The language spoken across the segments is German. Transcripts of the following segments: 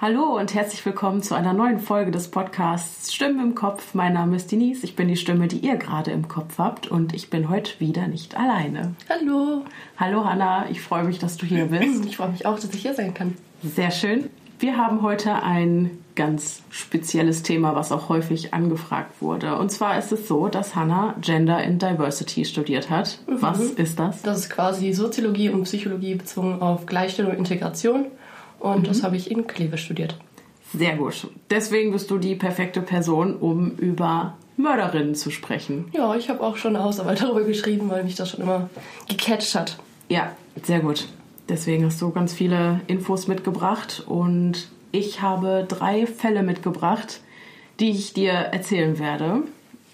Hallo und herzlich willkommen zu einer neuen Folge des Podcasts Stimmen im Kopf. Mein Name ist Denise, ich bin die Stimme, die ihr gerade im Kopf habt und ich bin heute wieder nicht alleine. Hallo. Hallo Hanna, ich freue mich, dass du hier bist. Ich freue mich auch, dass ich hier sein kann. Sehr schön. Wir haben heute ein ganz spezielles Thema, was auch häufig angefragt wurde. Und zwar ist es so, dass Hannah Gender and Diversity studiert hat. Mhm. Was ist das? Das ist quasi Soziologie und Psychologie bezogen auf Gleichstellung und Integration. Und mhm. das habe ich in Kleve studiert. Sehr gut. Deswegen bist du die perfekte Person, um über Mörderinnen zu sprechen. Ja, ich habe auch schon eine Hausarbeit darüber geschrieben, weil mich das schon immer gecatcht hat. Ja, sehr gut. Deswegen hast du ganz viele Infos mitgebracht und ich habe drei Fälle mitgebracht, die ich dir erzählen werde.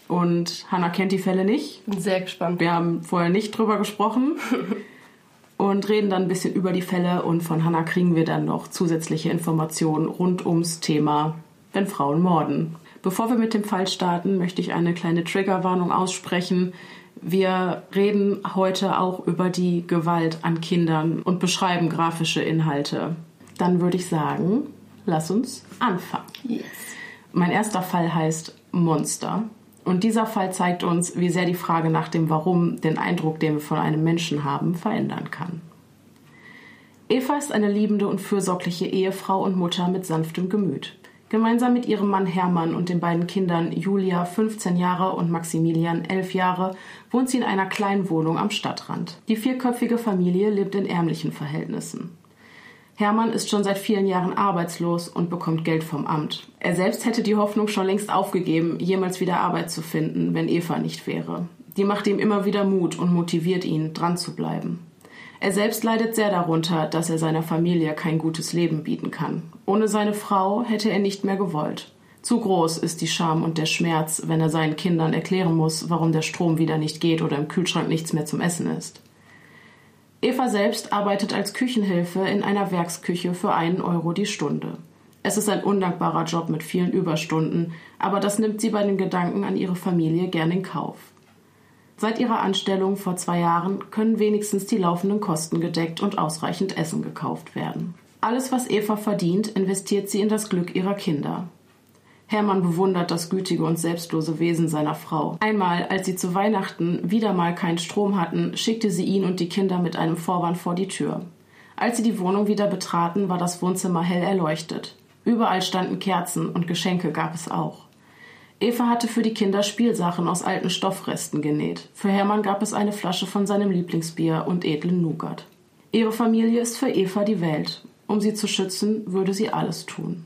Und Hannah kennt die Fälle nicht. Bin sehr gespannt. Wir haben vorher nicht drüber gesprochen. und reden dann ein bisschen über die Fälle und von Hannah kriegen wir dann noch zusätzliche Informationen rund ums Thema, wenn Frauen morden. Bevor wir mit dem Fall starten, möchte ich eine kleine Triggerwarnung aussprechen. Wir reden heute auch über die Gewalt an Kindern und beschreiben grafische Inhalte. Dann würde ich sagen, lass uns anfangen. Yes. Mein erster Fall heißt Monster. Und dieser Fall zeigt uns, wie sehr die Frage nach dem Warum den Eindruck, den wir von einem Menschen haben, verändern kann. Eva ist eine liebende und fürsorgliche Ehefrau und Mutter mit sanftem Gemüt. Gemeinsam mit ihrem Mann Hermann und den beiden Kindern Julia 15 Jahre und Maximilian 11 Jahre wohnt sie in einer kleinen Wohnung am Stadtrand. Die vierköpfige Familie lebt in ärmlichen Verhältnissen. Hermann ist schon seit vielen Jahren arbeitslos und bekommt Geld vom Amt. Er selbst hätte die Hoffnung schon längst aufgegeben, jemals wieder Arbeit zu finden, wenn Eva nicht wäre. Die macht ihm immer wieder Mut und motiviert ihn, dran zu bleiben. Er selbst leidet sehr darunter, dass er seiner Familie kein gutes Leben bieten kann. Ohne seine Frau hätte er nicht mehr gewollt. Zu groß ist die Scham und der Schmerz, wenn er seinen Kindern erklären muss, warum der Strom wieder nicht geht oder im Kühlschrank nichts mehr zum Essen ist. Eva selbst arbeitet als Küchenhilfe in einer Werksküche für einen Euro die Stunde. Es ist ein undankbarer Job mit vielen Überstunden, aber das nimmt sie bei den Gedanken an ihre Familie gern in Kauf. Seit ihrer Anstellung vor zwei Jahren können wenigstens die laufenden Kosten gedeckt und ausreichend Essen gekauft werden. Alles, was Eva verdient, investiert sie in das Glück ihrer Kinder. Hermann bewundert das gütige und selbstlose Wesen seiner Frau. Einmal, als sie zu Weihnachten wieder mal keinen Strom hatten, schickte sie ihn und die Kinder mit einem Vorwand vor die Tür. Als sie die Wohnung wieder betraten, war das Wohnzimmer hell erleuchtet. Überall standen Kerzen und Geschenke gab es auch. Eva hatte für die Kinder Spielsachen aus alten Stoffresten genäht. Für Hermann gab es eine Flasche von seinem Lieblingsbier und edlen Nougat. Ihre Familie ist für Eva die Welt. Um sie zu schützen, würde sie alles tun.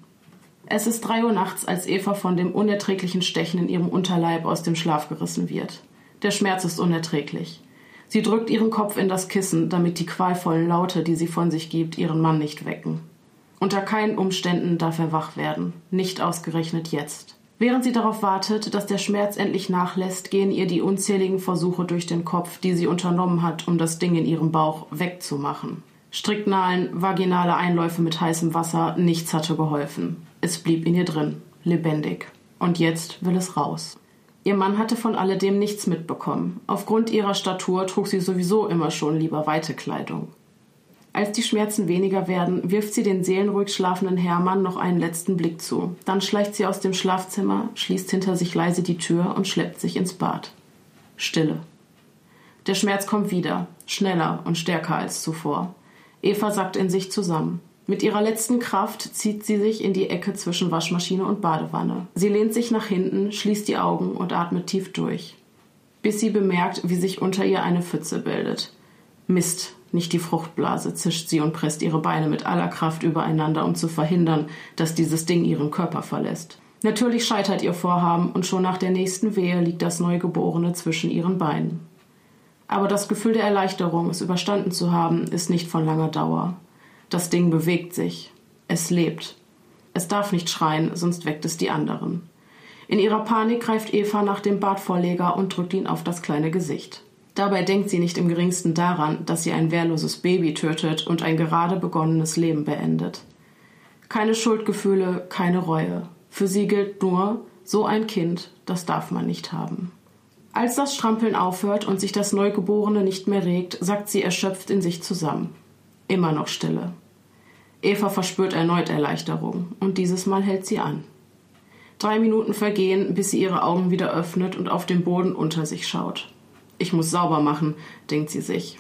Es ist drei Uhr nachts, als Eva von dem unerträglichen Stechen in ihrem Unterleib aus dem Schlaf gerissen wird. Der Schmerz ist unerträglich. Sie drückt ihren Kopf in das Kissen, damit die qualvollen Laute, die sie von sich gibt, ihren Mann nicht wecken. Unter keinen Umständen darf er wach werden, nicht ausgerechnet jetzt. Während sie darauf wartet, dass der Schmerz endlich nachlässt, gehen ihr die unzähligen Versuche durch den Kopf, die sie unternommen hat, um das Ding in ihrem Bauch wegzumachen. Stricknahlen, vaginale Einläufe mit heißem Wasser, nichts hatte geholfen. Es blieb in ihr drin, lebendig. Und jetzt will es raus. Ihr Mann hatte von alledem nichts mitbekommen. Aufgrund ihrer Statur trug sie sowieso immer schon lieber weite Kleidung. Als die Schmerzen weniger werden, wirft sie den seelenruhig schlafenden Hermann noch einen letzten Blick zu. Dann schleicht sie aus dem Schlafzimmer, schließt hinter sich leise die Tür und schleppt sich ins Bad. Stille. Der Schmerz kommt wieder, schneller und stärker als zuvor. Eva sackt in sich zusammen. Mit ihrer letzten Kraft zieht sie sich in die Ecke zwischen Waschmaschine und Badewanne. Sie lehnt sich nach hinten, schließt die Augen und atmet tief durch. Bis sie bemerkt, wie sich unter ihr eine Pfütze bildet. Mist, nicht die Fruchtblase, zischt sie und presst ihre Beine mit aller Kraft übereinander, um zu verhindern, dass dieses Ding ihren Körper verlässt. Natürlich scheitert ihr Vorhaben und schon nach der nächsten Wehe liegt das Neugeborene zwischen ihren Beinen. Aber das Gefühl der Erleichterung, es überstanden zu haben, ist nicht von langer Dauer. Das Ding bewegt sich. Es lebt. Es darf nicht schreien, sonst weckt es die anderen. In ihrer Panik greift Eva nach dem Bartvorleger und drückt ihn auf das kleine Gesicht. Dabei denkt sie nicht im geringsten daran, dass sie ein wehrloses Baby tötet und ein gerade begonnenes Leben beendet. Keine Schuldgefühle, keine Reue. Für sie gilt nur, so ein Kind, das darf man nicht haben. Als das Strampeln aufhört und sich das Neugeborene nicht mehr regt, sackt sie erschöpft in sich zusammen. Immer noch Stille. Eva verspürt erneut Erleichterung und dieses Mal hält sie an. Drei Minuten vergehen, bis sie ihre Augen wieder öffnet und auf den Boden unter sich schaut. Ich muss sauber machen, denkt sie sich.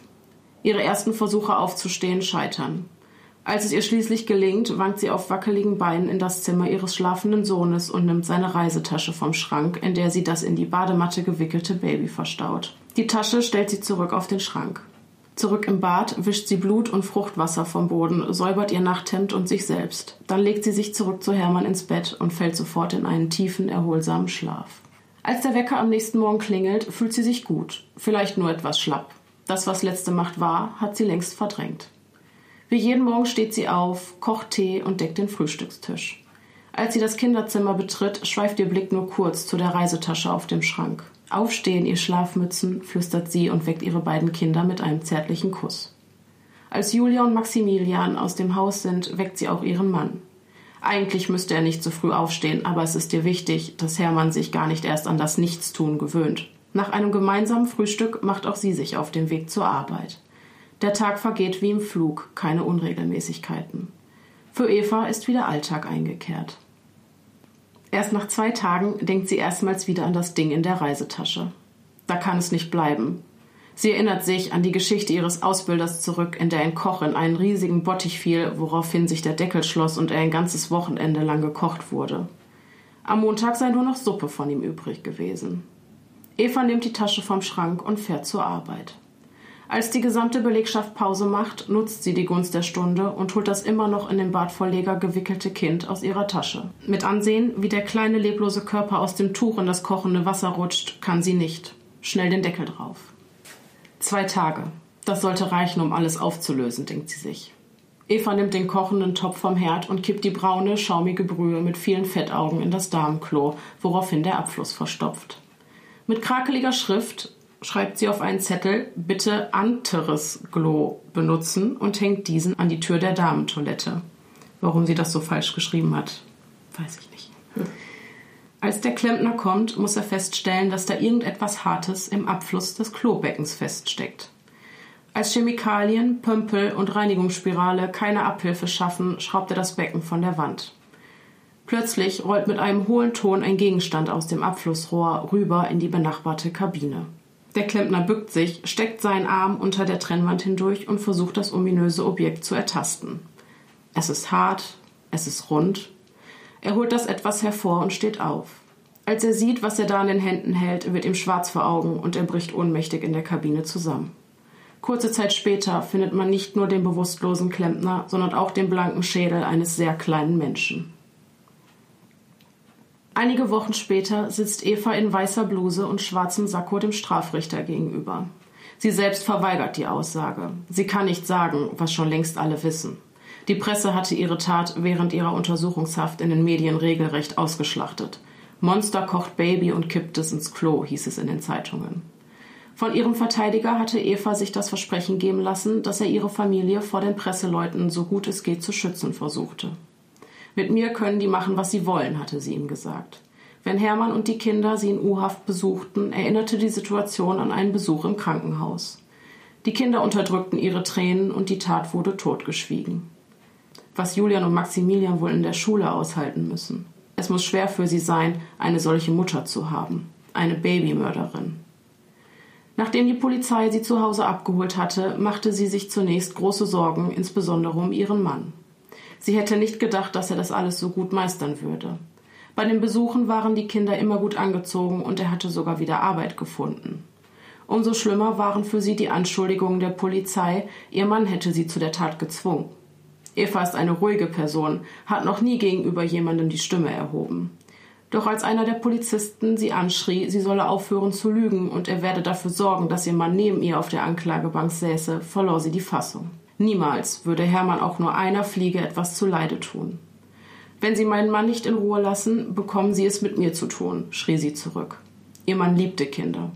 Ihre ersten Versuche aufzustehen scheitern. Als es ihr schließlich gelingt, wankt sie auf wackeligen Beinen in das Zimmer ihres schlafenden Sohnes und nimmt seine Reisetasche vom Schrank, in der sie das in die Badematte gewickelte Baby verstaut. Die Tasche stellt sie zurück auf den Schrank. Zurück im Bad wischt sie Blut und Fruchtwasser vom Boden, säubert ihr Nachthemd und sich selbst. Dann legt sie sich zurück zu Hermann ins Bett und fällt sofort in einen tiefen, erholsamen Schlaf. Als der Wecker am nächsten Morgen klingelt, fühlt sie sich gut, vielleicht nur etwas schlapp. Das, was letzte Macht war, hat sie längst verdrängt. Wie jeden Morgen steht sie auf, kocht Tee und deckt den Frühstückstisch. Als sie das Kinderzimmer betritt, schweift ihr Blick nur kurz zu der Reisetasche auf dem Schrank. Aufstehen, ihr Schlafmützen, flüstert sie und weckt ihre beiden Kinder mit einem zärtlichen Kuss. Als Julia und Maximilian aus dem Haus sind, weckt sie auch ihren Mann. Eigentlich müsste er nicht so früh aufstehen, aber es ist ihr wichtig, dass Hermann sich gar nicht erst an das Nichtstun gewöhnt. Nach einem gemeinsamen Frühstück macht auch sie sich auf den Weg zur Arbeit. Der Tag vergeht wie im Flug, keine Unregelmäßigkeiten. Für Eva ist wieder Alltag eingekehrt. Erst nach zwei Tagen denkt sie erstmals wieder an das Ding in der Reisetasche. Da kann es nicht bleiben. Sie erinnert sich an die Geschichte ihres Ausbilders zurück, in der ein Koch in einen riesigen Bottich fiel, woraufhin sich der Deckel schloss und er ein ganzes Wochenende lang gekocht wurde. Am Montag sei nur noch Suppe von ihm übrig gewesen. Eva nimmt die Tasche vom Schrank und fährt zur Arbeit. Als die gesamte Belegschaft Pause macht, nutzt sie die Gunst der Stunde und holt das immer noch in den Bartvorleger gewickelte Kind aus ihrer Tasche. Mit ansehen, wie der kleine leblose Körper aus dem Tuch in das kochende Wasser rutscht, kann sie nicht. Schnell den Deckel drauf. Zwei Tage. Das sollte reichen, um alles aufzulösen, denkt sie sich. Eva nimmt den kochenden Topf vom Herd und kippt die braune, schaumige Brühe mit vielen Fettaugen in das Damenklo, woraufhin der Abfluss verstopft. Mit krakeliger Schrift schreibt sie auf einen Zettel, bitte anderes Glow benutzen und hängt diesen an die Tür der Damentoilette. Warum sie das so falsch geschrieben hat, weiß ich nicht. Als der Klempner kommt, muss er feststellen, dass da irgendetwas Hartes im Abfluss des Klobeckens feststeckt. Als Chemikalien, Pömpel und Reinigungsspirale keine Abhilfe schaffen, schraubt er das Becken von der Wand. Plötzlich rollt mit einem hohlen Ton ein Gegenstand aus dem Abflussrohr rüber in die benachbarte Kabine. Der Klempner bückt sich, steckt seinen Arm unter der Trennwand hindurch und versucht das ominöse Objekt zu ertasten. Es ist hart, es ist rund. Er holt das etwas hervor und steht auf. Als er sieht, was er da in den Händen hält, wird ihm schwarz vor Augen und er bricht ohnmächtig in der Kabine zusammen. Kurze Zeit später findet man nicht nur den bewusstlosen Klempner, sondern auch den blanken Schädel eines sehr kleinen Menschen. Einige Wochen später sitzt Eva in weißer Bluse und schwarzem Sakko dem Strafrichter gegenüber. Sie selbst verweigert die Aussage. Sie kann nicht sagen, was schon längst alle wissen. Die Presse hatte ihre Tat während ihrer Untersuchungshaft in den Medien regelrecht ausgeschlachtet. Monster kocht Baby und kippt es ins Klo, hieß es in den Zeitungen. Von ihrem Verteidiger hatte Eva sich das Versprechen geben lassen, dass er ihre Familie vor den Presseleuten so gut es geht zu schützen versuchte. Mit mir können die machen, was sie wollen, hatte sie ihm gesagt. Wenn Hermann und die Kinder sie in U-Haft besuchten, erinnerte die Situation an einen Besuch im Krankenhaus. Die Kinder unterdrückten ihre Tränen und die Tat wurde totgeschwiegen. Was Julian und Maximilian wohl in der Schule aushalten müssen. Es muss schwer für sie sein, eine solche Mutter zu haben. Eine Babymörderin. Nachdem die Polizei sie zu Hause abgeholt hatte, machte sie sich zunächst große Sorgen, insbesondere um ihren Mann. Sie hätte nicht gedacht, dass er das alles so gut meistern würde. Bei den Besuchen waren die Kinder immer gut angezogen und er hatte sogar wieder Arbeit gefunden. Umso schlimmer waren für sie die Anschuldigungen der Polizei, ihr Mann hätte sie zu der Tat gezwungen. Eva ist eine ruhige Person, hat noch nie gegenüber jemandem die Stimme erhoben. Doch als einer der Polizisten sie anschrie, sie solle aufhören zu lügen und er werde dafür sorgen, dass ihr Mann neben ihr auf der Anklagebank säße, verlor sie die Fassung. Niemals würde Hermann auch nur einer Fliege etwas zuleide tun. Wenn Sie meinen Mann nicht in Ruhe lassen, bekommen Sie es mit mir zu tun, schrie sie zurück. Ihr Mann liebte Kinder.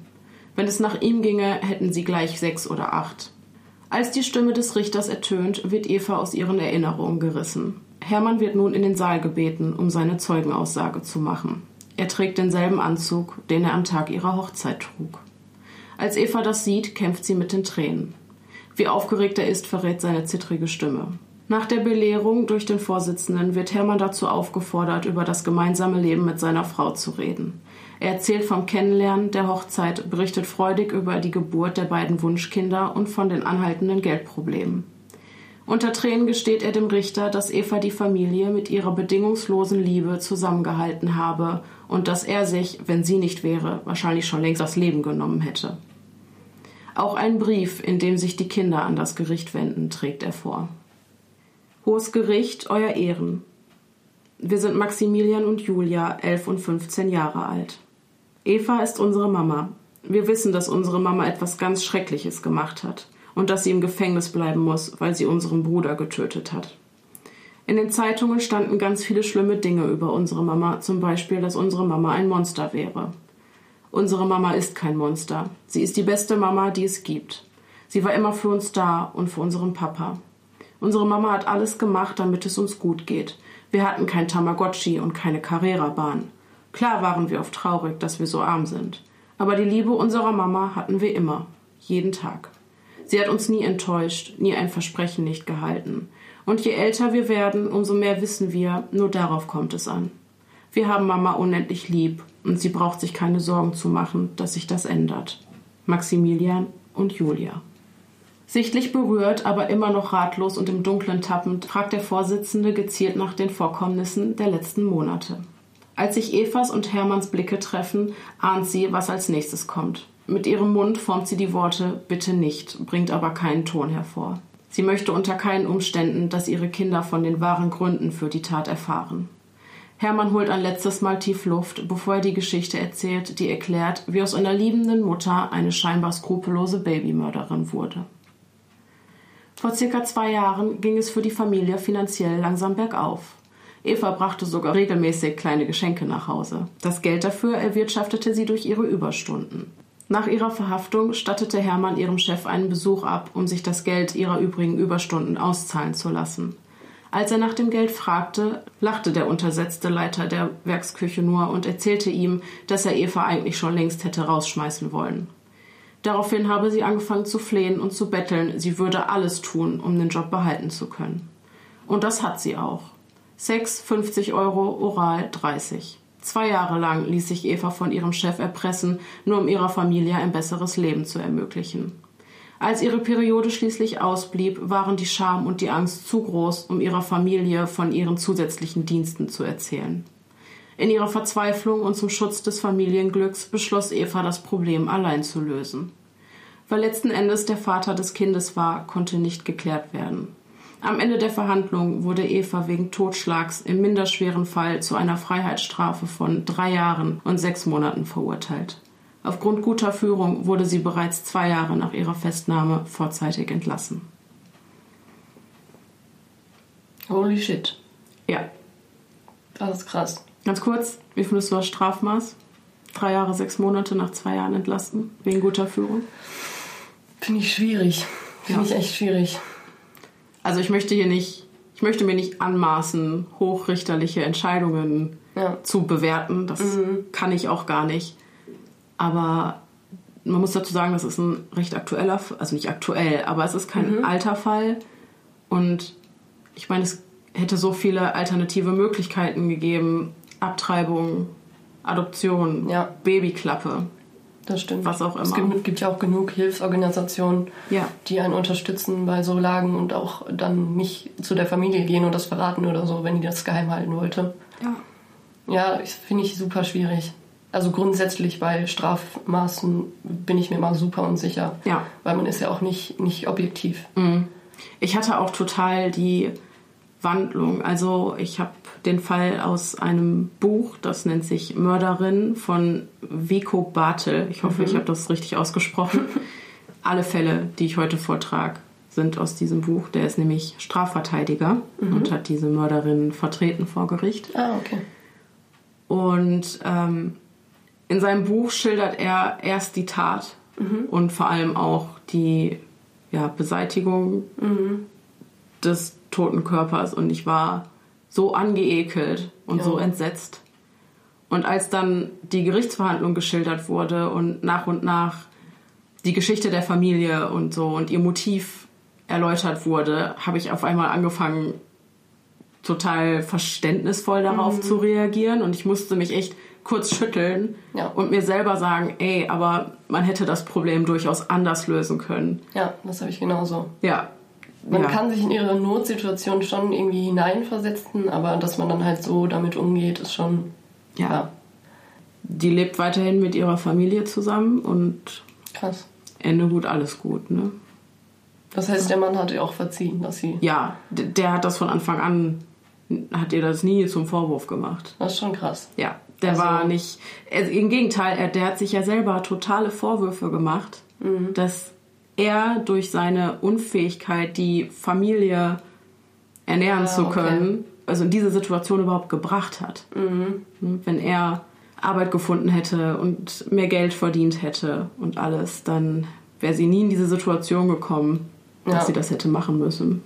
Wenn es nach ihm ginge, hätten sie gleich sechs oder acht. Als die Stimme des Richters ertönt, wird Eva aus ihren Erinnerungen gerissen. Hermann wird nun in den Saal gebeten, um seine Zeugenaussage zu machen. Er trägt denselben Anzug, den er am Tag ihrer Hochzeit trug. Als Eva das sieht, kämpft sie mit den Tränen. Wie aufgeregt er ist, verrät seine zittrige Stimme. Nach der Belehrung durch den Vorsitzenden wird Hermann dazu aufgefordert, über das gemeinsame Leben mit seiner Frau zu reden. Er erzählt vom Kennenlernen, der Hochzeit, berichtet freudig über die Geburt der beiden Wunschkinder und von den anhaltenden Geldproblemen. Unter Tränen gesteht er dem Richter, dass Eva die Familie mit ihrer bedingungslosen Liebe zusammengehalten habe und dass er sich, wenn sie nicht wäre, wahrscheinlich schon längst das Leben genommen hätte. Auch einen Brief, in dem sich die Kinder an das Gericht wenden, trägt er vor. Hohes Gericht, Euer Ehren. Wir sind Maximilian und Julia, elf und 15 Jahre alt. Eva ist unsere Mama. Wir wissen, dass unsere Mama etwas ganz Schreckliches gemacht hat und dass sie im Gefängnis bleiben muss, weil sie unseren Bruder getötet hat. In den Zeitungen standen ganz viele schlimme Dinge über unsere Mama, zum Beispiel, dass unsere Mama ein Monster wäre. Unsere Mama ist kein Monster. Sie ist die beste Mama, die es gibt. Sie war immer für uns da und für unseren Papa. Unsere Mama hat alles gemacht, damit es uns gut geht. Wir hatten kein Tamagotchi und keine Carrera-Bahn. Klar waren wir oft traurig, dass wir so arm sind. Aber die Liebe unserer Mama hatten wir immer. Jeden Tag. Sie hat uns nie enttäuscht, nie ein Versprechen nicht gehalten. Und je älter wir werden, umso mehr wissen wir, nur darauf kommt es an. Wir haben Mama unendlich lieb und sie braucht sich keine Sorgen zu machen, dass sich das ändert. Maximilian und Julia. Sichtlich berührt, aber immer noch ratlos und im Dunklen tappend, fragt der Vorsitzende gezielt nach den Vorkommnissen der letzten Monate. Als sich Evas und Hermanns Blicke treffen, ahnt sie, was als nächstes kommt. Mit ihrem Mund formt sie die Worte Bitte nicht, bringt aber keinen Ton hervor. Sie möchte unter keinen Umständen, dass ihre Kinder von den wahren Gründen für die Tat erfahren. Hermann holt ein letztes Mal tief Luft, bevor er die Geschichte erzählt, die erklärt, wie aus einer liebenden Mutter eine scheinbar skrupellose Babymörderin wurde. Vor circa zwei Jahren ging es für die Familie finanziell langsam bergauf. Eva brachte sogar regelmäßig kleine Geschenke nach Hause. Das Geld dafür erwirtschaftete sie durch ihre Überstunden. Nach ihrer Verhaftung stattete Hermann ihrem Chef einen Besuch ab, um sich das Geld ihrer übrigen Überstunden auszahlen zu lassen. Als er nach dem Geld fragte, lachte der untersetzte Leiter der Werksküche nur und erzählte ihm, dass er Eva eigentlich schon längst hätte rausschmeißen wollen. Daraufhin habe sie angefangen zu flehen und zu betteln, sie würde alles tun, um den Job behalten zu können. Und das hat sie auch. Sex 50 Euro, Oral 30. Zwei Jahre lang ließ sich Eva von ihrem Chef erpressen, nur um ihrer Familie ein besseres Leben zu ermöglichen. Als ihre Periode schließlich ausblieb, waren die Scham und die Angst zu groß, um ihrer Familie von ihren zusätzlichen Diensten zu erzählen. In ihrer Verzweiflung und zum Schutz des Familienglücks beschloss Eva, das Problem allein zu lösen. Weil letzten Endes der Vater des Kindes war, konnte nicht geklärt werden. Am Ende der Verhandlung wurde Eva wegen Totschlags im minderschweren Fall zu einer Freiheitsstrafe von drei Jahren und sechs Monaten verurteilt. Aufgrund guter Führung wurde sie bereits zwei Jahre nach ihrer Festnahme vorzeitig entlassen. Holy shit. Ja. Das ist krass. Ganz kurz, wie findest du das Strafmaß? Drei Jahre, sechs Monate nach zwei Jahren entlassen, wegen guter Führung? Finde ich schwierig. Finde Ja. ich echt schwierig. Also ich möchte hier nicht, ich möchte mir nicht anmaßen, hochrichterliche Entscheidungen Ja. zu bewerten. Das kann ich auch gar nicht. Aber man muss dazu sagen, das ist ein recht aktueller, also nicht aktuell, aber es ist kein alter Fall. Und ich meine, es hätte so viele alternative Möglichkeiten gegeben. Abtreibung, Adoption, Ja. Babyklappe. Das stimmt. Was auch Es immer. gibt, gibt ja auch genug Hilfsorganisationen, Ja. die einen unterstützen bei so Lagen und auch dann nicht zu der Familie gehen und das verraten oder so, wenn die das geheim halten wollte. Ja. Ja, finde ich super schwierig. Also grundsätzlich bei Strafmaßen bin ich mir immer super unsicher. Ja. Weil man ist ja auch nicht, nicht objektiv. Ich hatte auch total die Wandlung. Also ich habe den Fall aus einem Buch, das nennt sich Mörderin von Vico Bartel. Ich hoffe, ich habe das richtig ausgesprochen. Alle Fälle, die ich heute vortrage, sind aus diesem Buch. Der ist nämlich Strafverteidiger und hat diese Mörderin vertreten vor Gericht. Ah, okay. Und ähm, in seinem Buch schildert er erst die Tat und vor allem auch die ja, Beseitigung des toten Körpers. Und ich war so angeekelt und Ja. so entsetzt. Und als dann die Gerichtsverhandlung geschildert wurde und nach und nach die Geschichte der Familie und so und ihr Motiv erläutert wurde, habe ich auf einmal angefangen, total verständnisvoll darauf Mhm. zu reagieren und ich musste mich echt kurz schütteln Ja. und mir selber sagen, ey, aber man hätte das Problem durchaus anders lösen können. Ja, das habe ich genauso. Ja. Man ja. kann sich in ihre Notsituation schon irgendwie hineinversetzen, aber dass man dann halt so damit umgeht, ist schon. Ja. Ja, Die lebt weiterhin mit ihrer Familie zusammen und krass. Ende gut, alles gut, ne? Das heißt, der Mann hat ihr auch verziehen, dass sie. Ja, der hat das von Anfang an, hat ihr das nie zum Vorwurf gemacht. Das ist schon krass. Ja, der Also- war nicht. Er, Im Gegenteil, er, der hat sich ja selber totale Vorwürfe gemacht, dass er durch seine Unfähigkeit, die Familie ernähren Ah, zu okay. können, also in diese Situation überhaupt gebracht hat. Ne, Wenn er Arbeit gefunden hätte und mehr Geld verdient hätte und alles, dann wäre sie nie in diese Situation gekommen, dass Ja. sie das hätte machen müssen.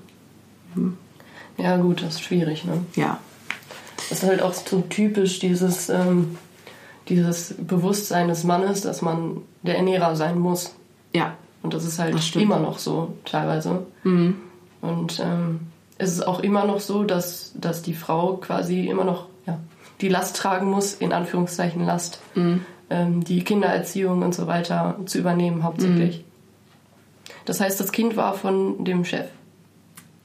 Ja, gut, das ist schwierig, ne? Ja, ist halt auch so typisch dieses, ähm, dieses Bewusstsein des Mannes, dass man der Ernährer sein muss. ja, Und das ist halt Das. Mhm. immer noch so, teilweise. Und ähm, es ist auch immer noch so, dass, dass die Frau quasi immer noch ja, die Last tragen muss, in Anführungszeichen Last, Mhm. ähm, die Kindererziehung und so weiter zu übernehmen, hauptsächlich. Mhm. Das heißt, das Kind war von dem Chef.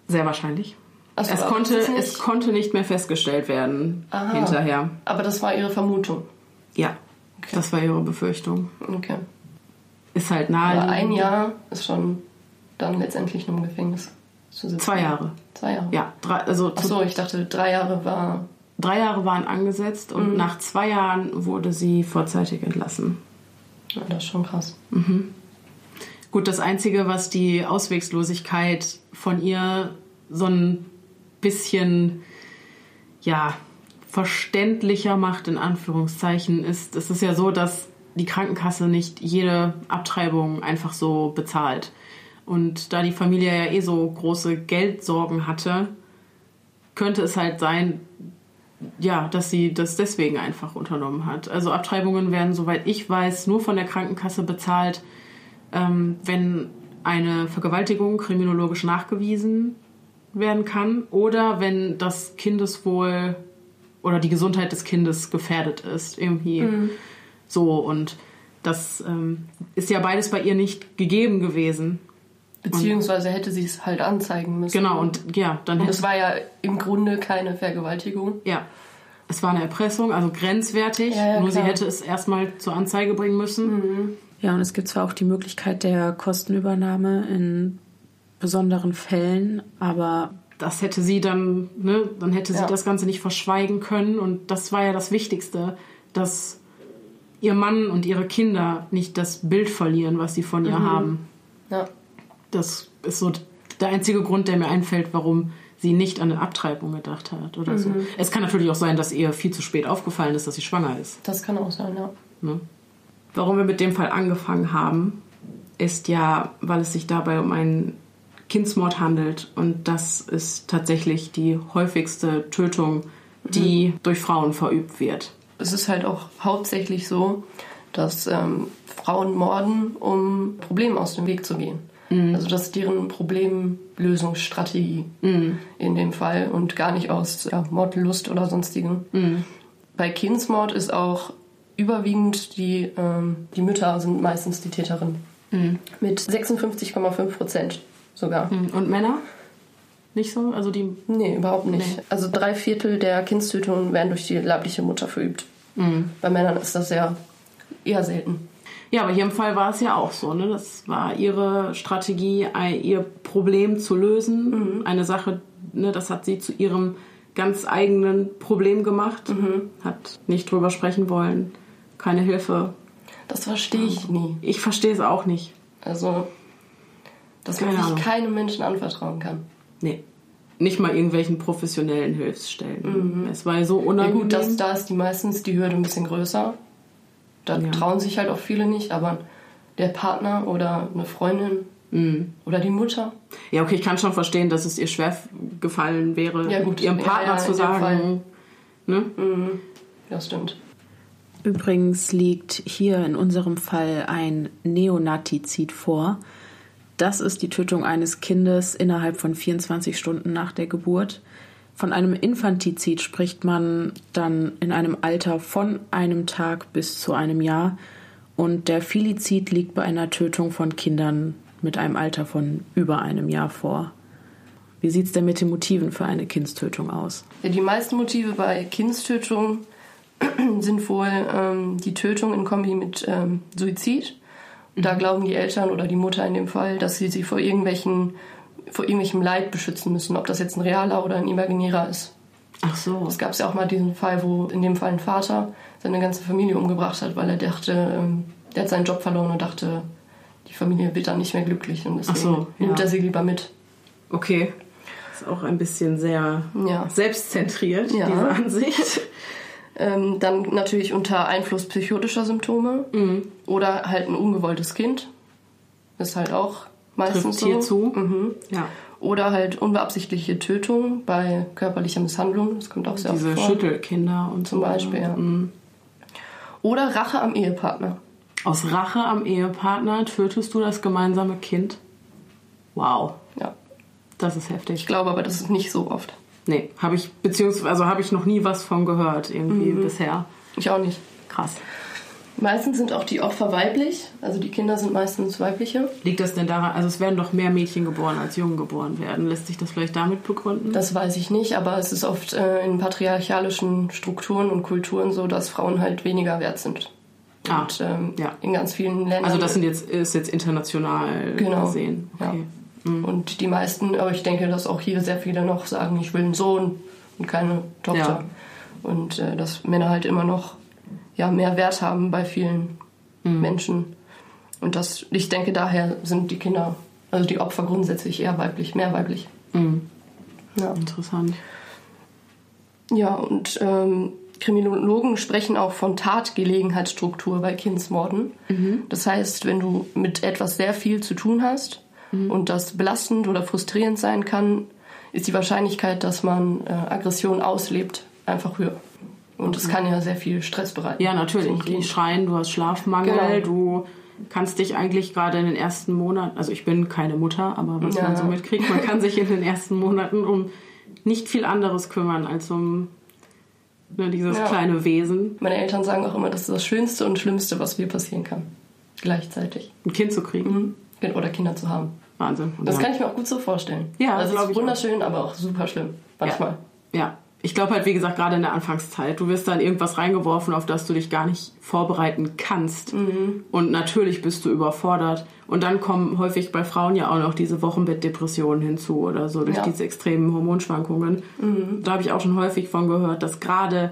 sehr wahrscheinlich. Ach so, es, aber konnte, es konnte nicht mehr festgestellt werden Aha. hinterher. Aber das war ihre Vermutung. Ja, das war ihre Befürchtung. Okay. Ist halt Aber naheliegend. ein Jahr ist schon dann letztendlich nur im Gefängnis zu sitzen. Zwei Jahre. Zwei Jahre. Ja, drei, also Ach so, ich dachte, drei Jahre war. drei Jahre waren angesetzt Mhm. und nach zwei Jahren wurde sie vorzeitig entlassen. Ja, das ist schon krass. Gut, das Einzige, was die Auswegslosigkeit von ihr so ein bisschen, ja, verständlicher macht, in Anführungszeichen, ist, es ist ja so, dass die Krankenkasse nicht jede Abtreibung einfach so bezahlt. Und da die Familie ja eh so große Geldsorgen hatte, könnte es halt sein, ja, dass sie das deswegen einfach unternommen hat. Also Abtreibungen werden, soweit ich weiß, nur von der Krankenkasse bezahlt, ähm, wenn eine Vergewaltigung kriminologisch nachgewiesen werden kann oder wenn das Kindeswohl oder die Gesundheit des Kindes gefährdet ist. Irgendwie so. Und das ähm, ist ja beides bei ihr nicht gegeben gewesen. Beziehungsweise hätte sie es halt anzeigen müssen. Genau, und ja, dann Und hätte es war ja im Grunde keine Vergewaltigung. Ja. Es war eine Erpressung, also grenzwertig. Ja, ja, nur sie klar. Mhm. hätte es erstmal zur Anzeige bringen müssen. Ja, und es gibt zwar auch die Möglichkeit der Kostenübernahme in besonderen Fällen, aber Das hätte sie dann, ne, dann hätte sie Ja. das Ganze nicht verschweigen können. Und das war ja das Wichtigste, dass ihr Mann und ihre Kinder nicht das Bild verlieren, was sie von ihr Mhm. haben. Ja. Das ist so der einzige Grund, der mir einfällt, warum sie nicht an eine Abtreibung gedacht hat oder so. Mhm. Es kann natürlich auch sein, dass ihr viel zu spät aufgefallen ist, dass sie schwanger ist. Das kann auch sein, ja. Ne? Warum wir mit dem Fall angefangen haben, ist ja, weil es sich dabei um einen Kindsmord handelt und das ist tatsächlich die häufigste Tötung, die durch Frauen verübt wird. Es ist halt auch hauptsächlich so, dass ähm, Frauen morden, um Problemen aus dem Weg zu gehen. Also das ist deren Problemlösungsstrategie in dem Fall und gar nicht aus ja, Mordlust oder sonstigem. Bei Kindsmord ist auch überwiegend die, ähm, die Mütter sind meistens die Täterin. Mit 56,5 Prozent sogar. Und Männer? Nicht so? Also die. Nee, überhaupt nicht. Nee. Also drei Viertel der Kindstötungen werden durch die leibliche Mutter verübt. Bei Männern ist das ja eher selten. Ja, aber hier im Fall war es ja auch so. Ne? Das war ihre Strategie, ihr Problem zu lösen. Eine Sache, ne, das hat sie zu ihrem ganz eigenen Problem gemacht. Hat nicht drüber sprechen wollen. Keine Hilfe. Das verstehe ich nie. Ich verstehe es auch nicht. Also, dass man Keine sich Ahnung. keinem Menschen anvertrauen kann. Nee. Nicht mal irgendwelchen professionellen Hilfsstellen. Es war so Ja unangenehm. gut, das, da ist die meistens die Hürde ein bisschen größer. Da Ja. trauen sich halt auch viele nicht, aber der Partner oder eine Freundin Mhm. oder die Mutter. Ja, okay, ich kann schon verstehen, dass es ihr schwer gefallen wäre, Ja, gut. ihrem Ja, Partner ja, zu sagen. Ne? Ja, stimmt. übrigens liegt hier in unserem Fall ein Neonatizid vor. Das ist die Tötung eines Kindes innerhalb von 24 Stunden nach der Geburt. Von einem Infantizid spricht man dann in einem Alter von einem Tag bis zu einem Jahr. Und der Filizid liegt bei einer Tötung von Kindern mit einem Alter von über einem Jahr vor. Wie sieht es denn mit den Motiven für eine Kindstötung aus? Ja, die meisten Motive bei Kindstötung sind wohl ähm, die Tötung in Kombi mit ähm, Suizid. Da glauben die Eltern oder die Mutter in dem Fall, dass sie sie vor irgendwelchen vor irgendwelchem Leid beschützen müssen, ob das jetzt ein realer oder ein imaginärer ist. Ach so. Es gab ja auch mal diesen Fall, wo in dem Fall ein Vater seine ganze Familie umgebracht hat, weil er dachte, ähm, der hat seinen Job verloren und dachte, die Familie wird dann nicht mehr glücklich und deswegen so, nimmt ja. er sie lieber mit. Okay. Das ist auch ein bisschen sehr Ja. selbstzentriert, Ja. diese Ansicht. Ähm, dann natürlich unter Einfluss psychotischer Symptome Mhm. oder halt ein ungewolltes Kind. Ist halt auch meistens Trifft so. zu. Mhm. Ja. Oder halt unbeabsichtliche Tötung bei körperlicher Misshandlung. Das kommt auch sehr Diese oft vor. Schüttelkinder und Zum so. Beispiel, ja. Oder Rache am Ehepartner. Aus Rache am Ehepartner tötest du das gemeinsame Kind? Wow, Ja. das ist Ich heftig. glaube aber, das ist nicht so oft. Nee, habe ich, beziehungsweise also habe ich noch nie was von gehört, irgendwie bisher. Ich auch nicht. Krass. Meistens sind auch die Opfer weiblich. Also die Kinder sind meistens weibliche. Liegt das denn daran, also es werden doch mehr Mädchen geboren als Jungen geboren werden. Lässt sich das vielleicht damit begründen? Das weiß ich nicht, aber es ist oft äh, in patriarchalischen Strukturen und Kulturen so, dass Frauen halt weniger wert sind. Ah, und ähm, ja. in ganz vielen Ländern. also das sind jetzt, ist jetzt international Genau. gesehen. Okay. Und die meisten, aber ich denke, dass auch hier sehr viele noch sagen, ich will einen Sohn und keine Tochter. Ja. Und äh, dass Männer halt immer noch ja, mehr Wert haben bei vielen Mhm. Menschen. Und das, ich denke, daher sind die Kinder, also die Opfer grundsätzlich eher weiblich, mehr weiblich. Mhm. Ja, Interessant. ja und ähm, Kriminologen sprechen auch von Tatgelegenheitsstruktur bei Kindsmorden. Das heißt, wenn du mit etwas sehr viel zu tun hast und das belastend oder frustrierend sein kann, ist die Wahrscheinlichkeit, dass man äh, Aggression auslebt, einfach höher. Und es kann ja sehr viel Stress bereiten. Ja, natürlich. Die schreien, du hast Schlafmangel, Genau. du kannst dich eigentlich gerade in den ersten Monaten, also ich bin keine Mutter, aber was Ja. man so mitkriegt, man kann sich in den ersten Monaten um nicht viel anderes kümmern als um ne, dieses Ja. kleine Wesen, Meine Eltern sagen auch immer, das ist das Schönste und Schlimmste, was mir passieren kann. Gleichzeitig. ein Kind zu kriegen. Mhm. Oder Kinder zu haben. Wahnsinn. Und Das ja. kann ich mir auch gut so vorstellen. Ja, also es glaub ist ich auch. wunderschön, aber auch super schlimm. Manchmal. Ja. Ich glaube halt, wie gesagt, gerade in der Anfangszeit, du wirst dann irgendwas reingeworfen, auf das du dich gar nicht vorbereiten kannst. Mhm. Und natürlich bist du überfordert. Und dann kommen häufig bei Frauen ja auch noch diese Wochenbettdepressionen hinzu oder so durch Ja. diese extremen Hormonschwankungen. Mhm. Da habe ich auch schon häufig von gehört, dass gerade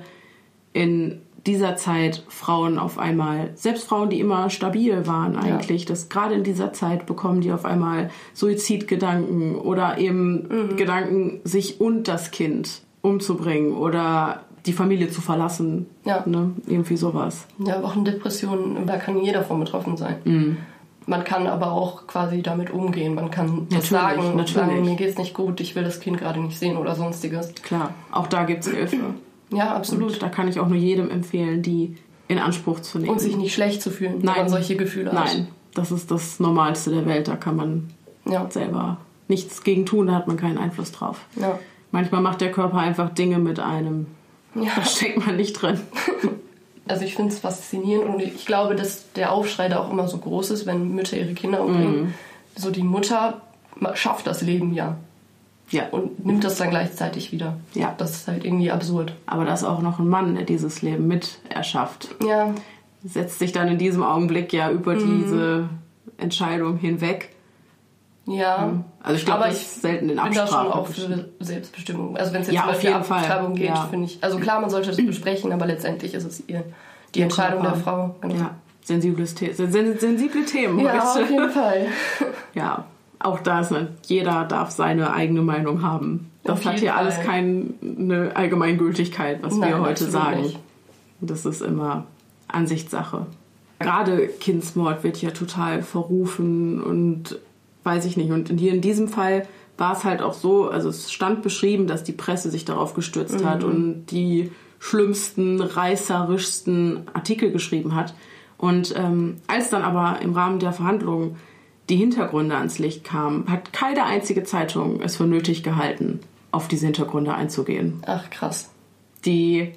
in dieser Zeit Frauen auf einmal, selbst Frauen, die immer stabil waren eigentlich, dass gerade in dieser Zeit bekommen die auf einmal Suizidgedanken oder eben Mhm. Gedanken, sich und das Kind umzubringen oder die Familie zu verlassen. Ja. Ne? Irgendwie sowas. Ja, Wochendepressionen, da kann jeder von betroffen sein. Mhm. Man kann aber auch quasi damit umgehen. Man kann Natürlich, sagen natürlich. sagen, mir geht's nicht gut, ich will das Kind gerade nicht sehen oder sonstiges. Klar, auch da gibt es Hilfe. Ja, absolut. Und da kann ich auch nur jedem empfehlen, die in Anspruch zu nehmen. Und sich nicht schlecht zu fühlen, wenn Nein. man solche Gefühle Nein, das ist das Normalste der Welt. Da kann man hat. Ja, selber nichts gegen tun, da hat man keinen Einfluss drauf. ja. Manchmal macht der Körper einfach Dinge mit einem. ja. Da steckt man nicht drin. Also ich finde es faszinierend und ich glaube, dass der Aufschrei da auch immer so groß ist, wenn Mütter ihre Kinder umbringen. Mhm. So die Mutter schafft das Leben ja Ja. und nimmt das dann gleichzeitig wieder. Ja. Das ist halt irgendwie absurd. Aber da ist auch noch ein Mann, der dieses Leben mit erschafft. Ja, Setzt sich dann in diesem Augenblick ja über Mhm. diese Entscheidung hinweg. ja. Also ich glaube, Aber das ich ist selten in bin da Absprache. schon auch für Selbstbestimmung. Also wenn es jetzt Ja, zum auf Beispiel jeden Fall. Abtreibung geht, Ja. finde ich. Also klar, man sollte das besprechen, aber letztendlich ist es ihr die Entscheidung der Frau. Genau. Ja, sensibles The sen sensible Themen Ja, heute. auf jeden Fall. Ja, auch da ist jeder darf seine eigene Meinung haben. Das hat hier alles Fall. keine Allgemeingültigkeit, was Nein, wir heute sagen. nicht. Das ist immer Ansichtssache. Gerade Kindsmord wird ja total verrufen und weiß ich nicht. Und hier in diesem Fall war es halt auch so, also es stand beschrieben, dass die Presse sich darauf gestürzt hat Mhm. und die schlimmsten, reißerischsten Artikel geschrieben hat. Und ähm, als dann aber im Rahmen der Verhandlungen die Hintergründe ans Licht kamen, hat keine einzige Zeitung es für nötig gehalten, auf diese Hintergründe einzugehen. Ach, krass. Die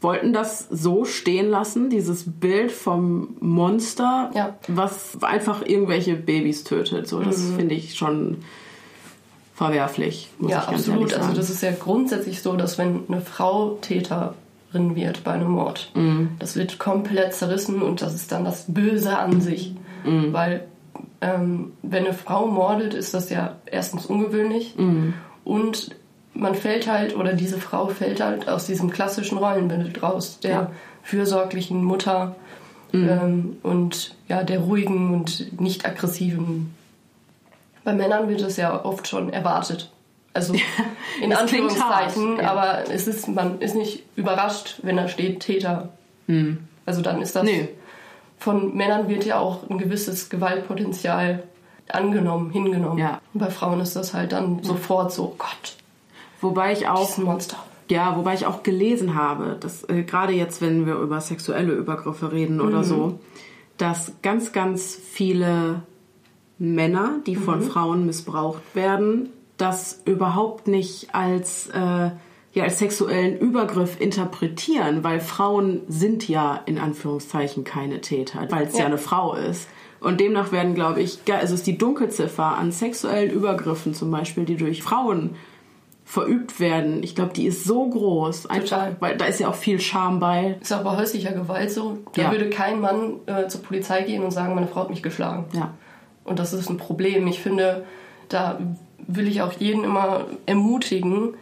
wollten das so stehen lassen, dieses Bild vom Monster, Ja. was einfach irgendwelche Babys tötet. So, das finde ich schon verwerflich, muss ja, ich ganz absolut. ehrlich sagen. Also das ist ja grundsätzlich so, dass wenn eine Frau Täterin wird bei einem Mord, Mhm. das wird komplett zerrissen und das ist dann das Böse an sich. Mhm. Weil ähm, wenn eine Frau mordet, ist das ja erstens ungewöhnlich Mhm. und man fällt halt, oder diese Frau fällt halt aus diesem klassischen Rollenbild raus, der Ja. Mhm. fürsorglichen Mutter ähm, und ja, der ruhigen und nicht aggressiven. Bei Männern wird es ja oft schon erwartet. Also in Anführungszeichen, ja. aber es ist, man ist nicht überrascht, wenn da steht Täter. Also dann ist das. Nee. Von Männern wird ja auch ein gewisses Gewaltpotenzial angenommen, hingenommen. Ja. Und bei Frauen ist das halt dann sofort so, Gott, Wobei ich das auch ist ein Monster. Ja, wobei ich auch gelesen habe, dass äh, gerade jetzt, wenn wir über sexuelle Übergriffe reden oder so, dass ganz, ganz viele Männer, die von Frauen missbraucht werden, das überhaupt nicht als, äh, ja, als sexuellen Übergriff interpretieren, weil Frauen sind ja in Anführungszeichen keine Täter, weil es ja. Ja. eine Frau ist. Und demnach werden, glaube ich, also ist die Dunkelziffer an sexuellen Übergriffen zum Beispiel, die durch Frauen verübt werden, ich glaube, die ist so groß, einfach, Total. weil da ist ja auch viel Scham bei. Ist auch bei häuslicher Gewalt so. Da Ja. würde kein Mann äh, zur Polizei gehen und sagen, meine Frau hat mich geschlagen. Ja. Und das ist ein Problem. Ich finde, da will ich auch jeden immer ermutigen,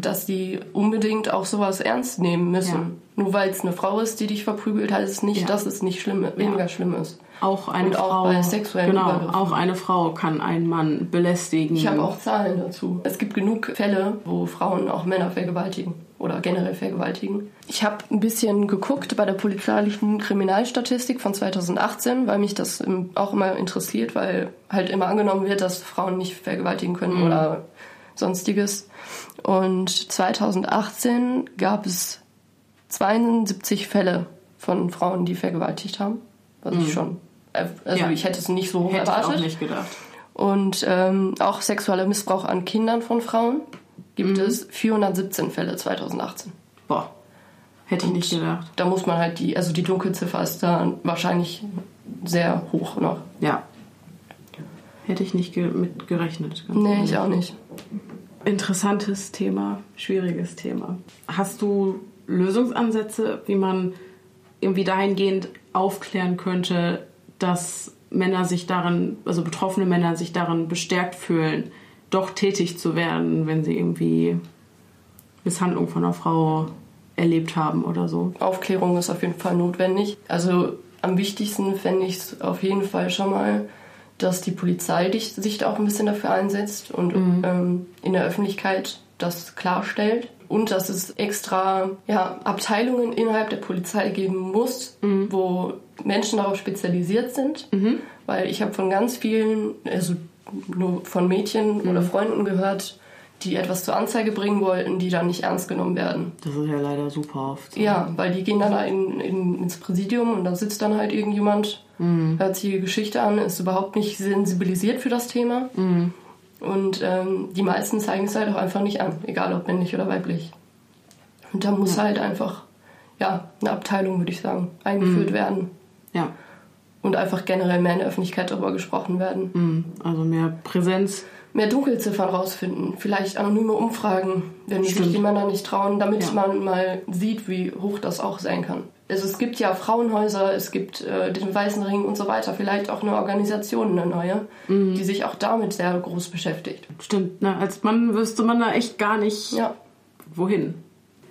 dass die unbedingt auch sowas ernst nehmen müssen. Ja. Nur weil es eine Frau ist, die dich verprügelt, heißt es nicht, Ja. dass es nicht schlimm, weniger schlimm ist. Auch eine Und auch Frau, bei sexuellen genau, Übergriffen. auch eine Frau kann einen Mann belästigen. Ich habe auch Zahlen dazu. Es gibt genug Fälle, wo Frauen auch Männer vergewaltigen oder generell vergewaltigen. Ich habe ein bisschen geguckt bei der polizeilichen Kriminalstatistik von 2018, weil mich das auch immer interessiert, weil halt immer angenommen wird, dass Frauen nicht vergewaltigen können oder sonstiges. Und 2018 gab es 72 Fälle von Frauen, die vergewaltigt haben. Was ich schon, äh, also Ja. ich hätte es nicht so Hätte ich erwartet. auch nicht gedacht. Und ähm, auch sexueller Missbrauch an Kindern von Frauen gibt es 417 Fälle 2018. Boah, hätte ich nicht gedacht. Da muss man halt die, also die Dunkelziffer ist da wahrscheinlich sehr hoch noch. Ja. Hätte ich nicht ge mit gerechnet. ganz Nee, ehrlich. ich auch nicht. Interessantes Thema, schwieriges Thema. Hast du Lösungsansätze, wie man irgendwie dahingehend aufklären könnte, dass Männer sich darin, also betroffene Männer sich darin bestärkt fühlen, doch tätig zu werden, wenn sie irgendwie Misshandlung von einer Frau erlebt haben oder so? Aufklärung ist auf jeden Fall notwendig. Also am wichtigsten fände ich es auf jeden Fall schon mal, dass die Polizei sich da auch ein bisschen dafür einsetzt und ähm, in der Öffentlichkeit das klarstellt. Und dass es extra ja, Abteilungen innerhalb der Polizei geben muss, wo Menschen darauf spezialisiert sind. Weil ich habe von ganz vielen, also nur von Mädchen oder Freunden gehört, die etwas zur Anzeige bringen wollten, die dann nicht ernst genommen werden. Das ist ja leider super oft. so. Ja, weil die gehen dann da in, in, ins Präsidium und da sitzt dann halt irgendjemand, hört sich die Geschichte an, ist überhaupt nicht sensibilisiert für das Thema. Und ähm, die meisten zeigen es halt auch einfach nicht an, egal ob männlich oder weiblich. Und da muss halt einfach, ja, eine Abteilung, würde ich sagen, eingeführt werden. Ja. Und einfach generell mehr in der Öffentlichkeit darüber gesprochen werden. Mhm. Also mehr Präsenz. Mehr Dunkelziffern rausfinden, vielleicht anonyme Umfragen, wenn sich Stimmt. die Männer nicht trauen, damit Ja. man mal sieht, wie hoch das auch sein kann. Also es gibt ja Frauenhäuser, es gibt äh, den Weißen Ring und so weiter, vielleicht auch eine Organisation, eine neue, Mhm. die sich auch damit sehr groß beschäftigt. Stimmt, ne? als Mann wüsste man da echt gar nicht, Ja, wohin.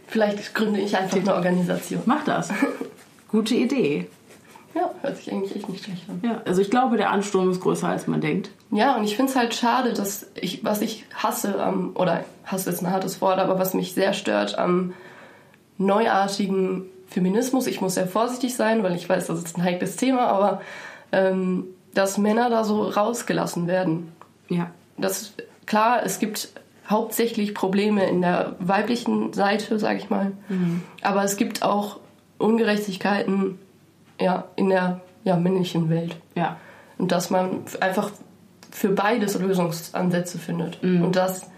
vielleicht gründe ich einfach eine Organisation. Mach das. Gute Idee. Ja, hört sich eigentlich echt nicht schlecht an. Ja, also ich glaube, der Ansturm ist größer, als man denkt. Ja, und ich finde es halt schade, dass ich, was ich hasse am, oder hasse ist ein hartes Wort, aber was mich sehr stört am neuartigen Feminismus, ich muss sehr vorsichtig sein, weil ich weiß, das ist ein heikles Thema, aber ähm, dass Männer da so rausgelassen werden. Ja. Das klar, es gibt hauptsächlich Probleme in der weiblichen Seite, sage ich mal, aber es gibt auch Ungerechtigkeiten ja, in der ja, männlichen Welt. Ja. Und dass man einfach für beides Lösungsansätze findet. Mhm. Und dass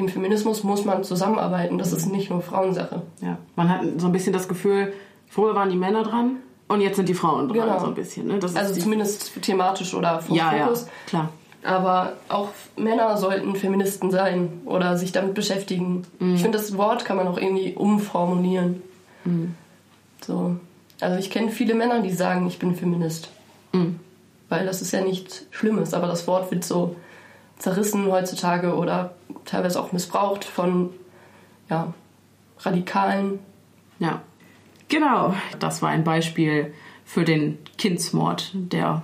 im Feminismus muss man zusammenarbeiten. Das ist nicht nur Frauensache. Ja, man hat so ein bisschen das Gefühl, früher waren die Männer dran und jetzt sind die Frauen dran, genau. so ein bisschen. Ne? also zumindest thematisch oder vom ja, Fokus. Ja, klar. Aber auch Männer sollten Feministen sein oder sich damit beschäftigen. Mhm. Ich finde, das Wort kann man auch irgendwie umformulieren. Mhm. So. Also ich kenne viele Männer, die sagen, ich bin Feminist. Mhm. Weil das ist ja nichts Schlimmes, aber das Wort wird so zerrissen heutzutage oder teilweise auch missbraucht von ja, Radikalen. Ja, genau. Das war ein Beispiel für den Kindsmord, der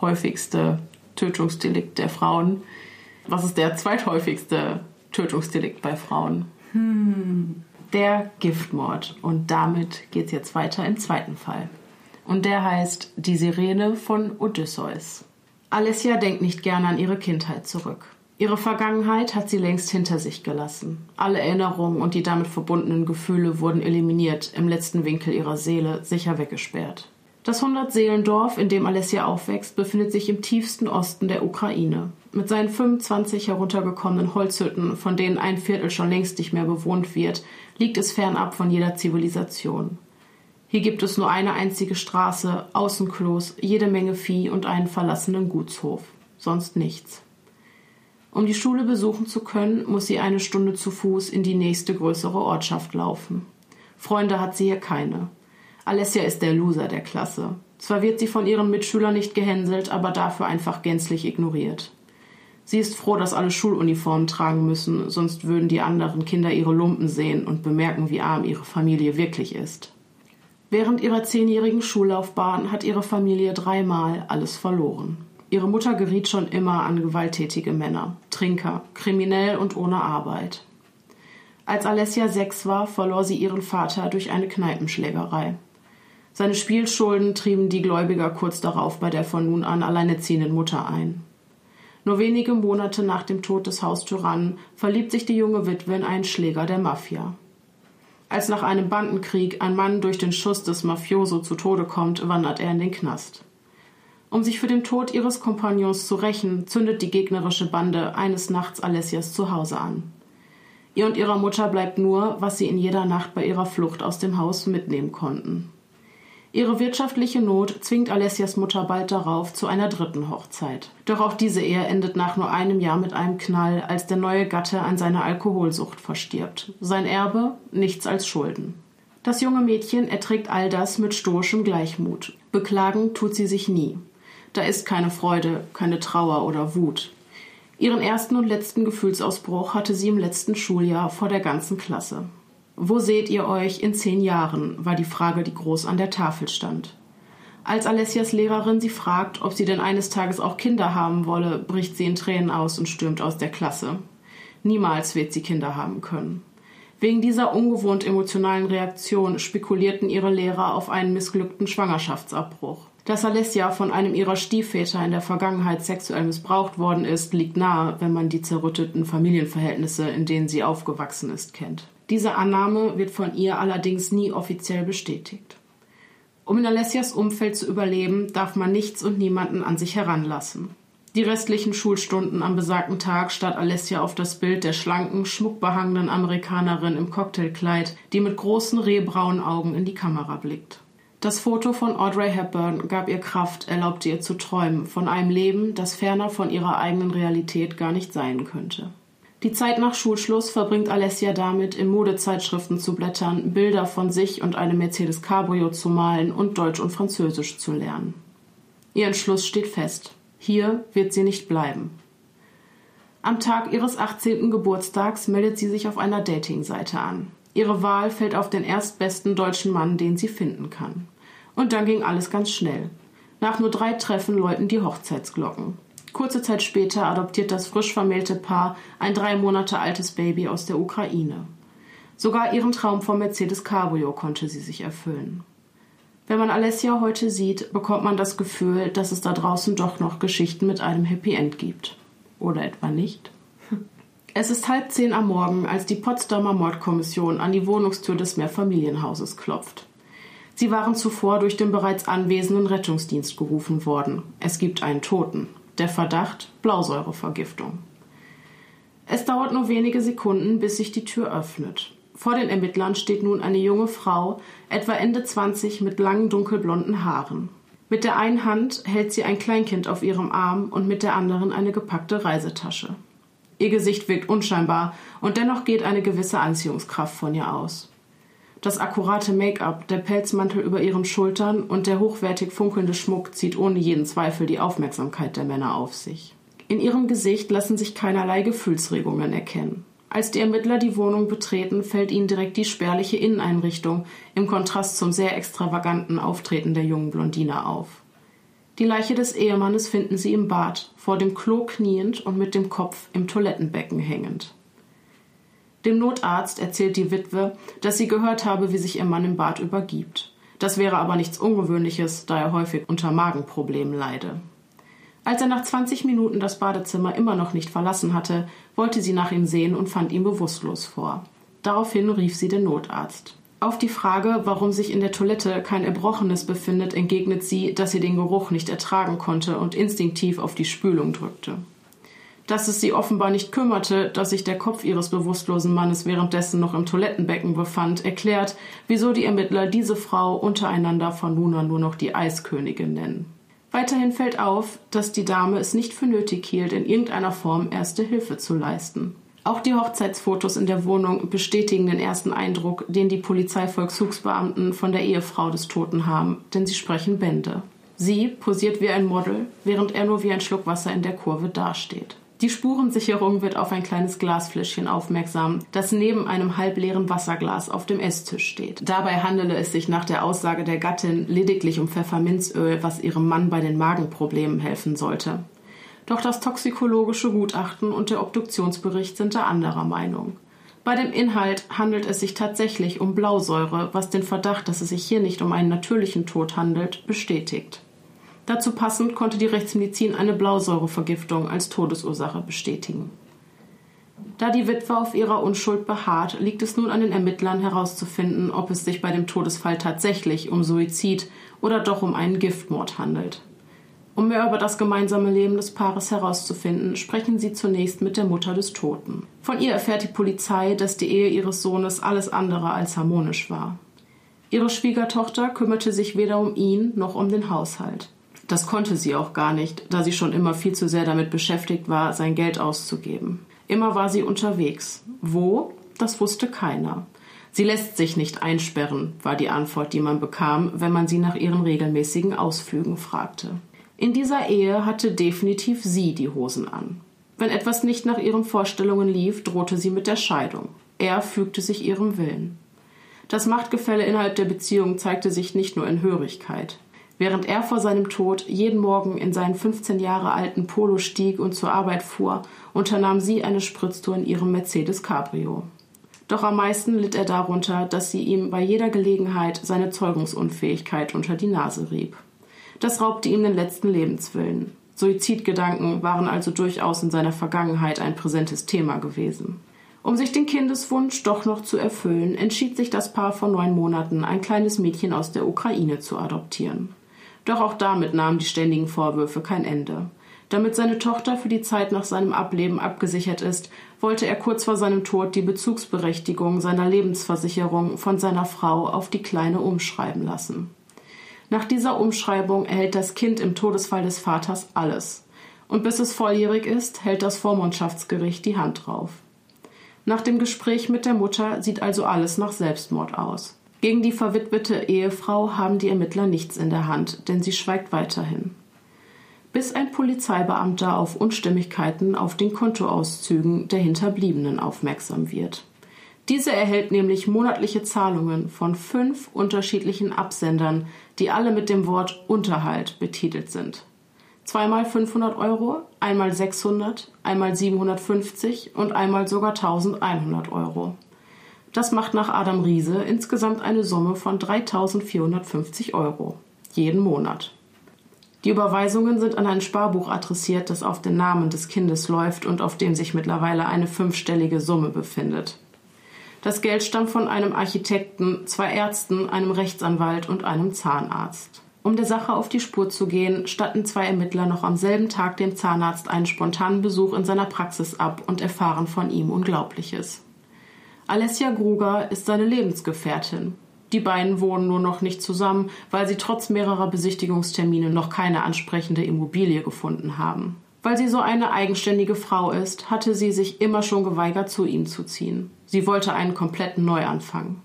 häufigste Tötungsdelikt der Frauen. Was ist der zweithäufigste Tötungsdelikt bei Frauen? Hm. Der Giftmord. Und damit geht es jetzt weiter im zweiten Fall. Und der heißt Die Sirene von Odysseus. Alessia denkt nicht gerne an ihre Kindheit zurück. Ihre Vergangenheit hat sie längst hinter sich gelassen. Alle Erinnerungen und die damit verbundenen Gefühle wurden eliminiert, im letzten Winkel ihrer Seele sicher weggesperrt. Das Hundertseelendorf, in dem Alessia aufwächst, befindet sich im tiefsten Osten der Ukraine. Mit seinen 25 heruntergekommenen Holzhütten, von denen ein Viertel schon längst nicht mehr bewohnt wird, liegt es fernab von jeder Zivilisation. Hier gibt es nur eine einzige Straße, Außenklos, jede Menge Vieh und einen verlassenen Gutshof. Sonst nichts. Um die Schule besuchen zu können, muss sie eine Stunde zu Fuß in die nächste größere Ortschaft laufen. Freunde hat sie hier keine. Alessia ist der Loser der Klasse. Zwar wird sie von ihren Mitschülern nicht gehänselt, aber dafür einfach gänzlich ignoriert. Sie ist froh, dass alle Schuluniformen tragen müssen, sonst würden die anderen Kinder ihre Lumpen sehen und bemerken, wie arm ihre Familie wirklich ist. Während ihrer zehnjährigen Schullaufbahn hat ihre Familie dreimal alles verloren. Ihre Mutter geriet schon immer an gewalttätige Männer, Trinker, kriminell und ohne Arbeit. Als Alessia sechs war, verlor sie ihren Vater durch eine Kneipenschlägerei. Seine Spielschulden trieben die Gläubiger kurz darauf bei der von nun an alleinerziehenden Mutter ein. Nur wenige Monate nach dem Tod des Haustyrannen verliebt sich die junge Witwe in einen Schläger der Mafia. Als nach einem Bandenkrieg ein Mann durch den Schuss des Mafioso zu Tode kommt, wandert er in den Knast. Um sich für den Tod ihres Kompagnons zu rächen, zündet die gegnerische Bande eines Nachts Alessias Zuhause an. Ihr und ihrer Mutter bleibt nur, was sie in jeder Nacht bei ihrer Flucht aus dem Haus mitnehmen konnten. Ihre wirtschaftliche Not zwingt Alessias Mutter bald darauf zu einer dritten Hochzeit. Doch auch diese Ehe endet nach nur einem Jahr mit einem Knall, als der neue Gatte an seiner Alkoholsucht verstirbt. Sein Erbe nichts als Schulden. Das junge Mädchen erträgt all das mit stoischem Gleichmut. Beklagen tut sie sich nie. Da ist keine Freude, keine Trauer oder Wut. Ihren ersten und letzten Gefühlsausbruch hatte sie im letzten Schuljahr vor der ganzen Klasse. Wo seht ihr euch in zehn Jahren? war die Frage, die groß an der Tafel stand. Als Alessias Lehrerin sie fragt, ob sie denn eines Tages auch Kinder haben wolle, bricht sie in Tränen aus und stürmt aus der Klasse. Niemals wird sie Kinder haben können. Wegen dieser ungewohnt emotionalen Reaktion spekulierten ihre Lehrer auf einen missglückten Schwangerschaftsabbruch. Dass Alessia von einem ihrer Stiefväter in der Vergangenheit sexuell missbraucht worden ist, liegt nahe, wenn man die zerrütteten Familienverhältnisse, in denen sie aufgewachsen ist, kennt. Diese Annahme wird von ihr allerdings nie offiziell bestätigt. Um in Alessias Umfeld zu überleben, darf man nichts und niemanden an sich heranlassen. Die restlichen Schulstunden am besagten Tag starrt Alessia auf das Bild der schlanken, schmuckbehangenen Amerikanerin im Cocktailkleid, die mit großen rehbraunen Augen in die Kamera blickt. Das Foto von Audrey Hepburn gab ihr Kraft, erlaubte ihr zu träumen von einem Leben, das ferner von ihrer eigenen Realität gar nicht sein könnte. Die Zeit nach Schulschluss verbringt Alessia damit, in Modezeitschriften zu blättern, Bilder von sich und einem Mercedes Cabrio zu malen und Deutsch und Französisch zu lernen. Ihr Entschluss steht fest. Hier wird sie nicht bleiben. Am Tag ihres 18. Geburtstags meldet sie sich auf einer Datingseite an. Ihre Wahl fällt auf den erstbesten deutschen Mann, den sie finden kann. Und dann ging alles ganz schnell. Nach nur drei Treffen läuten die Hochzeitsglocken. Kurze Zeit später adoptiert das frisch vermählte Paar ein drei Monate altes Baby aus der Ukraine. Sogar ihren Traum vom Mercedes Cabrio konnte sie sich erfüllen. Wenn man Alessia heute sieht, bekommt man das Gefühl, dass es da draußen doch noch Geschichten mit einem Happy End gibt. Oder etwa nicht? Es ist halb zehn am Morgen, als die Potsdamer Mordkommission an die Wohnungstür des Mehrfamilienhauses klopft. Sie waren zuvor durch den bereits anwesenden Rettungsdienst gerufen worden. Es gibt einen Toten. Der Verdacht Blausäurevergiftung. Es dauert nur wenige Sekunden, bis sich die Tür öffnet. Vor den Ermittlern steht nun eine junge Frau, etwa Ende 20, mit langen dunkelblonden Haaren. Mit der einen Hand hält sie ein Kleinkind auf ihrem Arm und mit der anderen eine gepackte Reisetasche. Ihr Gesicht wirkt unscheinbar und dennoch geht eine gewisse Anziehungskraft von ihr aus. Das akkurate Make-up, der Pelzmantel über ihren Schultern und der hochwertig funkelnde Schmuck zieht ohne jeden Zweifel die Aufmerksamkeit der Männer auf sich. In ihrem Gesicht lassen sich keinerlei Gefühlsregungen erkennen. Als die Ermittler die Wohnung betreten, fällt ihnen direkt die spärliche Inneneinrichtung im Kontrast zum sehr extravaganten Auftreten der jungen Blondine auf. Die Leiche des Ehemannes finden sie im Bad, vor dem Klo kniend und mit dem Kopf im Toilettenbecken hängend. Dem Notarzt erzählt die Witwe, dass sie gehört habe, wie sich ihr Mann im Bad übergibt. Das wäre aber nichts Ungewöhnliches, da er häufig unter Magenproblemen leide. Als er nach 20 Minuten das Badezimmer immer noch nicht verlassen hatte, wollte sie nach ihm sehen und fand ihn bewusstlos vor. Daraufhin rief sie den Notarzt. Auf die Frage, warum sich in der Toilette kein Erbrochenes befindet, entgegnet sie, dass sie den Geruch nicht ertragen konnte und instinktiv auf die Spülung drückte. Dass es sie offenbar nicht kümmerte, dass sich der Kopf ihres bewusstlosen Mannes währenddessen noch im Toilettenbecken befand, erklärt, wieso die Ermittler diese Frau untereinander von nun an nur noch die Eiskönigin nennen. Weiterhin fällt auf, dass die Dame es nicht für nötig hielt, in irgendeiner Form erste Hilfe zu leisten. Auch die Hochzeitsfotos in der Wohnung bestätigen den ersten Eindruck, den die Polizeivollzugsbeamten von der Ehefrau des Toten haben, denn sie sprechen Bände. Sie posiert wie ein Model, während er nur wie ein Schluck Wasser in der Kurve dasteht. Die Spurensicherung wird auf ein kleines Glasfläschchen aufmerksam, das neben einem halbleeren Wasserglas auf dem Esstisch steht. Dabei handele es sich nach der Aussage der Gattin lediglich um Pfefferminzöl, was ihrem Mann bei den Magenproblemen helfen sollte. Doch das toxikologische Gutachten und der Obduktionsbericht sind da anderer Meinung. Bei dem Inhalt handelt es sich tatsächlich um Blausäure, was den Verdacht, dass es sich hier nicht um einen natürlichen Tod handelt, bestätigt. Dazu passend konnte die Rechtsmedizin eine Blausäurevergiftung als Todesursache bestätigen. Da die Witwe auf ihrer Unschuld beharrt, liegt es nun an den Ermittlern herauszufinden, ob es sich bei dem Todesfall tatsächlich um Suizid oder doch um einen Giftmord handelt. Um mehr über das gemeinsame Leben des Paares herauszufinden, sprechen sie zunächst mit der Mutter des Toten. Von ihr erfährt die Polizei, dass die Ehe ihres Sohnes alles andere als harmonisch war. Ihre Schwiegertochter kümmerte sich weder um ihn noch um den Haushalt. Das konnte sie auch gar nicht, da sie schon immer viel zu sehr damit beschäftigt war, sein Geld auszugeben. Immer war sie unterwegs. Wo? Das wusste keiner. Sie lässt sich nicht einsperren, war die Antwort, die man bekam, wenn man sie nach ihren regelmäßigen Ausflügen fragte. In dieser Ehe hatte definitiv sie die Hosen an. Wenn etwas nicht nach ihren Vorstellungen lief, drohte sie mit der Scheidung. Er fügte sich ihrem Willen. Das Machtgefälle innerhalb der Beziehung zeigte sich nicht nur in Hörigkeit. Während er vor seinem Tod jeden Morgen in seinen 15 Jahre alten Polo stieg und zur Arbeit fuhr, unternahm sie eine Spritztour in ihrem Mercedes Cabrio. Doch am meisten litt er darunter, dass sie ihm bei jeder Gelegenheit seine Zeugungsunfähigkeit unter die Nase rieb. Das raubte ihm den letzten Lebenswillen. Suizidgedanken waren also durchaus in seiner Vergangenheit ein präsentes Thema gewesen. Um sich den Kindeswunsch doch noch zu erfüllen, entschied sich das Paar vor neun Monaten, ein kleines Mädchen aus der Ukraine zu adoptieren. Doch auch damit nahmen die ständigen Vorwürfe kein Ende. Damit seine Tochter für die Zeit nach seinem Ableben abgesichert ist, wollte er kurz vor seinem Tod die Bezugsberechtigung seiner Lebensversicherung von seiner Frau auf die Kleine umschreiben lassen. Nach dieser Umschreibung erhält das Kind im Todesfall des Vaters alles. Und bis es volljährig ist, hält das Vormundschaftsgericht die Hand drauf. Nach dem Gespräch mit der Mutter sieht also alles nach Selbstmord aus. Gegen die verwitwete Ehefrau haben die Ermittler nichts in der Hand, denn sie schweigt weiterhin. Bis ein Polizeibeamter auf Unstimmigkeiten auf den Kontoauszügen der Hinterbliebenen aufmerksam wird. Diese erhält nämlich monatliche Zahlungen von fünf unterschiedlichen Absendern, die alle mit dem Wort Unterhalt betitelt sind. Zweimal 500 Euro, einmal 600, einmal 750 und einmal sogar 1100 Euro. Das macht nach Adam Riese insgesamt eine Summe von 3450 Euro. Jeden Monat. Die Überweisungen sind an ein Sparbuch adressiert, das auf den Namen des Kindes läuft und auf dem sich mittlerweile eine fünfstellige Summe befindet. Das Geld stammt von einem Architekten, zwei Ärzten, einem Rechtsanwalt und einem Zahnarzt. Um der Sache auf die Spur zu gehen, statten zwei Ermittler noch am selben Tag dem Zahnarzt einen spontanen Besuch in seiner Praxis ab und erfahren von ihm Unglaubliches. Alessia Gruger ist seine Lebensgefährtin. Die beiden wohnen nur noch nicht zusammen, weil sie trotz mehrerer Besichtigungstermine noch keine ansprechende Immobilie gefunden haben. Weil sie so eine eigenständige Frau ist, hatte sie sich immer schon geweigert, zu ihm zu ziehen. Sie wollte einen kompletten Neuanfang.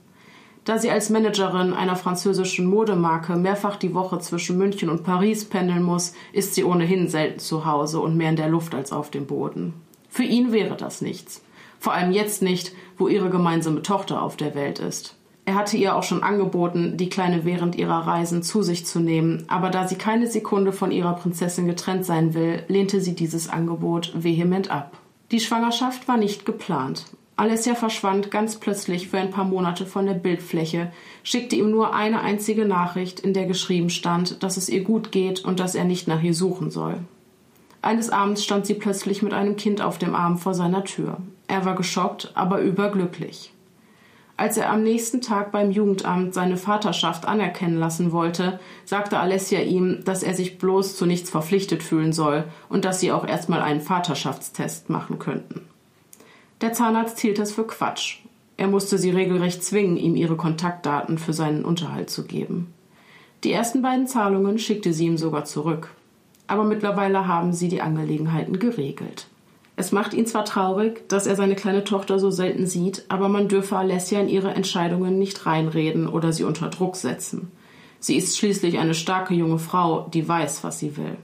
Da sie als Managerin einer französischen Modemarke mehrfach die Woche zwischen München und Paris pendeln muss, ist sie ohnehin selten zu Hause und mehr in der Luft als auf dem Boden. Für ihn wäre das nichts. Vor allem jetzt nicht, wo ihre gemeinsame Tochter auf der Welt ist. Er hatte ihr auch schon angeboten, die Kleine während ihrer Reisen zu sich zu nehmen, aber da sie keine Sekunde von ihrer Prinzessin getrennt sein will, lehnte sie dieses Angebot vehement ab. Die Schwangerschaft war nicht geplant. Alessia verschwand ganz plötzlich für ein paar Monate von der Bildfläche, schickte ihm nur eine einzige Nachricht, in der geschrieben stand, dass es ihr gut geht und dass er nicht nach ihr suchen soll. Eines Abends stand sie plötzlich mit einem Kind auf dem Arm vor seiner Tür. Er war geschockt, aber überglücklich. Als er am nächsten Tag beim Jugendamt seine Vaterschaft anerkennen lassen wollte, sagte Alessia ihm, dass er sich bloß zu nichts verpflichtet fühlen soll und dass sie auch erstmal einen Vaterschaftstest machen könnten. Der Zahnarzt hielt das für Quatsch. Er musste sie regelrecht zwingen, ihm ihre Kontaktdaten für seinen Unterhalt zu geben. Die ersten beiden Zahlungen schickte sie ihm sogar zurück. Aber mittlerweile haben sie die Angelegenheiten geregelt. Es macht ihn zwar traurig, dass er seine kleine Tochter so selten sieht, aber man dürfe Alessia in ihre Entscheidungen nicht reinreden oder sie unter Druck setzen. Sie ist schließlich eine starke junge Frau, die weiß, was sie will.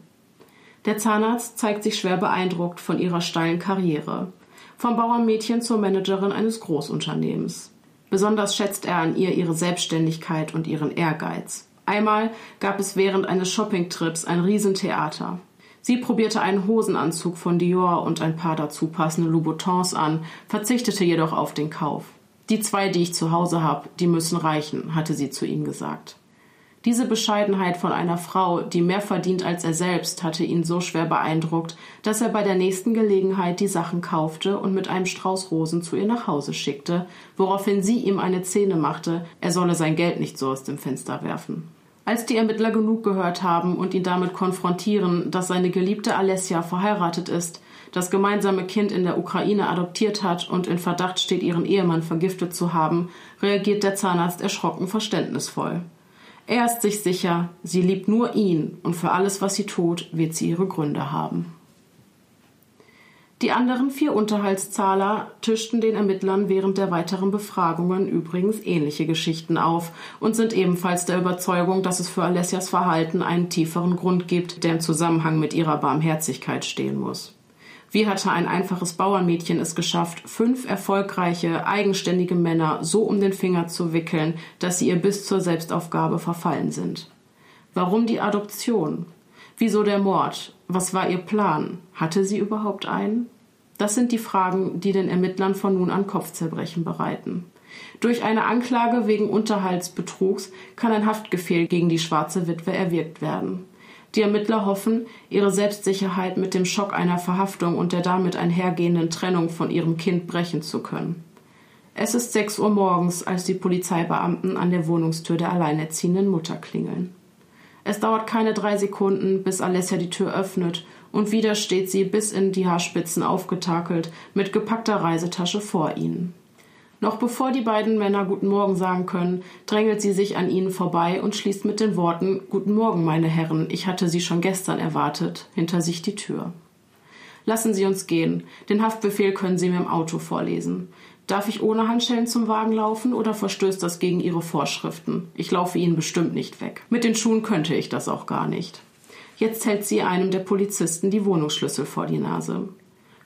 Der Zahnarzt zeigt sich schwer beeindruckt von ihrer steilen Karriere. Vom Bauernmädchen zur Managerin eines Großunternehmens. Besonders schätzt er an ihr ihre Selbstständigkeit und ihren Ehrgeiz. Einmal gab es während eines Shoppingtrips ein Riesentheater. Sie probierte einen Hosenanzug von Dior und ein paar dazu passende Louboutins an, verzichtete jedoch auf den Kauf. Die zwei, die ich zu Hause habe, die müssen reichen, hatte sie zu ihm gesagt. Diese Bescheidenheit von einer Frau, die mehr verdient als er selbst, hatte ihn so schwer beeindruckt, dass er bei der nächsten Gelegenheit die Sachen kaufte und mit einem Strauß Rosen zu ihr nach Hause schickte, woraufhin sie ihm eine Szene machte, er solle sein Geld nicht so aus dem Fenster werfen. Als die Ermittler genug gehört haben und ihn damit konfrontieren, dass seine geliebte Alessia verheiratet ist, das gemeinsame Kind in der Ukraine adoptiert hat und in Verdacht steht, ihren Ehemann vergiftet zu haben, reagiert der Zahnarzt erschrocken verständnisvoll. Er ist sich sicher, sie liebt nur ihn und für alles, was sie tut, wird sie ihre Gründe haben. Die anderen vier Unterhaltszahler tischten den Ermittlern während der weiteren Befragungen übrigens ähnliche Geschichten auf und sind ebenfalls der Überzeugung, dass es für Alessias Verhalten einen tieferen Grund gibt, der im Zusammenhang mit ihrer Barmherzigkeit stehen muss. Wie hatte ein einfaches Bauernmädchen es geschafft, fünf erfolgreiche, eigenständige Männer so um den Finger zu wickeln, dass sie ihr bis zur Selbstaufgabe verfallen sind? Warum die Adoption? Wieso der Mord? Was war ihr Plan? Hatte sie überhaupt einen? Das sind die Fragen, die den Ermittlern von nun an Kopfzerbrechen bereiten. Durch eine Anklage wegen Unterhaltsbetrugs kann ein Haftbefehl gegen die schwarze Witwe erwirkt werden. Die Ermittler hoffen, ihre Selbstsicherheit mit dem Schock einer Verhaftung und der damit einhergehenden Trennung von ihrem Kind brechen zu können. Es ist sechs Uhr morgens, als die Polizeibeamten an der Wohnungstür der alleinerziehenden Mutter klingeln. Es dauert keine drei Sekunden, bis Alessia die Tür öffnet, und wieder steht sie bis in die Haarspitzen aufgetakelt, mit gepackter Reisetasche vor ihnen. Noch bevor die beiden Männer Guten Morgen sagen können, drängelt sie sich an ihnen vorbei und schließt mit den Worten Guten Morgen, meine Herren, ich hatte Sie schon gestern erwartet, hinter sich die Tür. Lassen Sie uns gehen. Den Haftbefehl können Sie mir im Auto vorlesen. Darf ich ohne Handschellen zum Wagen laufen oder verstößt das gegen Ihre Vorschriften? Ich laufe Ihnen bestimmt nicht weg. Mit den Schuhen könnte ich das auch gar nicht. Jetzt hält sie einem der Polizisten die Wohnungsschlüssel vor die Nase.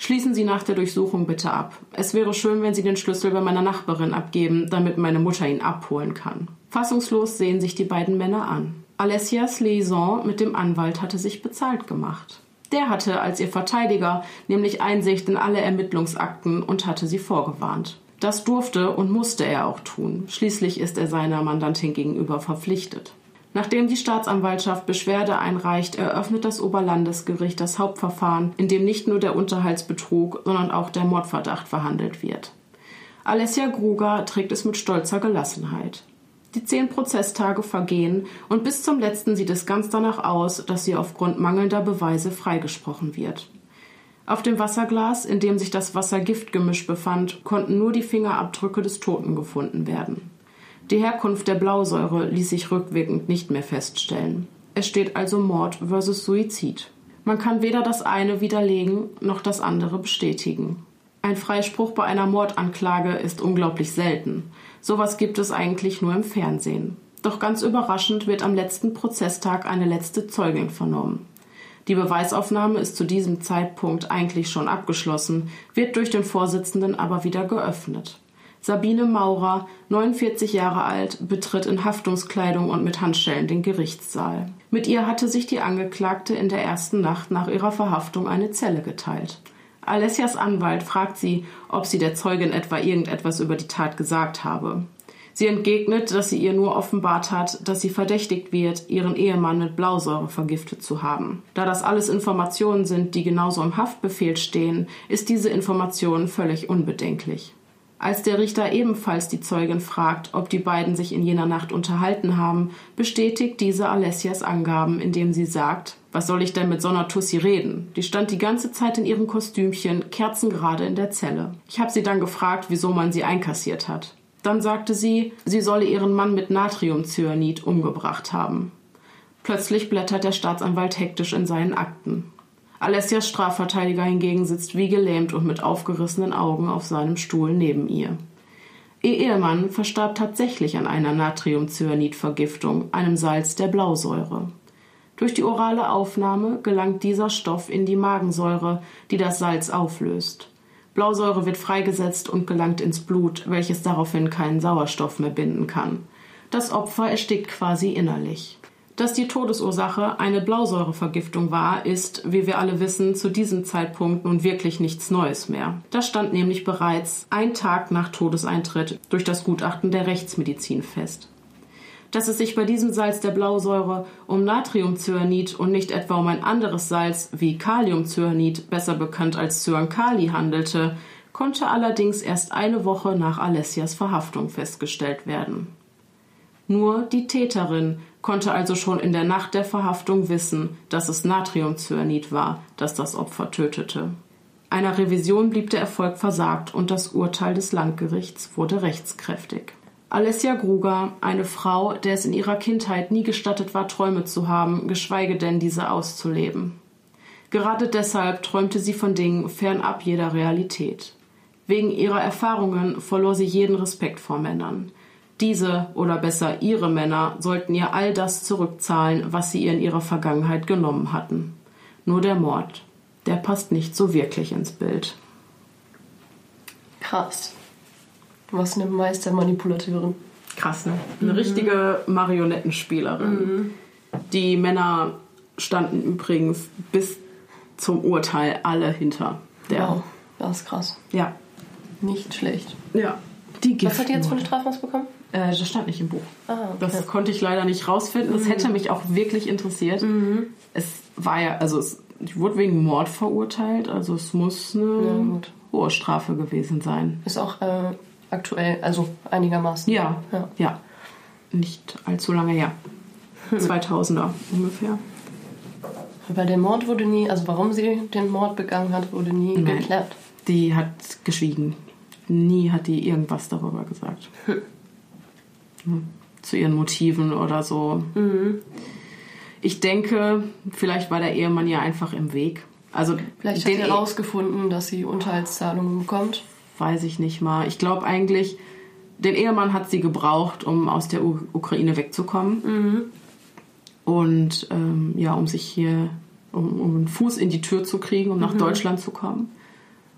Schließen Sie nach der Durchsuchung bitte ab. Es wäre schön, wenn Sie den Schlüssel bei meiner Nachbarin abgeben, damit meine Mutter ihn abholen kann. Fassungslos sehen sich die beiden Männer an. Alessias Liaison mit dem Anwalt hatte sich bezahlt gemacht. Der hatte als ihr Verteidiger nämlich Einsicht in alle Ermittlungsakten und hatte sie vorgewarnt. Das durfte und musste er auch tun. Schließlich ist er seiner Mandantin gegenüber verpflichtet. Nachdem die Staatsanwaltschaft Beschwerde einreicht, eröffnet das Oberlandesgericht das Hauptverfahren, in dem nicht nur der Unterhaltsbetrug, sondern auch der Mordverdacht verhandelt wird. Alessia Gruger trägt es mit stolzer Gelassenheit. Die zehn Prozesstage vergehen und bis zum letzten sieht es ganz danach aus, dass sie aufgrund mangelnder Beweise freigesprochen wird. Auf dem Wasserglas, in dem sich das Wassergiftgemisch befand, konnten nur die Fingerabdrücke des Toten gefunden werden. Die Herkunft der Blausäure ließ sich rückwirkend nicht mehr feststellen. Es steht also Mord versus Suizid. Man kann weder das eine widerlegen noch das andere bestätigen. Ein Freispruch bei einer Mordanklage ist unglaublich selten. Sowas gibt es eigentlich nur im Fernsehen. Doch ganz überraschend wird am letzten Prozesstag eine letzte Zeugin vernommen. Die Beweisaufnahme ist zu diesem Zeitpunkt eigentlich schon abgeschlossen, wird durch den Vorsitzenden aber wieder geöffnet. Sabine Maurer, 49 Jahre alt, betritt in Haftungskleidung und mit Handschellen den Gerichtssaal. Mit ihr hatte sich die Angeklagte in der ersten Nacht nach ihrer Verhaftung eine Zelle geteilt. Alessias Anwalt fragt sie, ob sie der Zeugin etwa irgendetwas über die Tat gesagt habe. Sie entgegnet, dass sie ihr nur offenbart hat, dass sie verdächtigt wird, ihren Ehemann mit Blausäure vergiftet zu haben. Da das alles Informationen sind, die genauso im Haftbefehl stehen, ist diese Information völlig unbedenklich. Als der Richter ebenfalls die Zeugin fragt, ob die beiden sich in jener Nacht unterhalten haben, bestätigt diese Alessias Angaben, indem sie sagt, was soll ich denn mit so einer Tussi reden? Die stand die ganze Zeit in ihrem Kostümchen, kerzengerade in der Zelle. Ich habe sie dann gefragt, wieso man sie einkassiert hat. Dann sagte sie, sie solle ihren Mann mit Natriumcyanid umgebracht haben. Plötzlich blättert der Staatsanwalt hektisch in seinen Akten. Alessias Strafverteidiger hingegen sitzt wie gelähmt und mit aufgerissenen Augen auf seinem Stuhl neben ihr. Ihr Ehemann verstarb tatsächlich an einer Natriumcyanidvergiftung, einem Salz der Blausäure. Durch die orale Aufnahme gelangt dieser Stoff in die Magensäure, die das Salz auflöst. Blausäure wird freigesetzt und gelangt ins Blut, welches daraufhin keinen Sauerstoff mehr binden kann. Das Opfer erstickt quasi innerlich. Dass die Todesursache eine Blausäurevergiftung war, ist, wie wir alle wissen, zu diesem Zeitpunkt nun wirklich nichts Neues mehr. Das stand nämlich bereits ein Tag nach Todeseintritt durch das Gutachten der Rechtsmedizin fest. Dass es sich bei diesem Salz der Blausäure um Natriumcyanid und nicht etwa um ein anderes Salz wie Kaliumcyanid, besser bekannt als Cyankali, handelte, konnte allerdings erst eine Woche nach Alessias Verhaftung festgestellt werden. Nur die Täterin konnte also schon in der Nacht der Verhaftung wissen, dass es Natriumcyanid war, das das Opfer tötete. Einer Revision blieb der Erfolg versagt und das Urteil des Landgerichts wurde rechtskräftig. Alessia Gruger, eine Frau, der es in ihrer Kindheit nie gestattet war, Träume zu haben, geschweige denn diese auszuleben. Gerade deshalb träumte sie von Dingen fernab jeder Realität. Wegen ihrer Erfahrungen verlor sie jeden Respekt vor Männern. Diese oder besser ihre Männer sollten ihr all das zurückzahlen, was sie ihr in ihrer Vergangenheit genommen hatten. Nur der Mord, der passt nicht so wirklich ins Bild. Krass. Was eine Meistermanipulateurin. Krass, ne? Eine mhm. richtige Marionettenspielerin. Mhm. Die Männer standen übrigens bis zum Urteil alle hinter der. Wow, das ist krass. Ja. Nicht schlecht. Ja. Die Was hat die jetzt für eine Strafmaß bekommen? Äh, das stand nicht im Buch. Ah, okay. Das konnte ich leider nicht rausfinden. Das mhm. hätte mich auch wirklich interessiert. Mhm. Es war ja, also es, ich wurde wegen Mord verurteilt, also es muss eine ja, hohe Strafe gewesen sein. Ist auch äh, aktuell, also einigermaßen. Ja, ja, ja. Nicht allzu lange her. Hm. 2000er ungefähr. Weil der Mord wurde nie, also warum sie den Mord begangen hat, wurde nie Nein. geklärt. Die hat geschwiegen. Nie hat die irgendwas darüber gesagt. Hm zu ihren Motiven oder so. Mhm. Ich denke, vielleicht war der Ehemann ja einfach im Weg. Also vielleicht hat er herausgefunden, dass sie Unterhaltszahlungen bekommt. Weiß ich nicht mal. Ich glaube eigentlich, den Ehemann hat sie gebraucht, um aus der U Ukraine wegzukommen. Mhm. Und ähm, ja, um sich hier, um, um einen Fuß in die Tür zu kriegen, um nach mhm. Deutschland zu kommen.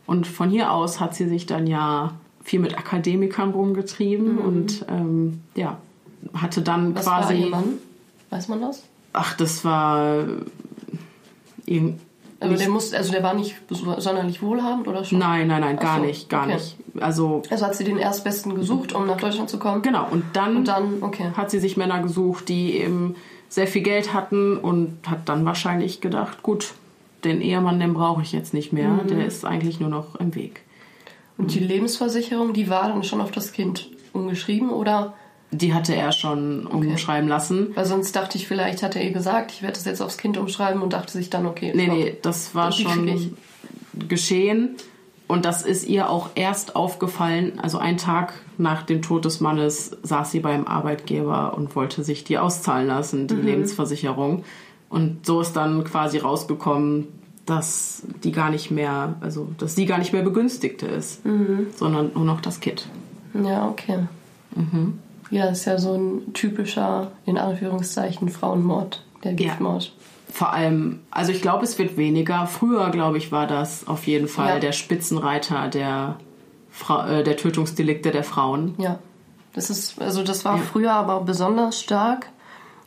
Und von hier aus hat sie sich dann ja viel mit Akademikern rumgetrieben mhm. und ähm, ja, hatte dann Was quasi. War ihr Mann? Weiß man das? Ach, das war irgend. Also der, muss, also der war nicht sonderlich wohlhabend oder schon? Nein, nein, nein, gar so, nicht, gar okay. nicht. Also, also hat sie den Erstbesten gesucht, um nach Deutschland zu kommen? Genau, und dann, und dann okay. hat sie sich Männer gesucht, die eben sehr viel Geld hatten und hat dann wahrscheinlich gedacht, gut, den Ehemann, den brauche ich jetzt nicht mehr, mhm. der ist eigentlich nur noch im Weg. Und die Lebensversicherung, die war dann schon auf das Kind umgeschrieben oder? Die hatte er schon umschreiben lassen. Weil sonst dachte ich, vielleicht hat er ihr gesagt, ich werde das jetzt aufs Kind umschreiben und dachte sich dann, okay. Nee, nee, das war schon geschehen. Und das ist ihr auch erst aufgefallen, also einen Tag nach dem Tod des Mannes saß sie beim Arbeitgeber und wollte sich die auszahlen lassen, die Lebensversicherung. Und so ist dann quasi rausgekommen, dass die gar nicht mehr, also dass sie gar nicht mehr Begünstigte ist, sondern nur noch das Kind. Ja, okay. Ja, ist ja so ein typischer, in Anführungszeichen, Frauenmord, der Giftmord. Vor allem, also ich glaube, es wird weniger. Früher, glaube ich, war das auf jeden Fall Ja. der Spitzenreiter der, Fra äh, der Tötungsdelikte der Frauen. Ja. Das ist, also das war früher aber besonders stark.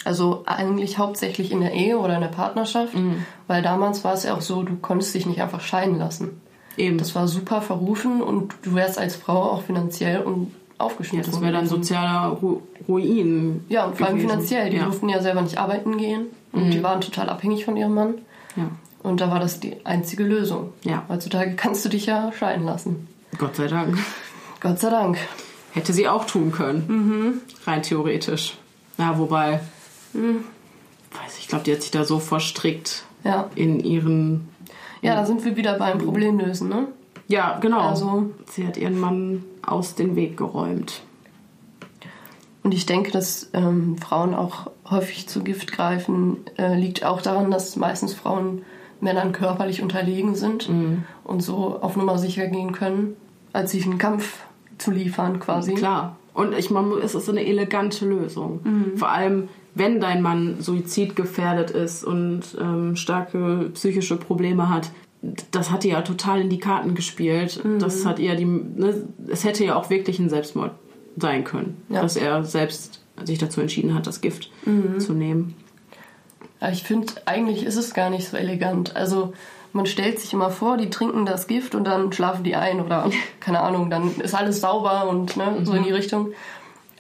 Also eigentlich hauptsächlich in der Ehe oder in der Partnerschaft, Mhm. weil damals war es ja auch so, du konntest dich nicht einfach scheiden lassen. Eben. Das war super verrufen und du wärst als Frau auch finanziell und ja, aufgeschmissen. das wäre dann sozialer Ru Ruin. Ja, und vor allem gewesen. finanziell. Die ja. Mhm. durften ja selber nicht arbeiten gehen und die waren total abhängig von ihrem Mann. ja. Und da war das die einzige Lösung. Ja. Heutzutage kannst du dich ja scheiden lassen. Gott sei Dank. Gott sei Dank. Hätte sie auch tun können. Mhm. Rein theoretisch. Ja, wobei, Mhm. weiß ich, glaube, die hat sich da so verstrickt Ja. in ihren. Ja, da sind wir wieder beim Problemlösen, ne? Ja, genau. Also- sie hat ihren Mann aus dem Weg geräumt. Und ich denke, dass ähm, Frauen auch häufig zu Gift greifen, äh, liegt auch daran, dass meistens Frauen Männern körperlich unterlegen sind und so auf Nummer sicher gehen können, als sich einen Kampf zu liefern quasi. Klar. Und ich meine, es ist eine elegante Lösung. Mhm. Vor allem, wenn dein Mann suizidgefährdet ist und ähm, starke psychische Probleme hat. Das hat ihr ja total in die Karten gespielt. Mhm. Das hat ihr die. Ne, es hätte ja auch wirklich ein Selbstmord sein können, Ja. dass er selbst sich dazu entschieden hat, das Gift Mhm. zu nehmen. Aber ich finde, eigentlich ist es gar nicht so elegant. Also man stellt sich immer vor, die trinken das Gift und dann schlafen die ein oder keine Ahnung, dann ist alles sauber und ne, so in die Richtung.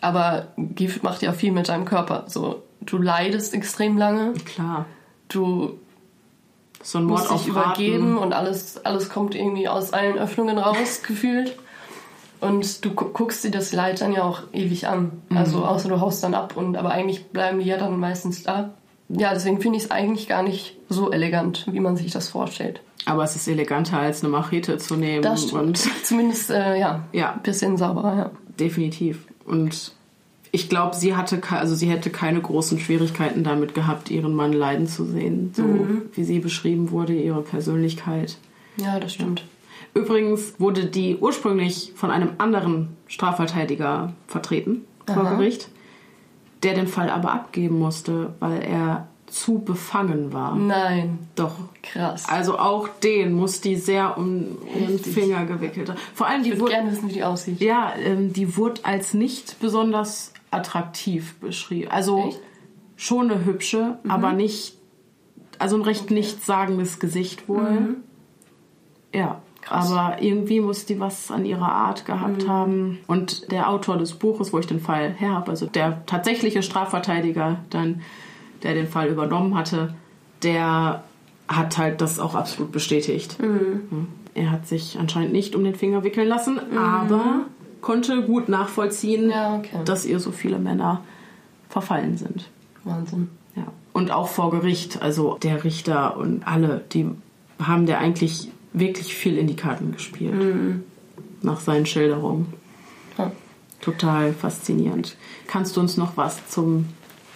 Aber Gift macht ja viel mit deinem Körper. So, du leidest extrem lange, Klar. du So ein Mord musst dich übergeben und alles, alles kommt irgendwie aus allen Öffnungen raus, gefühlt. Und du gu- guckst dir das Leid dann ja auch ewig an. Also außer du haust dann ab und aber eigentlich bleiben die ja dann meistens da. Ja, deswegen finde ich es eigentlich gar nicht so elegant, wie man sich das vorstellt. Aber es ist eleganter, als eine Machete zu nehmen. Das stimmt. Und Zumindest, äh, ja, Ja. ein bisschen sauberer, ja. definitiv. Und ich glaube, sie hatte, also sie hätte keine großen Schwierigkeiten damit gehabt, ihren Mann leiden zu sehen, so Mhm. wie sie beschrieben wurde, ihre Persönlichkeit. Ja, das stimmt. Übrigens wurde die ursprünglich von einem anderen Strafverteidiger vertreten vor Aha. Gericht, der den Fall aber abgeben musste, weil er zu befangen war. Nein, Doch. krass. Also auch den muss die sehr um ihren Richtig. Finger gewickelt haben. Vor allem ich die würde wurde, gerne wissen, wie die aussieht. ja, ähm, die wurde als nicht besonders attraktiv beschrieben. Also Echt? schon eine hübsche, aber nicht, also ein recht nichtssagendes Gesicht wohl. Ja. Krass. Aber irgendwie muss die was an ihrer Art gehabt haben. Und der Autor des Buches, wo ich den Fall her habe, also der tatsächliche Strafverteidiger, dann, der den Fall übernommen hatte, der hat halt das auch absolut bestätigt. Mhm. Er hat sich anscheinend nicht um den Finger wickeln lassen, aber konnte gut nachvollziehen, Ja, okay. dass ihr so viele Männer verfallen sind. Wahnsinn. Ja. Und auch vor Gericht, also der Richter und alle, die haben der eigentlich wirklich viel in die Karten gespielt. Nach seinen Schilderungen. Ja. Total faszinierend. Kannst du uns noch was zum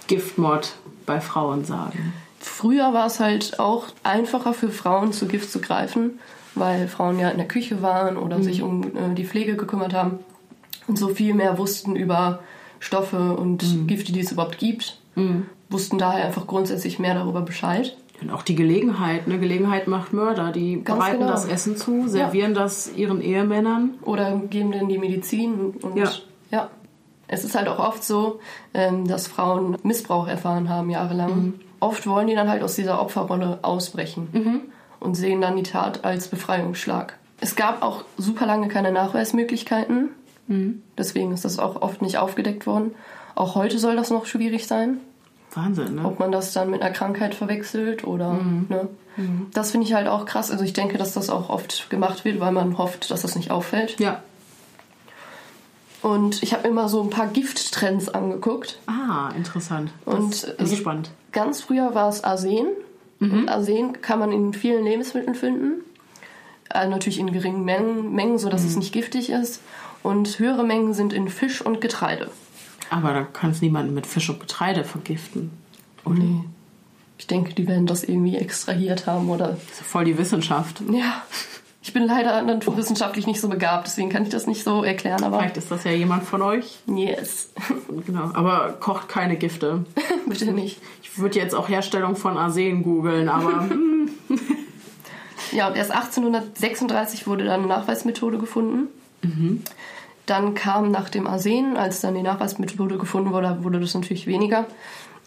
Giftmord bei Frauen sagen? Früher war es halt auch einfacher für Frauen zu Gift zu greifen, weil Frauen ja in der Küche waren oder sich um äh, die Pflege gekümmert haben und so viel mehr wussten über Stoffe und Gifte, die es überhaupt gibt. Wussten daher einfach grundsätzlich mehr darüber Bescheid. Und auch die Gelegenheit, ne? Gelegenheit macht Mörder. Die Ganz bereiten genau. das Essen zu, servieren das ihren Ehemännern. Oder geben denen die Medizin und Ja. ja. Es ist halt auch oft so, ähm, dass Frauen Missbrauch erfahren haben jahrelang. Oft wollen die dann halt aus dieser Opferrolle ausbrechen und sehen dann die Tat als Befreiungsschlag. Es gab auch super lange keine Nachweismöglichkeiten. Deswegen ist das auch oft nicht aufgedeckt worden. Auch heute soll das noch schwierig sein. Wahnsinn, ne? Ob man das dann mit einer Krankheit verwechselt oder. Ne? Das finde ich halt auch krass. Also ich denke, dass das auch oft gemacht wird, weil man hofft, dass das nicht auffällt. Ja. Und ich habe immer so ein paar Gifttrends angeguckt. Ah, interessant. Das Und ist also- spannend. Ganz früher war es Arsen. Und Arsen kann man in vielen Lebensmitteln finden. Also natürlich in geringen Mengen, Mengen sodass es nicht giftig ist. Und höhere Mengen sind in Fisch und Getreide. Aber da kann es niemanden mit Fisch und Getreide vergiften. Nee. Ich denke, die werden das irgendwie extrahiert haben oder. Das ist voll die Wissenschaft. Ja. Ich bin leider naturwissenschaftlich nicht so begabt, deswegen kann ich das nicht so erklären, aber. Vielleicht ist das ja jemand von euch. Yes. Genau. Aber kocht keine Gifte. Bitte nicht. Ich würde jetzt auch Herstellung von Arsen googeln, aber hm, Ja, und erst 1836 wurde dann eine Nachweismethode gefunden. Dann kam nach dem Arsen, als dann die Nachweismethode gefunden wurde, wurde das natürlich weniger.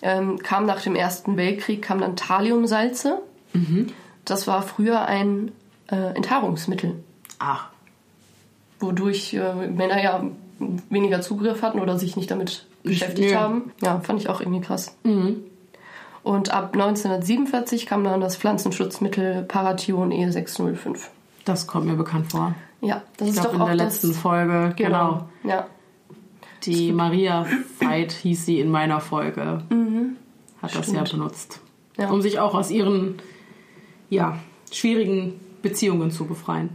Ähm, kam nach dem Ersten Weltkrieg, kam dann Thalliumsalze. Das war früher ein äh, Enthaarungsmittel, ach, wodurch äh, Männer ja weniger Zugriff hatten oder sich nicht damit beschäftigt ja. haben. Ja, fand ich auch irgendwie krass. Und ab 1947 kam dann das Pflanzenschutzmittel Parathion E E605. das kommt mir bekannt vor. Ja, das Ich ist glaube, doch in auch der das, letzten Folge, genau. Ja, Die Maria Veit hieß sie in meiner Folge. Hat das ja Stimmt. benutzt. Ja. Um sich auch aus ihren ja, schwierigen Beziehungen zu befreien.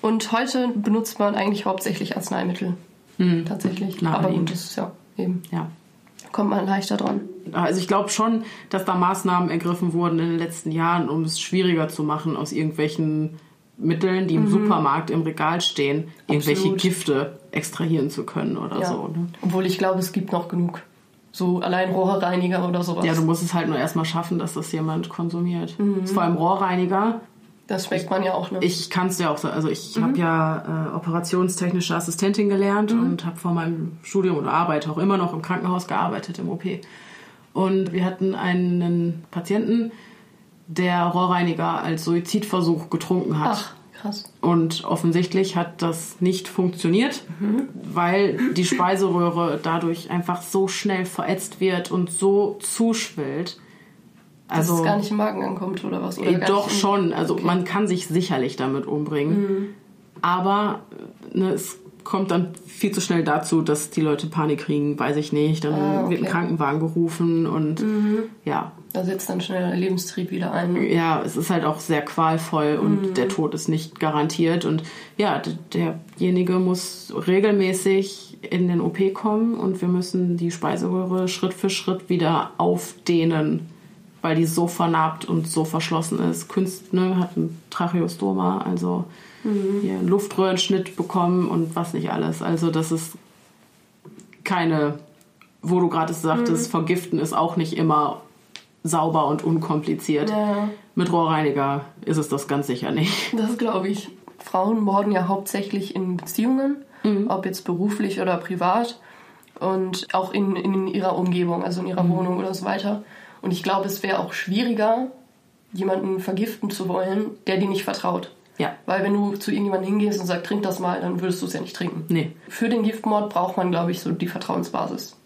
Und heute benutzt man eigentlich hauptsächlich Arzneimittel. Tatsächlich. Aber Naheliegend. gut, das ist ja eben. Ja. Kommt man leichter dran. Also ich glaube schon, dass da Maßnahmen ergriffen wurden in den letzten Jahren, um es schwieriger zu machen, aus irgendwelchen Mitteln, die im Supermarkt im Regal stehen, irgendwelche Absolut. Gifte extrahieren zu können oder Ja. so. Ne? Obwohl ich glaube, es gibt noch genug. So allein Rohrreiniger oder sowas. Ja, du musst es halt nur erstmal schaffen, dass das jemand konsumiert. Ist vor allem Rohrreiniger. das schmeckt man ja auch. Ne? Ich kann es ja auch so. Also ich habe ja äh, operationstechnische Assistentin gelernt und habe vor meinem Studium oder arbeite auch immer noch im Krankenhaus gearbeitet, im OP. Und wir hatten einen Patienten, der Rohrreiniger als Suizidversuch getrunken hat. Ach, krass. Und offensichtlich hat das nicht funktioniert, weil die Speiseröhre dadurch einfach so schnell verätzt wird und so zuschwillt. Dass es gar nicht im Magen ankommt oder was? Oder Äh, Doch schon, also man kann sich sicherlich damit umbringen. Aber ne, es kommt dann viel zu schnell dazu, dass die Leute Panik kriegen, weiß ich nicht. Dann Ah, wird ein okay. Krankenwagen gerufen und ja. Da setzt dann schnell der Lebenstrieb wieder ein. Ja, es ist halt auch sehr qualvoll und der Tod ist nicht garantiert. Und ja, derjenige muss regelmäßig in den OP kommen und wir müssen die Speiseröhre Schritt für Schritt wieder aufdehnen, weil die so vernarbt und so verschlossen ist. Künst, ne, hat ein Tracheostoma, also hier einen Luftröhrenschnitt bekommen und was nicht alles. Also das ist keine, wo du gerade sagtest, vergiften ist auch nicht immer sauber und unkompliziert. Ja. Mit Rohrreiniger ist es das ganz sicher nicht. Das glaube ich. Frauen morden ja hauptsächlich in Beziehungen, ob jetzt beruflich oder privat und auch in, in ihrer Umgebung, also in ihrer Wohnung oder so weiter. Und ich glaube, es wäre auch schwieriger, jemanden vergiften zu wollen, der dir nicht vertraut. Ja. Weil wenn du zu irgendjemandem hingehst und sagst, trink das mal, dann würdest du es ja nicht trinken. Nee. Für den Giftmord braucht man, glaube ich, so die Vertrauensbasis.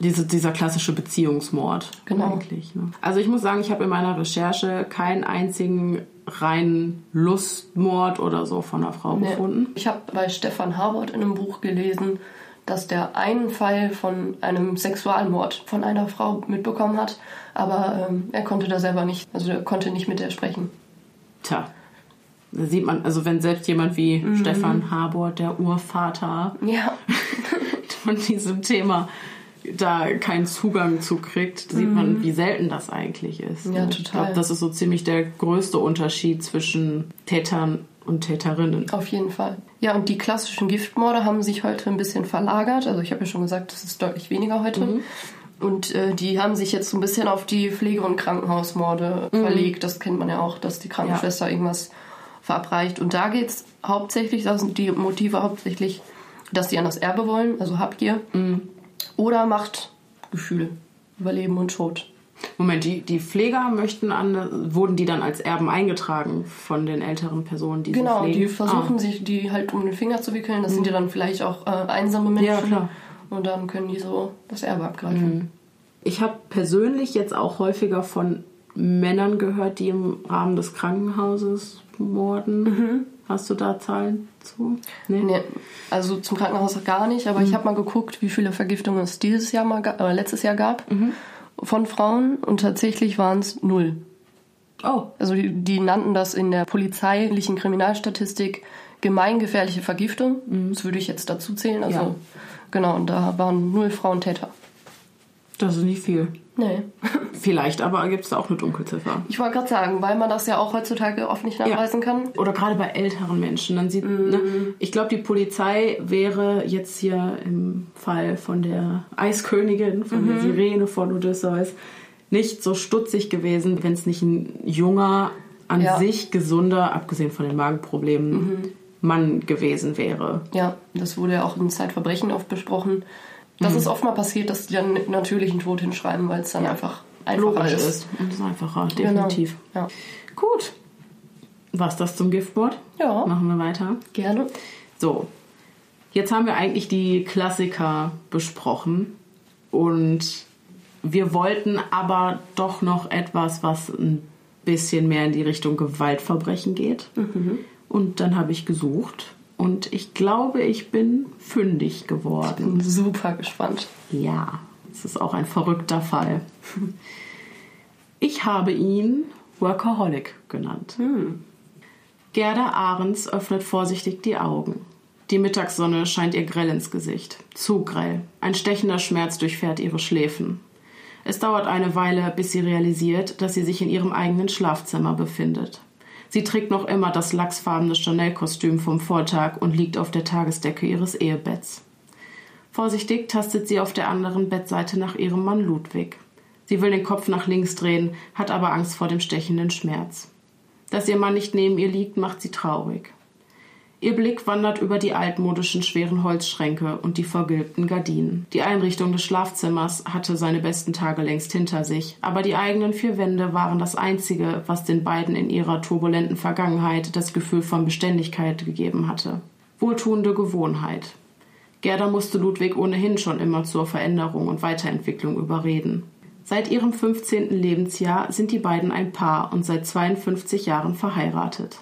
Diese, dieser klassische Beziehungsmord. Genau. Eigentlich, ne? Also ich muss sagen, ich habe in meiner Recherche keinen einzigen reinen Lustmord oder so von einer Frau Nee. gefunden. Ich habe bei Stefan Harbert in einem Buch gelesen, dass der einen Fall von einem Sexualmord von einer Frau mitbekommen hat, aber ähm, er konnte da selber nicht, also er konnte nicht mit der sprechen. Tja. Da sieht man, also wenn selbst jemand wie Mhm. Stefan Habor, der Urvater Ja, von diesem Thema, da keinen Zugang zu kriegt, sieht man, wie selten das eigentlich ist. Mhm. Ja, Ich total. glaube, das ist so ziemlich der größte Unterschied zwischen Tätern und Täterinnen. auf jeden Fall. Ja, und die klassischen Giftmorde haben sich heute ein bisschen verlagert. Also ich habe ja schon gesagt, das ist deutlich weniger heute. Und äh, die haben sich jetzt so ein bisschen auf die Pflege- und Krankenhausmorde verlegt. Das kennt man ja auch, dass die Krankenschwester irgendwas verabreicht. Und da geht es hauptsächlich, da sind die Motive hauptsächlich, dass die an das Erbe wollen, also Habgier. Oder Machtgefühl über Leben und Tod. Moment, die, die Pfleger möchten an, wurden die dann als Erben eingetragen von den älteren Personen, die Genau, die versuchen Ah. sich die halt um den Finger zu wickeln. Das sind ja dann vielleicht auch äh, einsame Menschen. Ja, klar. Und dann können die so das Erbe abgreifen. Ich habe persönlich jetzt auch häufiger von Männern gehört, die im Rahmen des Krankenhauses morden. Mhm. Hast du da Zahlen zu? Nee. Also zum Krankenhaus gar nicht, aber ich habe mal geguckt, wie viele Vergiftungen es dieses Jahr mal äh, letztes Jahr gab von Frauen und tatsächlich waren es null. Oh. Also die, die nannten das in der polizeilichen Kriminalstatistik gemeingefährliche Vergiftung. Das würde ich jetzt dazu zählen. Also Ja. genau, und da waren null Frauen Täter. Das ist nicht viel. Nee. Vielleicht, aber gibt es da auch eine Dunkelziffer. Ich wollte gerade sagen, weil man das ja auch heutzutage oft nicht nachweisen kann. Oder gerade bei älteren Menschen. Dann sieht, Mhm. ne, ich glaube, die Polizei wäre jetzt hier im Fall von der Eiskönigin, von Mhm. der Sirene von Odysseus, nicht so stutzig gewesen, wenn es nicht ein junger, an Ja. Mhm. sich gesunder, abgesehen von den Magenproblemen, Mann gewesen wäre. Ja, das wurde ja auch in Zeitverbrechen oft besprochen. Das ist oft mal passiert, dass die dann natürlichen Tod hinschreiben, weil es dann einfach einfacher Logisch ist. ist. Und ist einfacher, Genau. definitiv. Ja. Gut. Was das zum Giftboard? Ja. Machen wir weiter. Gerne. So, jetzt haben wir eigentlich die Klassiker besprochen und wir wollten aber doch noch etwas, was ein bisschen mehr in die Richtung Gewaltverbrechen geht. Und dann habe ich gesucht und ich glaube, ich bin fündig geworden. Bin super gespannt. Ja, es ist auch ein verrückter Fall. Ich habe ihn Workaholic genannt. Gerda Ahrens öffnet vorsichtig die Augen. Die Mittagssonne scheint ihr grell ins Gesicht. Zu grell. Ein stechender Schmerz durchfährt ihre Schläfen. Es dauert eine Weile, bis sie realisiert, dass sie sich in ihrem eigenen Schlafzimmer befindet. Sie trägt noch immer das lachsfarbene Chanel-Kostüm vom Vortag und liegt auf der Tagesdecke ihres Ehebetts. Vorsichtig tastet sie auf der anderen Bettseite nach ihrem Mann Ludwig. Sie will den Kopf nach links drehen, hat aber Angst vor dem stechenden Schmerz. Dass ihr Mann nicht neben ihr liegt, macht sie traurig. Ihr Blick wandert über die altmodischen schweren Holzschränke und die vergilbten Gardinen. Die Einrichtung des Schlafzimmers hatte seine besten Tage längst hinter sich, aber die eigenen vier Wände waren das Einzige, was den beiden in ihrer turbulenten Vergangenheit das Gefühl von Beständigkeit gegeben hatte. Wohltuende Gewohnheit. Gerda musste Ludwig ohnehin schon immer zur Veränderung und Weiterentwicklung überreden. Seit ihrem 15. Lebensjahr sind die beiden ein Paar und seit 52 Jahren verheiratet.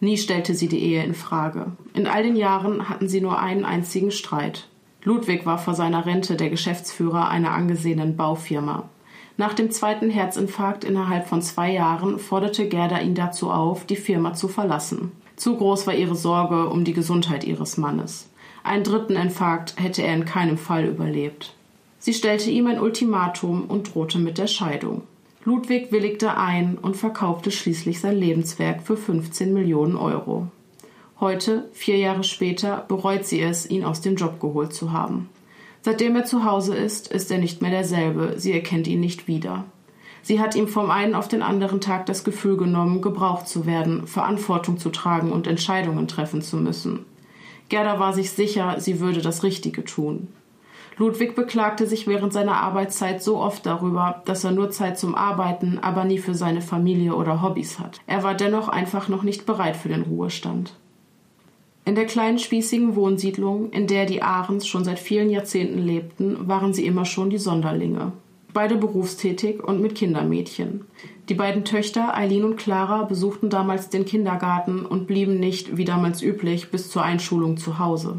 Nie stellte sie die Ehe in Frage. In all den Jahren hatten sie nur einen einzigen Streit. Ludwig war vor seiner Rente der Geschäftsführer einer angesehenen Baufirma. Nach dem zweiten Herzinfarkt innerhalb von zwei Jahren forderte Gerda ihn dazu auf, die Firma zu verlassen. Zu groß war ihre Sorge um die Gesundheit ihres Mannes. Einen dritten Infarkt hätte er in keinem Fall überlebt. Sie stellte ihm ein Ultimatum und drohte mit der Scheidung. Ludwig willigte ein und verkaufte schließlich sein Lebenswerk für 15 Millionen Euro. Heute, vier Jahre später, bereut sie es, ihn aus dem Job geholt zu haben. Seitdem er zu Hause ist, ist er nicht mehr derselbe, sie erkennt ihn nicht wieder. Sie hat ihm vom einen auf den anderen Tag das Gefühl genommen, gebraucht zu werden, Verantwortung zu tragen und Entscheidungen treffen zu müssen. Gerda war sich sicher, sie würde das Richtige tun. Ludwig beklagte sich während seiner Arbeitszeit so oft darüber, dass er nur Zeit zum Arbeiten, aber nie für seine Familie oder Hobbys hat. Er war dennoch einfach noch nicht bereit für den Ruhestand. In der kleinen spießigen Wohnsiedlung, in der die Ahrens schon seit vielen Jahrzehnten lebten, waren sie immer schon die Sonderlinge. Beide berufstätig und mit Kindermädchen. Die beiden Töchter, Eileen und Clara, besuchten damals den Kindergarten und blieben nicht, wie damals üblich, bis zur Einschulung zu Hause.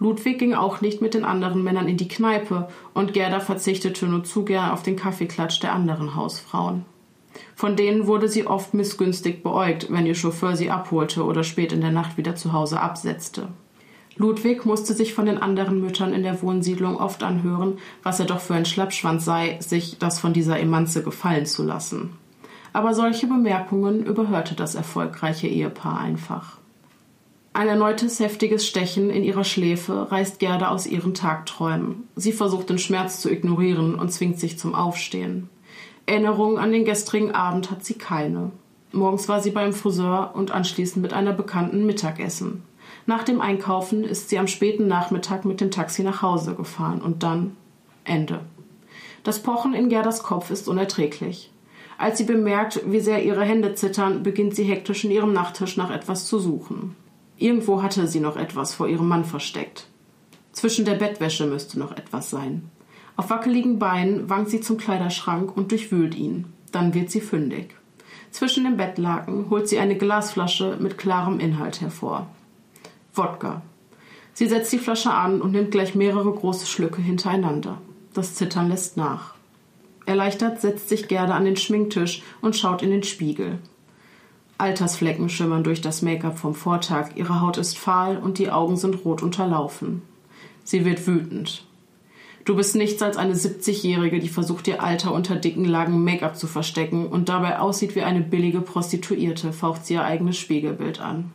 Ludwig ging auch nicht mit den anderen Männern in die Kneipe und Gerda verzichtete nur zu gern auf den Kaffeeklatsch der anderen Hausfrauen. Von denen wurde sie oft missgünstig beäugt, wenn ihr Chauffeur sie abholte oder spät in der Nacht wieder zu Hause absetzte. Ludwig musste sich von den anderen Müttern in der Wohnsiedlung oft anhören, was er doch für ein Schlappschwanz sei, sich das von dieser Emanze gefallen zu lassen. Aber solche Bemerkungen überhörte das erfolgreiche Ehepaar einfach. Ein erneutes heftiges Stechen in ihrer Schläfe reißt Gerda aus ihren Tagträumen. Sie versucht den Schmerz zu ignorieren und zwingt sich zum Aufstehen. Erinnerungen an den gestrigen Abend hat sie keine. Morgens war sie beim Friseur und anschließend mit einer Bekannten Mittagessen. Nach dem Einkaufen ist sie am späten Nachmittag mit dem Taxi nach Hause gefahren und dann Ende. Das Pochen in Gerdas Kopf ist unerträglich. Als sie bemerkt, wie sehr ihre Hände zittern, beginnt sie hektisch in ihrem Nachttisch nach etwas zu suchen. Irgendwo hatte sie noch etwas vor ihrem Mann versteckt. Zwischen der Bettwäsche müsste noch etwas sein. Auf wackeligen Beinen wankt sie zum Kleiderschrank und durchwühlt ihn. Dann wird sie fündig. Zwischen den Bettlaken holt sie eine Glasflasche mit klarem Inhalt hervor. Wodka. Sie setzt die Flasche an und nimmt gleich mehrere große Schlücke hintereinander. Das Zittern lässt nach. Erleichtert setzt sich Gerda an den Schminktisch und schaut in den Spiegel. Altersflecken schimmern durch das Make-up vom Vortag, ihre Haut ist fahl und die Augen sind rot unterlaufen. Sie wird wütend. Du bist nichts als eine 70-Jährige, die versucht, ihr Alter unter dicken Lagen Make-up zu verstecken und dabei aussieht wie eine billige Prostituierte, faucht sie ihr eigenes Spiegelbild an.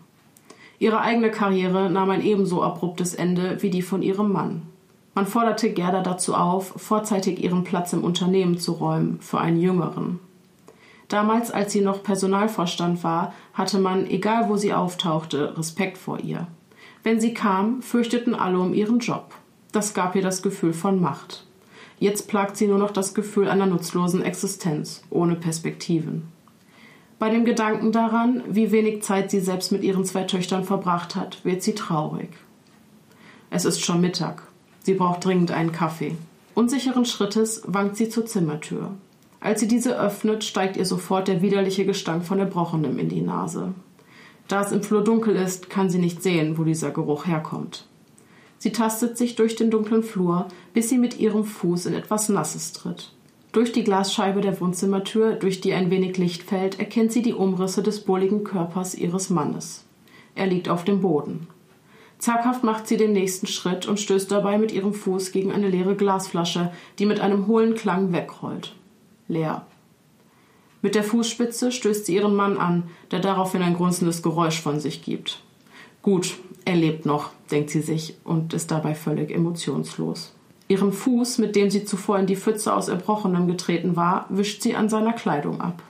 Ihre eigene Karriere nahm ein ebenso abruptes Ende wie die von ihrem Mann. Man forderte Gerda dazu auf, vorzeitig ihren Platz im Unternehmen zu räumen für einen jüngeren. Damals, als sie noch Personalvorstand war, hatte man, egal wo sie auftauchte, Respekt vor ihr. Wenn sie kam, fürchteten alle um ihren Job. Das gab ihr das Gefühl von Macht. Jetzt plagt sie nur noch das Gefühl einer nutzlosen Existenz, ohne Perspektiven. Bei dem Gedanken daran, wie wenig Zeit sie selbst mit ihren zwei Töchtern verbracht hat, wird sie traurig. Es ist schon Mittag. Sie braucht dringend einen Kaffee. Unsicheren Schrittes wankt sie zur Zimmertür. Als sie diese öffnet, steigt ihr sofort der widerliche Gestank von Erbrochenem in die Nase. Da es im Flur dunkel ist, kann sie nicht sehen, wo dieser Geruch herkommt. Sie tastet sich durch den dunklen Flur, bis sie mit ihrem Fuß in etwas Nasses tritt. Durch die Glasscheibe der Wohnzimmertür, durch die ein wenig Licht fällt, erkennt sie die Umrisse des bulligen Körpers ihres Mannes. Er liegt auf dem Boden. Zaghaft macht sie den nächsten Schritt und stößt dabei mit ihrem Fuß gegen eine leere Glasflasche, die mit einem hohlen Klang wegrollt. Leer. Mit der Fußspitze stößt sie ihren Mann an, der daraufhin ein grunzendes Geräusch von sich gibt. Gut, er lebt noch, denkt sie sich und ist dabei völlig emotionslos. Ihren Fuß, mit dem sie zuvor in die Pfütze aus Erbrochenem getreten war, wischt sie an seiner Kleidung ab.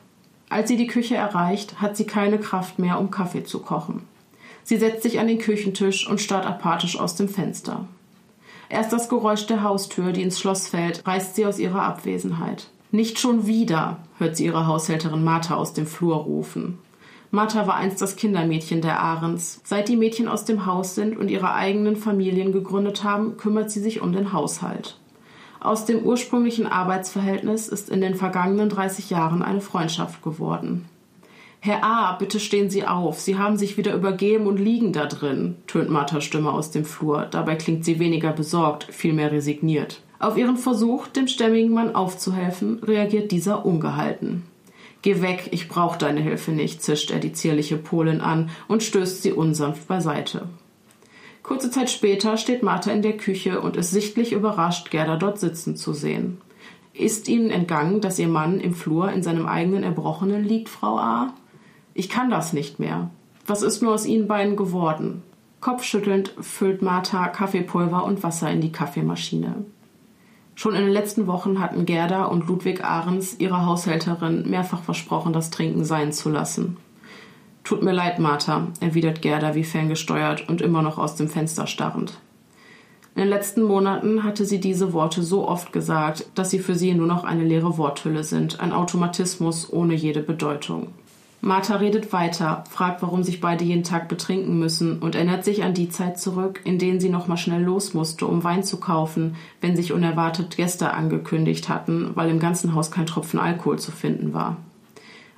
Als sie die Küche erreicht, hat sie keine Kraft mehr, um Kaffee zu kochen. Sie setzt sich an den Küchentisch und starrt apathisch aus dem Fenster. Erst das Geräusch der Haustür, die ins Schloss fällt, reißt sie aus ihrer Abwesenheit. Nicht schon wieder, hört sie ihre Haushälterin Martha aus dem Flur rufen. Martha war einst das Kindermädchen der Ahrens. Seit die Mädchen aus dem Haus sind und ihre eigenen Familien gegründet haben, kümmert sie sich um den Haushalt. Aus dem ursprünglichen Arbeitsverhältnis ist in den vergangenen 30 Jahren eine Freundschaft geworden. Herr A., bitte stehen Sie auf. Sie haben sich wieder übergeben und liegen da drin, tönt Marthas Stimme aus dem Flur. Dabei klingt sie weniger besorgt, vielmehr resigniert. Auf ihren Versuch, dem stämmigen Mann aufzuhelfen, reagiert dieser ungehalten. Geh weg, ich brauch deine Hilfe nicht, zischt er die zierliche Polin an und stößt sie unsanft beiseite. Kurze Zeit später steht Martha in der Küche und ist sichtlich überrascht, Gerda dort sitzen zu sehen. Ist Ihnen entgangen, dass Ihr Mann im Flur in seinem eigenen Erbrochenen liegt, Frau A? Ich kann das nicht mehr. Was ist nur aus Ihnen beiden geworden? Kopfschüttelnd füllt Martha Kaffeepulver und Wasser in die Kaffeemaschine. Schon in den letzten Wochen hatten Gerda und Ludwig Ahrens ihrer Haushälterin mehrfach versprochen, das Trinken sein zu lassen. Tut mir leid, Martha, erwidert Gerda wie ferngesteuert und immer noch aus dem Fenster starrend. In den letzten Monaten hatte sie diese Worte so oft gesagt, dass sie für sie nur noch eine leere Worthülle sind, ein Automatismus ohne jede Bedeutung. Martha redet weiter, fragt, warum sich beide jeden Tag betrinken müssen und erinnert sich an die Zeit zurück, in denen sie noch mal schnell los musste, um Wein zu kaufen, wenn sich unerwartet Gäste angekündigt hatten, weil im ganzen Haus kein Tropfen Alkohol zu finden war.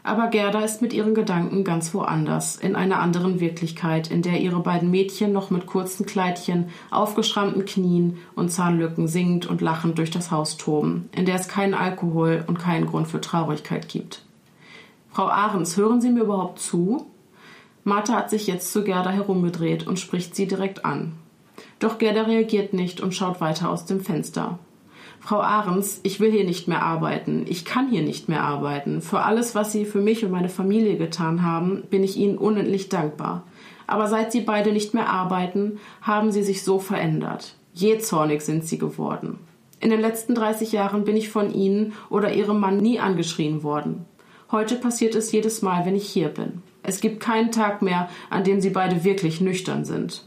Aber Gerda ist mit ihren Gedanken ganz woanders, in einer anderen Wirklichkeit, in der ihre beiden Mädchen noch mit kurzen Kleidchen, aufgeschrammten Knien und Zahnlücken singend und lachend durch das Haus toben, in der es keinen Alkohol und keinen Grund für Traurigkeit gibt. Frau Ahrens, hören Sie mir überhaupt zu? Martha hat sich jetzt zu Gerda herumgedreht und spricht sie direkt an. Doch Gerda reagiert nicht und schaut weiter aus dem Fenster. Frau Ahrens, ich will hier nicht mehr arbeiten. Ich kann hier nicht mehr arbeiten. Für alles, was Sie für mich und meine Familie getan haben, bin ich Ihnen unendlich dankbar. Aber seit Sie beide nicht mehr arbeiten, haben Sie sich so verändert. Jähzornig sind Sie geworden. In den letzten 30 Jahren bin ich von Ihnen oder Ihrem Mann nie angeschrien worden. Heute passiert es jedes Mal, wenn ich hier bin. Es gibt keinen Tag mehr, an dem sie beide wirklich nüchtern sind.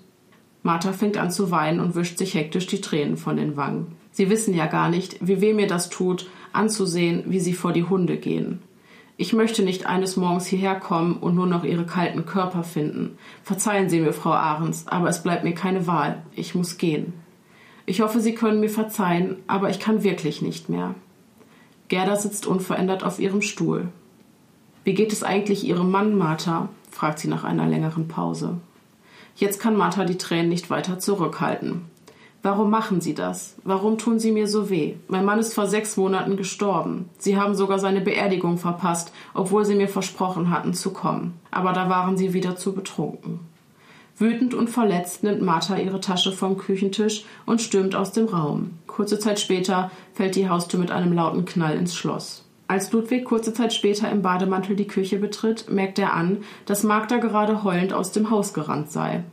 Martha fängt an zu weinen und wischt sich hektisch die Tränen von den Wangen. Sie wissen ja gar nicht, wie weh mir das tut, anzusehen, wie sie vor die Hunde gehen. Ich möchte nicht eines Morgens hierher kommen und nur noch ihre kalten Körper finden. Verzeihen Sie mir, Frau Ahrens, aber es bleibt mir keine Wahl. Ich muss gehen. Ich hoffe, Sie können mir verzeihen, aber ich kann wirklich nicht mehr. Gerda sitzt unverändert auf ihrem Stuhl. Wie geht es eigentlich Ihrem Mann, Martha? fragt sie nach einer längeren Pause. Jetzt kann Martha die Tränen nicht weiter zurückhalten. Warum machen Sie das? Warum tun Sie mir so weh? Mein Mann ist vor sechs Monaten gestorben. Sie haben sogar seine Beerdigung verpasst, obwohl Sie mir versprochen hatten zu kommen. Aber da waren Sie wieder zu betrunken. Wütend und verletzt nimmt Martha ihre Tasche vom Küchentisch und stürmt aus dem Raum. Kurze Zeit später fällt die Haustür mit einem lauten Knall ins Schloss. Als Ludwig kurze Zeit später im Bademantel die Küche betritt, merkt er an, dass Magda gerade heulend aus dem Haus gerannt sei.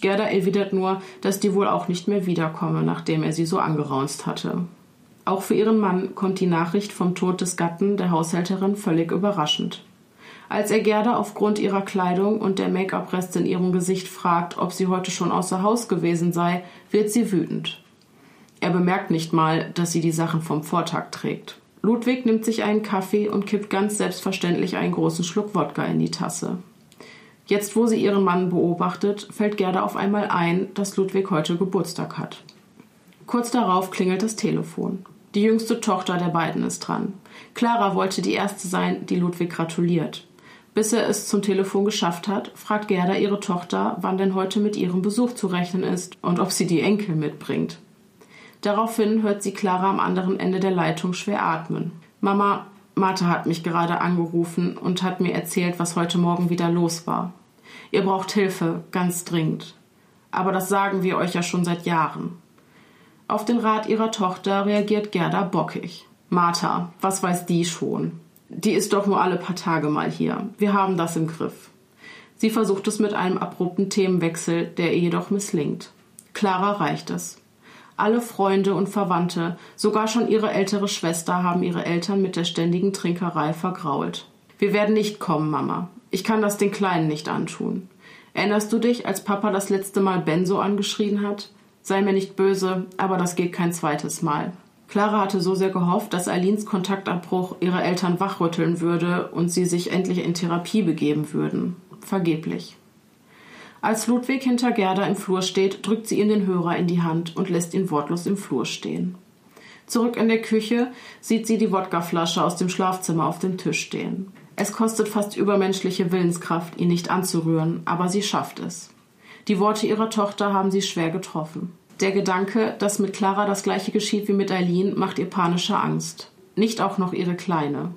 Gerda erwidert nur, dass die wohl auch nicht mehr wiederkomme, nachdem er sie so angeraunzt hatte. Auch für ihren Mann kommt die Nachricht vom Tod des Gatten der Haushälterin völlig überraschend. Als er Gerda aufgrund ihrer Kleidung und der Make-up-Reste in ihrem Gesicht fragt, ob sie heute schon außer Haus gewesen sei, wird sie wütend. Er bemerkt nicht mal, dass sie die Sachen vom Vortag trägt. Ludwig nimmt sich einen Kaffee und kippt ganz selbstverständlich einen großen Schluck Wodka in die Tasse. Jetzt, wo sie ihren Mann beobachtet, fällt Gerda auf einmal ein, dass Ludwig heute Geburtstag hat. Kurz darauf klingelt das Telefon. Die jüngste Tochter der beiden ist dran. Clara wollte die erste sein, die Ludwig gratuliert. Bis er es zum Telefon geschafft hat, fragt Gerda ihre Tochter, wann denn heute mit ihrem Besuch zu rechnen ist und ob sie die Enkel mitbringt. Daraufhin hört sie Clara am anderen Ende der Leitung schwer atmen. Mama, Martha hat mich gerade angerufen und hat mir erzählt, was heute Morgen wieder los war. Ihr braucht Hilfe, ganz dringend. Aber das sagen wir euch ja schon seit Jahren. Auf den Rat ihrer Tochter reagiert Gerda bockig. Martha, was weiß die schon? Die ist doch nur alle paar Tage mal hier. Wir haben das im Griff. Sie versucht es mit einem abrupten Themenwechsel, der ihr jedoch misslingt. Clara reicht es. Alle Freunde und Verwandte, sogar schon ihre ältere Schwester haben ihre Eltern mit der ständigen Trinkerei vergrault. Wir werden nicht kommen, Mama. Ich kann das den Kleinen nicht antun. Erinnerst du dich, als Papa das letzte Mal Benzo angeschrien hat? Sei mir nicht böse, aber das geht kein zweites Mal. Clara hatte so sehr gehofft, dass Alins Kontaktabbruch ihre Eltern wachrütteln würde und sie sich endlich in Therapie begeben würden. Vergeblich. Als Ludwig hinter Gerda im Flur steht, drückt sie ihm den Hörer in die Hand und lässt ihn wortlos im Flur stehen. Zurück in der Küche sieht sie die Wodkaflasche aus dem Schlafzimmer auf dem Tisch stehen. Es kostet fast übermenschliche Willenskraft, ihn nicht anzurühren, aber sie schafft es. Die Worte ihrer Tochter haben sie schwer getroffen. Der Gedanke, dass mit Clara das gleiche geschieht wie mit Eileen, macht ihr panische Angst. Nicht auch noch ihre Kleine.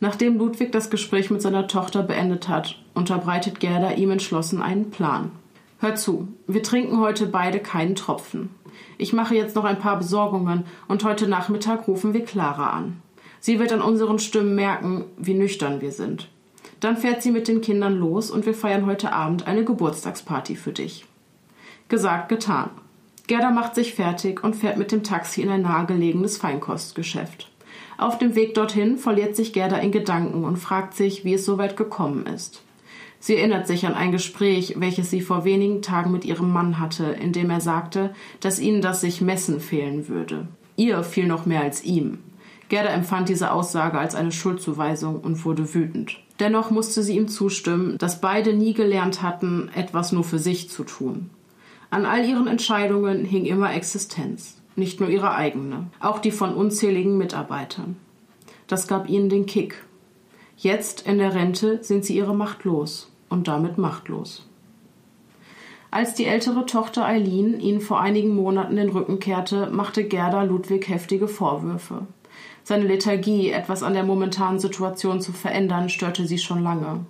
Nachdem Ludwig das Gespräch mit seiner Tochter beendet hat, unterbreitet Gerda ihm entschlossen einen Plan. Hör zu, wir trinken heute beide keinen Tropfen. Ich mache jetzt noch ein paar Besorgungen und heute Nachmittag rufen wir Clara an. Sie wird an unseren Stimmen merken, wie nüchtern wir sind. Dann fährt sie mit den Kindern los und wir feiern heute Abend eine Geburtstagsparty für dich. Gesagt, getan. Gerda macht sich fertig und fährt mit dem Taxi in ein nahegelegenes Feinkostgeschäft. Auf dem Weg dorthin verliert sich Gerda in Gedanken und fragt sich, wie es so weit gekommen ist. Sie erinnert sich an ein Gespräch, welches sie vor wenigen Tagen mit ihrem Mann hatte, in dem er sagte, dass ihnen das sich messen fehlen würde. Ihr fiel noch mehr als ihm. Gerda empfand diese Aussage als eine Schuldzuweisung und wurde wütend. Dennoch musste sie ihm zustimmen, dass beide nie gelernt hatten, etwas nur für sich zu tun. An all ihren Entscheidungen hing immer Existenz nicht nur ihre eigene, auch die von unzähligen Mitarbeitern. Das gab ihnen den Kick. Jetzt in der Rente sind sie ihre Macht los und damit machtlos. Als die ältere Tochter Eileen ihnen vor einigen Monaten den Rücken kehrte, machte Gerda Ludwig heftige Vorwürfe. Seine Lethargie, etwas an der momentanen Situation zu verändern, störte sie schon lange.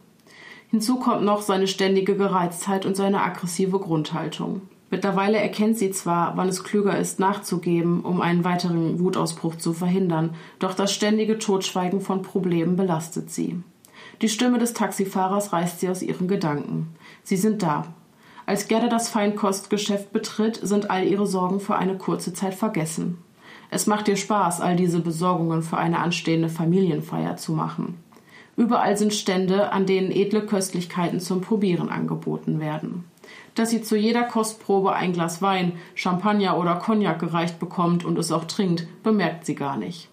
Hinzu kommt noch seine ständige Gereiztheit und seine aggressive Grundhaltung. Mittlerweile erkennt sie zwar, wann es klüger ist, nachzugeben, um einen weiteren Wutausbruch zu verhindern, doch das ständige Totschweigen von Problemen belastet sie. Die Stimme des Taxifahrers reißt sie aus ihren Gedanken. Sie sind da. Als Gerda das Feinkostgeschäft betritt, sind all ihre Sorgen für eine kurze Zeit vergessen. Es macht ihr Spaß, all diese Besorgungen für eine anstehende Familienfeier zu machen. Überall sind Stände, an denen edle Köstlichkeiten zum Probieren angeboten werden dass sie zu jeder Kostprobe ein Glas Wein, Champagner oder Cognac gereicht bekommt und es auch trinkt, bemerkt sie gar nicht.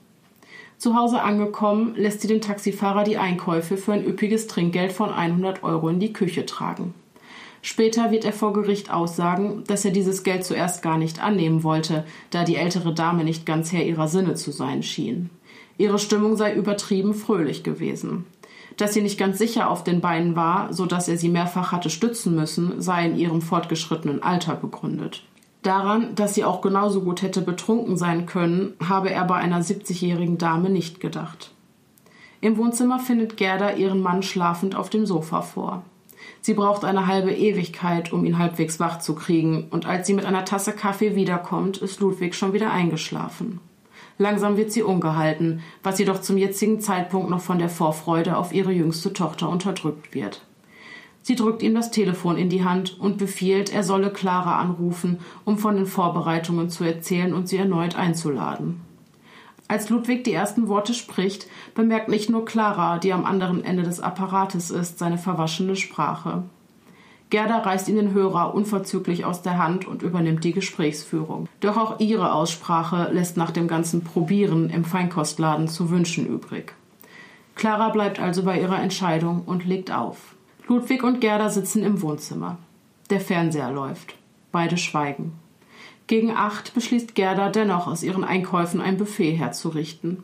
Zu Hause angekommen, lässt sie den Taxifahrer die Einkäufe für ein üppiges Trinkgeld von 100 Euro in die Küche tragen. Später wird er vor Gericht aussagen, dass er dieses Geld zuerst gar nicht annehmen wollte, da die ältere Dame nicht ganz Herr ihrer Sinne zu sein schien. Ihre Stimmung sei übertrieben fröhlich gewesen. Dass sie nicht ganz sicher auf den Beinen war, so dass er sie mehrfach hatte stützen müssen, sei in ihrem fortgeschrittenen Alter begründet. Daran, dass sie auch genauso gut hätte betrunken sein können, habe er bei einer 70-jährigen Dame nicht gedacht. Im Wohnzimmer findet Gerda ihren Mann schlafend auf dem Sofa vor. Sie braucht eine halbe Ewigkeit, um ihn halbwegs wach zu kriegen, und als sie mit einer Tasse Kaffee wiederkommt, ist Ludwig schon wieder eingeschlafen. Langsam wird sie ungehalten, was jedoch zum jetzigen Zeitpunkt noch von der Vorfreude auf ihre jüngste Tochter unterdrückt wird. Sie drückt ihm das Telefon in die Hand und befiehlt, er solle Clara anrufen, um von den Vorbereitungen zu erzählen und sie erneut einzuladen. Als Ludwig die ersten Worte spricht, bemerkt nicht nur Clara, die am anderen Ende des Apparates ist, seine verwaschene Sprache. Gerda reißt ihn den Hörer unverzüglich aus der Hand und übernimmt die Gesprächsführung. Doch auch ihre Aussprache lässt nach dem ganzen Probieren im Feinkostladen zu wünschen übrig. Clara bleibt also bei ihrer Entscheidung und legt auf. Ludwig und Gerda sitzen im Wohnzimmer. Der Fernseher läuft. Beide schweigen. Gegen acht beschließt Gerda dennoch aus ihren Einkäufen ein Buffet herzurichten.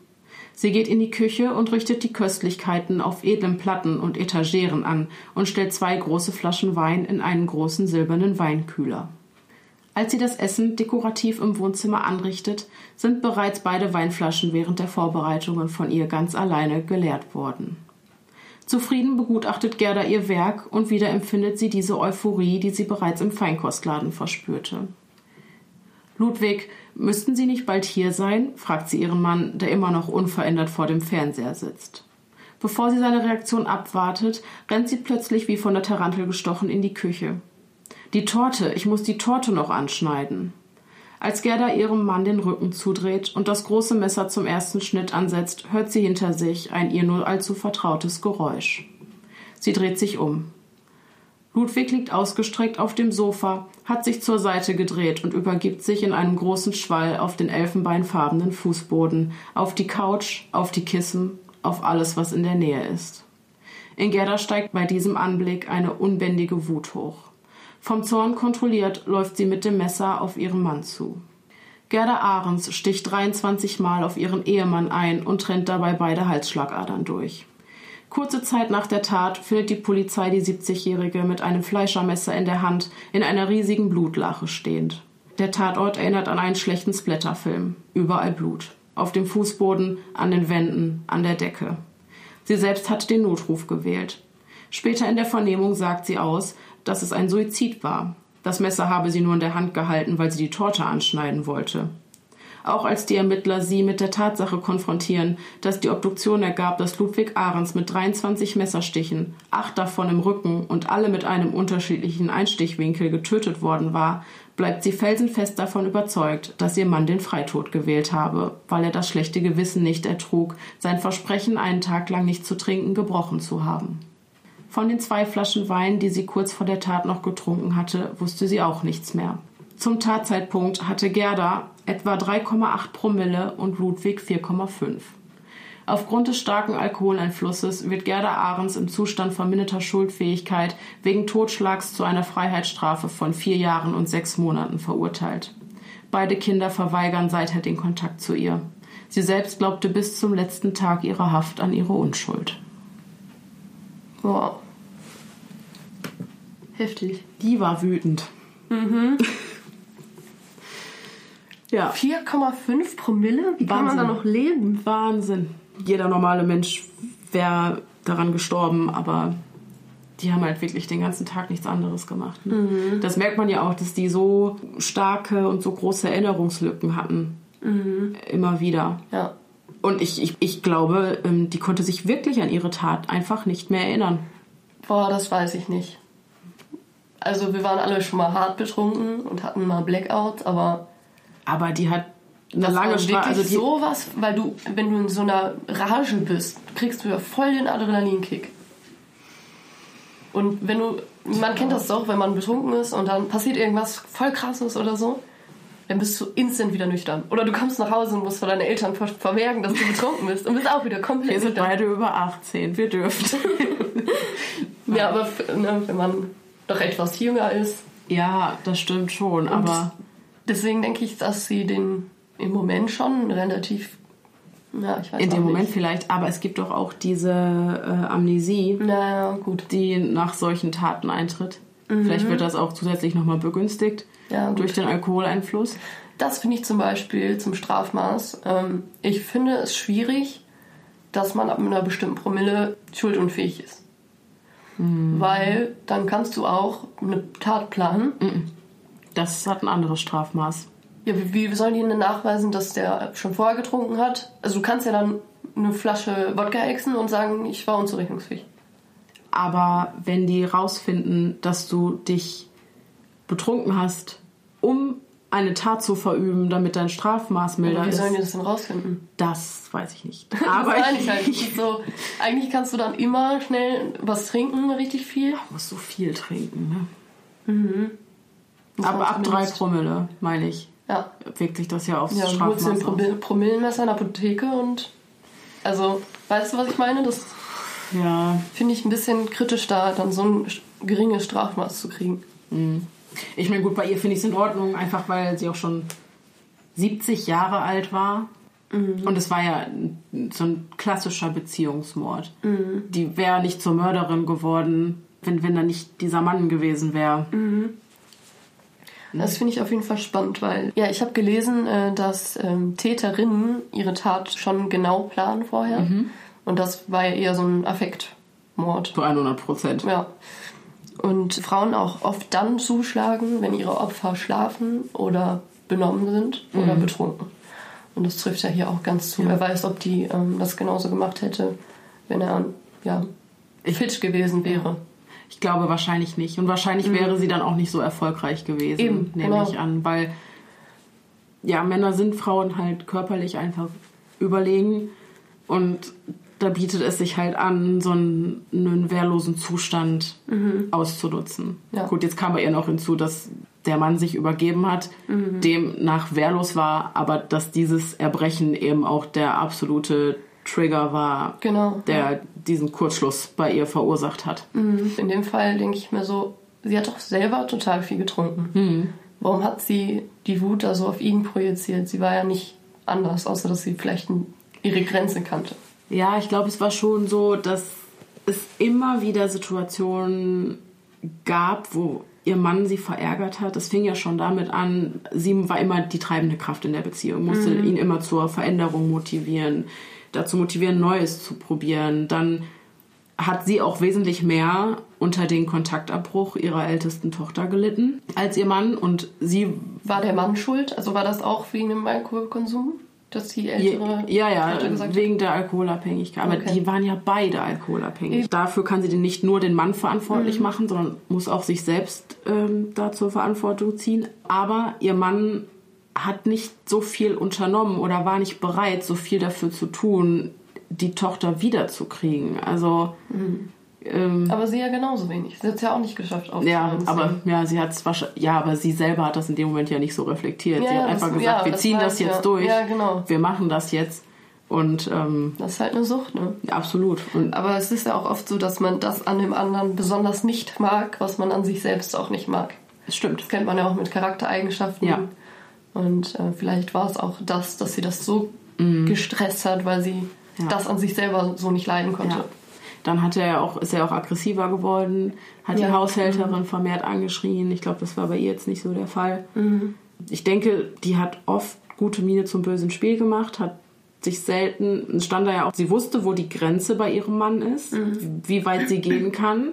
Sie geht in die Küche und richtet die Köstlichkeiten auf edlen Platten und Etageren an und stellt zwei große Flaschen Wein in einen großen silbernen Weinkühler. Als sie das Essen dekorativ im Wohnzimmer anrichtet, sind bereits beide Weinflaschen während der Vorbereitungen von ihr ganz alleine geleert worden. Zufrieden begutachtet Gerda ihr Werk und wieder empfindet sie diese Euphorie, die sie bereits im Feinkostladen verspürte. Ludwig, müssten Sie nicht bald hier sein? fragt sie ihren Mann, der immer noch unverändert vor dem Fernseher sitzt. Bevor sie seine Reaktion abwartet, rennt sie plötzlich wie von der Tarantel gestochen in die Küche. Die Torte, ich muss die Torte noch anschneiden. Als Gerda ihrem Mann den Rücken zudreht und das große Messer zum ersten Schnitt ansetzt, hört sie hinter sich ein ihr nur allzu vertrautes Geräusch. Sie dreht sich um. Ludwig liegt ausgestreckt auf dem Sofa, hat sich zur Seite gedreht und übergibt sich in einem großen Schwall auf den elfenbeinfarbenen Fußboden, auf die Couch, auf die Kissen, auf alles, was in der Nähe ist. In Gerda steigt bei diesem Anblick eine unbändige Wut hoch. Vom Zorn kontrolliert läuft sie mit dem Messer auf ihren Mann zu. Gerda Ahrens sticht 23 Mal auf ihren Ehemann ein und trennt dabei beide Halsschlagadern durch. Kurze Zeit nach der Tat findet die Polizei die 70-Jährige mit einem Fleischermesser in der Hand in einer riesigen Blutlache stehend. Der Tatort erinnert an einen schlechten Splatterfilm. Überall Blut. Auf dem Fußboden, an den Wänden, an der Decke. Sie selbst hatte den Notruf gewählt. Später in der Vernehmung sagt sie aus, dass es ein Suizid war. Das Messer habe sie nur in der Hand gehalten, weil sie die Torte anschneiden wollte auch als die Ermittler sie mit der Tatsache konfrontieren, dass die Obduktion ergab, dass Ludwig Ahrens mit 23 Messerstichen, acht davon im Rücken und alle mit einem unterschiedlichen Einstichwinkel getötet worden war, bleibt sie felsenfest davon überzeugt, dass ihr Mann den Freitod gewählt habe, weil er das schlechte Gewissen nicht ertrug, sein Versprechen, einen Tag lang nicht zu trinken, gebrochen zu haben. Von den zwei Flaschen Wein, die sie kurz vor der Tat noch getrunken hatte, wusste sie auch nichts mehr. Zum Tatzeitpunkt hatte Gerda etwa 3,8 Promille und Ludwig 4,5. Aufgrund des starken Alkoholeinflusses wird Gerda Ahrens im Zustand verminderter Schuldfähigkeit wegen Totschlags zu einer Freiheitsstrafe von vier Jahren und sechs Monaten verurteilt. Beide Kinder verweigern seither den Kontakt zu ihr. Sie selbst glaubte bis zum letzten Tag ihrer Haft an ihre Unschuld. Wow. Heftig. Die war wütend. Mhm. Ja. 4,5 Promille? Wie Wahnsinn. kann man da noch leben? Wahnsinn. Jeder normale Mensch wäre daran gestorben, aber die haben halt wirklich den ganzen Tag nichts anderes gemacht. Ne? Mhm. Das merkt man ja auch, dass die so starke und so große Erinnerungslücken hatten. Mhm. Immer wieder. Ja. Und ich, ich, ich glaube, ähm, die konnte sich wirklich an ihre Tat einfach nicht mehr erinnern. Boah, das weiß ich nicht. Also wir waren alle schon mal hart betrunken und hatten mal Blackouts, aber aber die hat eine das lange Straße. Also sowas, weil du, wenn du in so einer Rage bist, kriegst du ja voll den Adrenalinkick. Und wenn du, man kennt das doch, wenn man betrunken ist und dann passiert irgendwas voll krasses oder so, dann bist du instant wieder nüchtern. Oder du kommst nach Hause und musst vor deinen Eltern vermerken, dass du betrunken bist und bist auch wieder komplett Wir sind beide über 18, wir dürfen. ja, aber ne, wenn man doch etwas jünger ist. Ja, das stimmt schon, Und aber deswegen denke ich, dass sie den im Moment schon relativ, ja, ich weiß in dem Moment nicht. vielleicht. Aber es gibt doch auch diese äh, Amnesie, Naja, gut. die nach solchen Taten eintritt. Vielleicht wird das auch zusätzlich nochmal begünstigt Ja, durch den Alkoholeinfluss. Das finde ich zum Beispiel zum Strafmaß. Ähm, ich finde es schwierig, dass man ab einer bestimmten Promille schuldunfähig ist. Weil dann kannst du auch eine Tat planen. Das hat ein anderes Strafmaß. Ja, wie, wie sollen die denn nachweisen, dass der schon vorher getrunken hat? Also du kannst ja dann eine Flasche Wodka exen und sagen, ich war unzurechnungsfähig. Aber wenn die rausfinden, dass du dich betrunken hast, um eine Tat zu verüben, damit dein Strafmaß milder Aber wie ist, sollen die das denn rausfinden? das weiß ich nicht. Aber das ich halt. Das ist so, eigentlich kannst du dann immer schnell was trinken, richtig viel. muss so viel trinken. Ne? Ab, man ab drei Promille, meine ich, Ja, wirkt sich das ja aufs ja du holst dir ein Strafmaß Promillenmesser in der Apotheke und. Also, weißt du, was ich meine? Das Ja, finde ich ein bisschen kritisch, da dann so ein geringes Strafmaß zu kriegen. ich meine, gut, bei ihr finde ich es in Ordnung, einfach weil sie auch schon 70 Jahre alt war. Und es war ja so ein klassischer Beziehungsmord. Die wäre nicht zur Mörderin geworden, wenn, wenn da nicht dieser Mann gewesen wäre. Das finde ich auf jeden Fall spannend, weil ja, ich habe gelesen, äh, dass ähm, Täterinnen ihre Tat schon genau planen vorher. Und das war ja eher so ein Affektmord. Zu 100 Prozent. Ja. Und Frauen auch oft dann zuschlagen, wenn ihre Opfer schlafen oder benommen sind oder betrunken. Und das trifft ja hier auch ganz zu. Wer weiß, ob die ähm, das genauso gemacht hätte, wenn er ja, fit gewesen wäre. Ich glaube wahrscheinlich nicht. Und wahrscheinlich wäre sie dann auch nicht so erfolgreich gewesen, Mhm. Eben, nehme genau. ich an. Weil, ja, Männer sind Frauen halt körperlich einfach überlegen. Und da bietet es sich halt an, so einen, einen wehrlosen Zustand auszunutzen. Mhm. Ja. Gut, jetzt kam bei ihr noch hinzu, dass der Mann sich übergeben hat, Mhm. demnach wehrlos war, aber dass dieses Erbrechen eben auch der absolute Trigger war, Genau. der diesen Kurzschluss bei ihr verursacht hat. In dem Fall denke ich mir so, sie hat doch selber total viel getrunken. Warum hat sie die Wut da so auf ihn projiziert? Sie war ja nicht anders, außer dass sie vielleicht ihre Grenze kannte. Ja, ich glaube, es war schon so, dass es immer wieder Situationen gab, wo ihr Mann sie verärgert hat. Es fing ja schon damit an, sie war immer die treibende Kraft in der Beziehung, musste ihn immer zur Veränderung motivieren, dazu motivieren, Neues zu probieren. Dann hat sie auch wesentlich mehr unter den Kontaktabbruch ihrer ältesten Tochter gelitten als ihr Mann und sie War der Mann schuld? Also war das auch wegen dem Alkoholkonsum? Dass die ältere Ja, ja, gesagt wegen der Alkoholabhängigkeit. Aber Okay. die waren ja beide alkoholabhängig. Dafür kann sie nicht nur den Mann verantwortlich Mhm. machen, sondern muss auch sich selbst ähm, da zur Verantwortung ziehen. Aber ihr Mann hat nicht so viel unternommen oder war nicht bereit, so viel dafür zu tun, die Tochter wiederzukriegen. Also ähm, Aber sie ja genauso wenig. Sie hat es ja auch nicht geschafft ja, aber ja, sie hat wahrscheinlich, ja, aber sie selber hat das in dem Moment ja nicht so reflektiert. Ja, sie hat das- einfach gesagt, ja, wir das ziehen das jetzt ja. durch, Ja, genau. wir machen das jetzt und ähm, Das ist halt eine Sucht, ne? ja, absolut. Und Aber es ist ja auch oft so, dass man das an dem anderen besonders nicht mag, was man an sich selbst auch nicht mag. es stimmt. Das kennt man ja auch mit Charaktereigenschaften. Ja. Und äh, vielleicht war es auch das, dass sie das so gestresst hat, weil sie Mhm. Ja. das an sich selber so nicht leiden konnte. Dann hat er auch, ist er auch aggressiver geworden, hat Ja. die Haushälterin vermehrt angeschrien. Ich glaube, das war bei ihr jetzt nicht so der Fall. Mhm. Ich denke, die hat oft gute Miene zum bösen Spiel gemacht, hat sich selten, stand da ja auch, sie wusste, wo die Grenze bei ihrem Mann ist, Mhm. wie weit sie gehen kann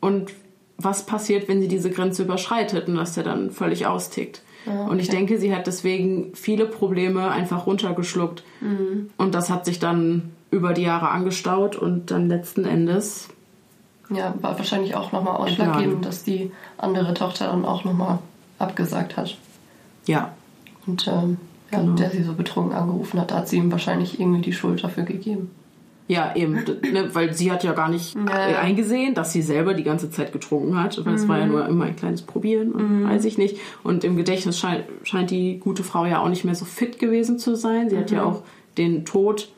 und was passiert, wenn sie diese Grenze überschreitet und dass der dann völlig austickt. Und ich denke, sie hat deswegen viele Probleme einfach runtergeschluckt. Mhm. Und das hat sich dann über die Jahre angestaut und dann letzten Endes, Ja, war wahrscheinlich auch nochmal ausschlaggebend, dass die andere Tochter dann auch nochmal abgesagt hat. ja, Und ähm, ja, Genau. der sie so betrunken angerufen hat, da hat sie ihm wahrscheinlich irgendwie die Schuld dafür gegeben. Ja, eben, ne, weil sie hat ja gar nicht Ja, äh, eingesehen, dass sie selber die ganze Zeit getrunken hat. Weil es war Mhm. ja nur immer ein kleines Probieren und weiß ich nicht. Und im Gedächtnis scheint, scheint die gute Frau ja auch nicht mehr so fit gewesen zu sein. Sie hat Mhm. ja auch den Tod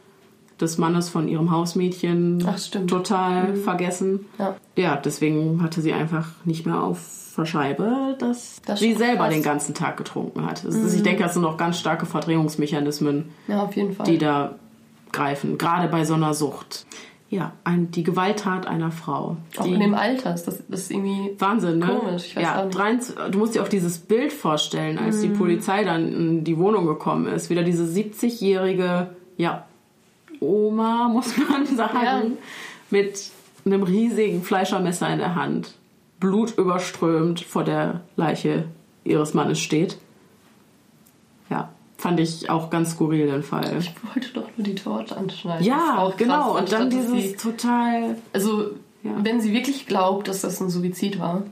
des Mannes von ihrem Hausmädchen Ach, total vergessen. Ja. ja, deswegen hatte sie einfach nicht mehr auf der Scheibe, dass Das sie selber krass. den ganzen Tag getrunken hat. Es ist, Ich denke, das sind noch ganz starke Verdrehungsmechanismen, Ja, die da greifen, gerade bei so einer Sucht. Ja, ein, die Gewalttat einer Frau. auch in dem Alter ist das, das ist irgendwie. Wahnsinn, ne? Komisch, ich weiß ja, auch nicht. 23 du musst dir auch dieses Bild vorstellen, als Mhm. die Polizei dann in die Wohnung gekommen ist. Wieder diese 70-jährige, ja, Oma, muss man sagen, Ja. mit einem riesigen Fleischermesser in der Hand, blutüberströmt vor der Leiche ihres Mannes steht. Ja, fand ich auch ganz skurril den Fall. Ich wollte doch nur die Torte anschneiden. Ja, auch krass, genau. Und dann dieses sie- total Also, Ja. wenn sie wirklich glaubt, dass das ein Suizid war,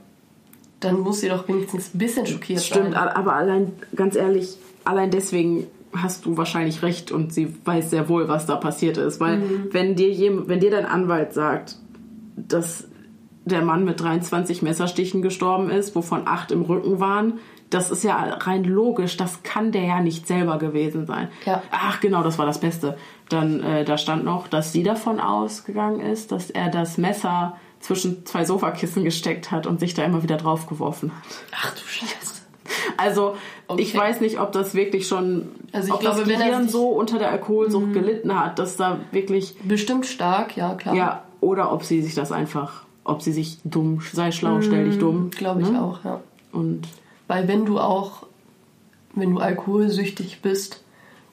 dann muss sie doch wenigstens ein bisschen schockiert Stimmt, sein. aber allein, ganz ehrlich, allein deswegen hast du wahrscheinlich recht und sie weiß sehr wohl, was da passiert ist. Weil Mhm. wenn, dir jem, wenn dir dein Anwalt sagt, dass der Mann mit 23 Messerstichen gestorben ist, wovon acht im Rücken waren, das ist ja rein logisch, das kann der ja nicht selber gewesen sein. Ja. Ach genau, das war das Beste. Dann, äh, da stand noch, dass sie davon ausgegangen ist, dass er das Messer zwischen zwei Sofakissen gesteckt hat und sich da immer wieder draufgeworfen hat. Ach du Scheiße. Also ich Okay. weiß nicht, ob das wirklich schon, Also ich ob glaube, das Gehirn so unter der Alkoholsucht gelitten hat, dass da wirklich, Bestimmt stark, ja, klar. ja, oder ob sie sich das einfach, ob sie sich dumm, sei schlau, stell dich dumm. Glaube ich ne? auch, ja. Und Weil wenn du auch, wenn du alkoholsüchtig bist,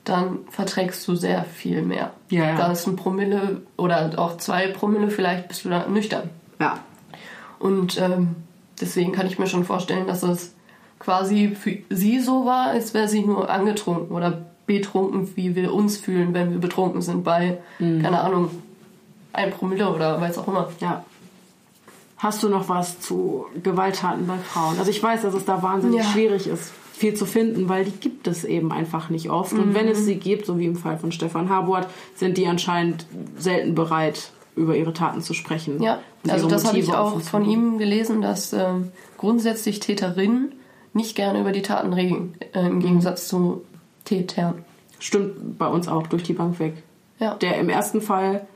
dann verträgst du sehr viel mehr. Ja, ja. Da ist ein Promille oder auch zwei Promille vielleicht bist du da nüchtern. ja, Und ähm, deswegen kann ich mir schon vorstellen, dass es quasi für sie so war, als wäre sie nur angetrunken oder betrunken, wie wir uns fühlen, wenn wir betrunken sind bei, Mhm. keine Ahnung, ein Promille oder weiß auch immer. ja. Hast du noch was zu Gewalttaten bei Frauen? Also ich weiß, dass es da wahnsinnig Ja. schwierig ist, viel zu finden, weil die gibt es eben einfach nicht oft. Und wenn Mhm. es sie gibt, so wie im Fall von Stefan Habort, sind die anscheinend selten bereit, über ihre Taten zu sprechen. Ja, also das habe ich auch von ihm gelesen, dass ähm, grundsätzlich Täterinnen nicht gerne über die Taten reden, äh, Mhm. im Gegensatz zu Tätern. Stimmt bei uns auch durch die Bank weg. Ja. Der im ersten Fall,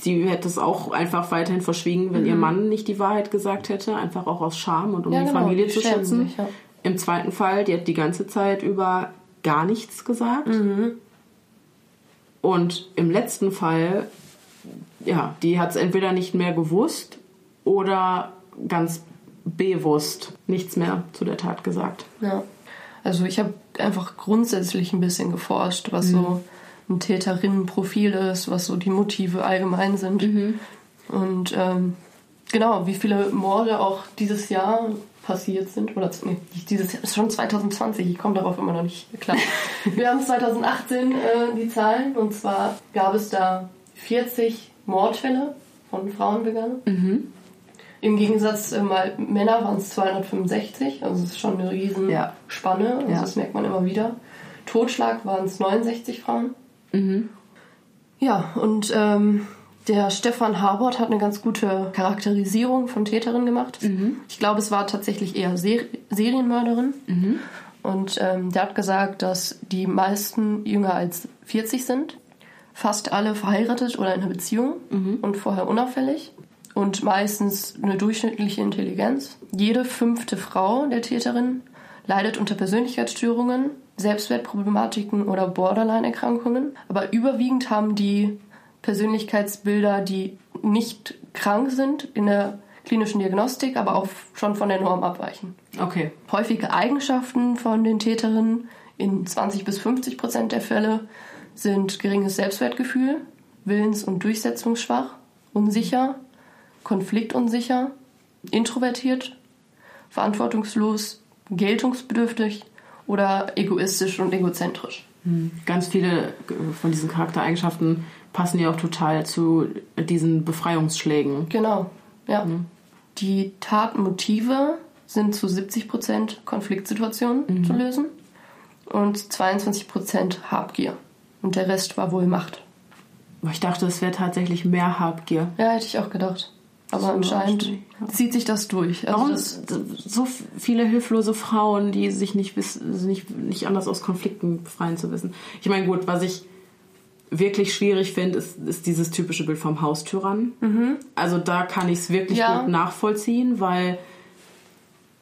sie hätte es auch einfach weiterhin verschwiegen, wenn ihr Mann nicht die Wahrheit gesagt hätte, einfach auch aus Scham und um Mhm. Ja, die genau, Familie die zu schützen. sich, ja. Im zweiten Fall, die hat die ganze Zeit über gar nichts gesagt. Mhm. Und im letzten Fall, ja, die hat es entweder nicht mehr gewusst oder ganz bewusst nichts mehr zu der Tat gesagt. Ja. Also ich habe einfach grundsätzlich ein bisschen geforscht, was so ein Täterinnenprofil ist, was so die Motive allgemein sind. Und ähm, genau, wie viele Morde auch dieses Jahr passiert sind. Oder nee, dieses Jahr, ist schon 2020, ich komme darauf immer noch nicht klar. Wir haben 2018 äh, die Zahlen und zwar gab es da 40 Mordfälle von Frauen begangen. Im Gegensatz äh, mal Männer waren es 265, also es ist schon eine riesen Ja. Spanne, also Ja. das merkt man immer wieder. Totschlag waren es 69 Frauen. Ja, und ähm, der Stefan Harbord hat eine ganz gute Charakterisierung von Täterin gemacht. Ich glaube, es war tatsächlich eher Ser Serienmörderin. Und ähm, der hat gesagt, dass die meisten jünger als 40 sind, fast alle verheiratet oder in einer Beziehung und vorher unauffällig und meistens eine durchschnittliche Intelligenz. Jede fünfte Frau der Täterin leidet unter Persönlichkeitsstörungen, Selbstwertproblematiken oder Borderline-Erkrankungen. Aber überwiegend haben die Persönlichkeitsbilder, die nicht krank sind in der klinischen Diagnostik, aber auch schon von der Norm abweichen. Okay. Häufige Eigenschaften von den Täterinnen in 20 bis 50 Prozent der Fälle sind geringes Selbstwertgefühl, willens- und durchsetzungsschwach, unsicher, konfliktunsicher, introvertiert, verantwortungslos, geltungsbedürftig oder egoistisch und egozentrisch. Ganz viele von diesen Charaktereigenschaften passen ja auch total zu diesen Befreiungsschlägen. Genau, ja. Die Tatmotive sind zu 70 Prozent Konfliktsituationen zu lösen und 22 Prozent Habgier. Und der Rest war wohl Macht. Ich dachte, es wäre tatsächlich mehr Habgier. Ja, hätte ich auch gedacht. Aber anscheinend zieht sich das durch. Also Warum das, so viele hilflose Frauen, die sich nicht, wiss- nicht, nicht anders aus Konflikten befreien zu wissen? Ich meine, gut, was ich wirklich schwierig finde, ist, ist dieses typische Bild vom Haustyrann. Also da kann ich es wirklich Ja. gut nachvollziehen, weil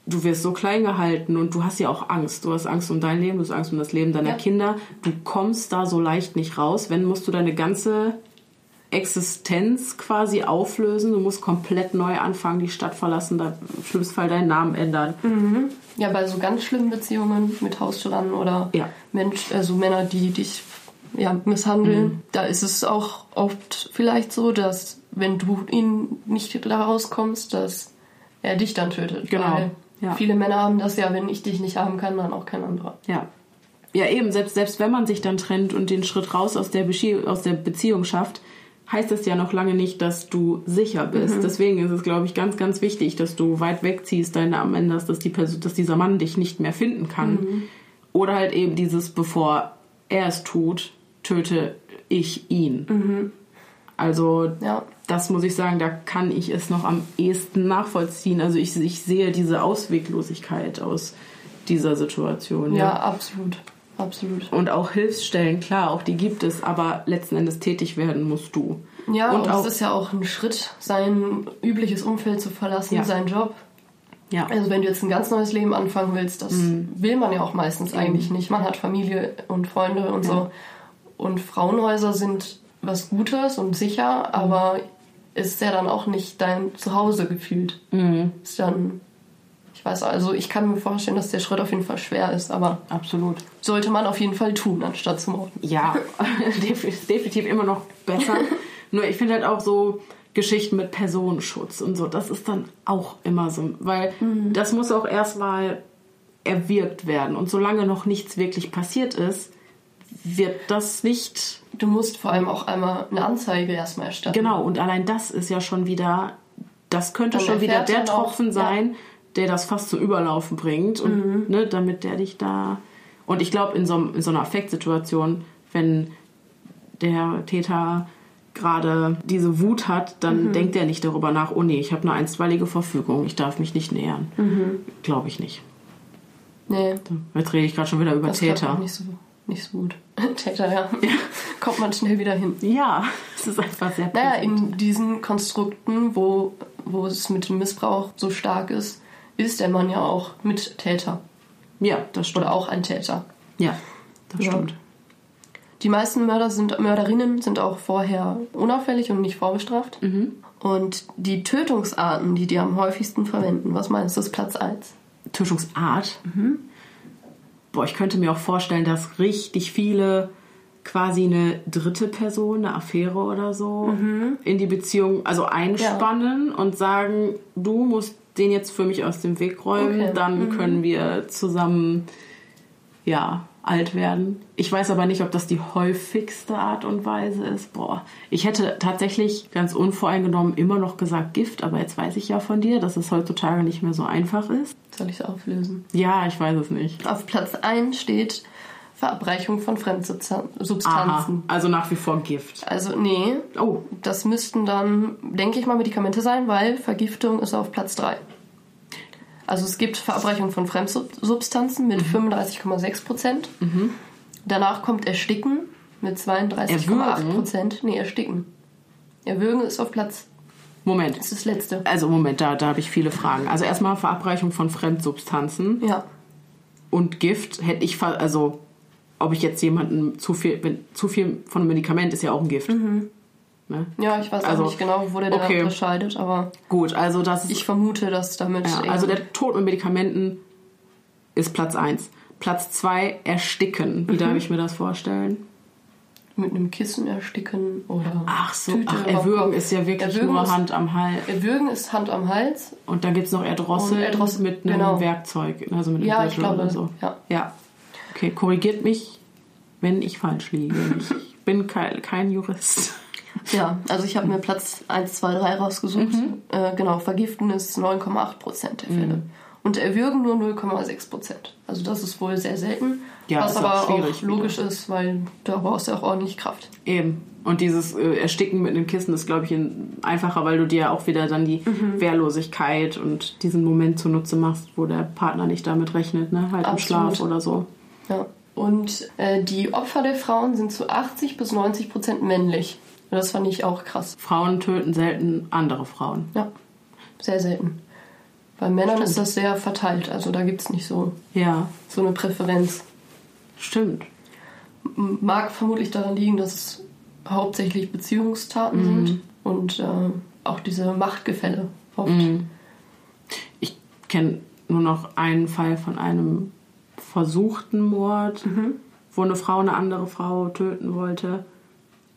du wirst so klein gehalten und du hast ja auch Angst. Du hast Angst um dein Leben, du hast Angst um das Leben deiner Ja. Kinder. Du kommst da so leicht nicht raus. Wenn musst du deine ganze Existenz quasi auflösen. Du musst komplett neu anfangen, die Stadt verlassen, da im schlimmsten Fall deinen Namen ändern. Ja, bei so ganz schlimmen Beziehungen mit Haustyrannen oder Ja. Mensch, also Männer, die dich ja, misshandeln, Mhm. da ist es auch oft vielleicht so, dass wenn du ihn nicht da rauskommst, dass er dich dann tötet. Genau, ja. Viele Männer haben das ja, wenn ich dich nicht haben kann, dann auch kein anderer. Ja. Ja, eben, selbst, selbst wenn man sich dann trennt und den Schritt raus aus der, Beschi aus der Beziehung schafft, heißt das ja noch lange nicht, dass du sicher bist. Deswegen ist es, glaube ich, ganz, ganz wichtig, dass du weit wegziehst, deinen Namen änderst, dass, die Person, dass dieser Mann dich nicht mehr finden kann. Oder halt eben dieses, bevor er es tut, töte ich ihn. Also Ja. das muss ich sagen, da kann ich es noch am ehesten nachvollziehen. Also ich, ich sehe diese Ausweglosigkeit aus dieser Situation. Ja, absolut. Absolut. Und auch Hilfsstellen, klar, auch die gibt es, aber letzten Endes tätig werden musst du. Ja, und und, auch, es ist ja auch ein Schritt, sein übliches Umfeld zu verlassen, Ja. seinen Job. ja, Also wenn du jetzt ein ganz neues Leben anfangen willst, das will man ja auch meistens eigentlich nicht. Man hat Familie und Freunde und so. Und Frauenhäuser sind was Gutes und sicher, aber ist ja dann auch nicht dein Zuhause gefühlt. Ist dann, weiß, also ich kann mir vorstellen, dass der Schritt auf jeden Fall schwer ist, aber absolut. sollte man auf jeden Fall tun, anstatt zu morden. Ja, definitiv immer noch besser. Nur ich finde halt auch so Geschichten mit Personenschutz und so, das ist dann auch immer so, weil das muss auch erstmal erwirkt werden. Und solange noch nichts wirklich passiert ist, wird das nicht Du musst vor allem auch einmal eine Anzeige erstmal erstatten. Genau, und allein das ist ja schon wieder, das könnte Dann schon wieder der Tropfen sein, der das fast zum Überlaufen bringt und ne, damit der dich da. Und ich glaube, in so, in so einer Affektsituation, wenn der Täter gerade diese Wut hat, dann denkt er nicht darüber nach, oh nee, ich habe eine einstweilige Verfügung, ich darf mich nicht nähern. Glaube ich nicht. Nee, Jetzt rede ich gerade schon wieder über das Täter. nicht so, nicht so gut. Täter, ja. Kommt man schnell wieder hin. Ja, es ist einfach sehr Naja, präsent. in diesen Konstrukten, wo, wo es mit dem Missbrauch so stark ist, ist der Mann ja auch Mittäter Ja, das stimmt. oder auch ein Täter. Ja, das Ja. stimmt. Die meisten Mörder sind, Mörderinnen sind auch vorher unauffällig und nicht vorbestraft. Und die Tötungsarten, die die am häufigsten verwenden, was meinst du, ist Platz 1? Tötungsart. Boah, ich könnte mir auch vorstellen, dass richtig viele quasi eine dritte Person, eine Affäre oder so, in die Beziehung, also einspannen und sagen, du musst den jetzt für mich aus dem Weg räumen, Okay. dann können wir zusammen, ja, alt werden. Ich weiß aber nicht, ob das die häufigste Art und Weise ist. Boah, ich hätte tatsächlich ganz unvoreingenommen immer noch gesagt Gift, aber jetzt weiß ich ja von dir, dass es heutzutage nicht mehr so einfach ist. Soll ich es auflösen? Ja, ich weiß es nicht. Auf Platz 1 steht Verabreichung von Fremdsubstanzen. Aha, also nach wie vor Gift. Also, nee, Oh, das müssten dann, denke ich mal, Medikamente sein, weil Vergiftung ist auf Platz 3. Also es gibt Verabreichung von Fremdsubstanzen mit 35,6 Prozent. Danach kommt Ersticken mit 32,8 Erwürgen? Prozent. Nee, Ersticken. Erwürgen ist auf Platz, Moment. das ist das letzte. Also Moment, da, da habe ich viele Fragen. Also erstmal Verabreichung von Fremdsubstanzen Ja. und Gift hätte ich, also ob ich jetzt jemanden zu viel, wenn, zu viel von einem Medikament ist ja auch ein Gift. Ne? Ja, ich weiß Also, auch nicht genau, wo der da okay. unterscheidet, aber Gut, also das ich vermute, dass damit. ja, also der Tod mit Medikamenten ist Platz 1. Platz 2, Ersticken. Wie darf ich mir das vorstellen? mit einem Kissen ersticken oder. Ach so, Tüte ach, Erwürgen ist ja wirklich Erwürgen nur ist- Hand am Hals. Erwürgen ist Hand am Hals. Und dann gibt es noch Erdrosseln Erdrosseln, mit einem genau. Werkzeug, also mit einem Ja, ich Gürtel glaube, oder so. ja. ja. Okay, korrigiert mich, wenn ich falsch liege. Ich bin kein, kein Jurist. Ja, also ich habe mir Platz 1, 2, 3 rausgesucht. Mhm. Äh, genau, Vergiften ist 9,8 Prozent der Fälle. Und Erwürgen nur 0,6 Prozent. Also das ist wohl sehr selten. Ja, was aber auch auch, logisch ist, weil da brauchst du auch ordentlich Kraft. Eben. Und dieses äh, Ersticken mit einem Kissen ist, glaube ich, ein, einfacher, weil du dir auch wieder dann die Mhm. Wehrlosigkeit und diesen Moment zunutze machst, wo der Partner nicht damit rechnet, ne? Halt im Absolut. Schlaf oder so. Ja. Und äh, die Opfer der Frauen sind zu 80 bis 90 Prozent männlich. Und das fand ich auch krass. Frauen töten selten andere Frauen. Ja, sehr selten. Bei Männern ist das sehr verteilt. Also da gibt es nicht so, Ja, so eine Präferenz. stimmt. Mag vermutlich daran liegen, dass es hauptsächlich Beziehungstaten sind und äh, auch diese Machtgefälle oft. Ich kenne nur noch einen Fall von einem versuchten Mord, wo eine Frau eine andere Frau töten wollte.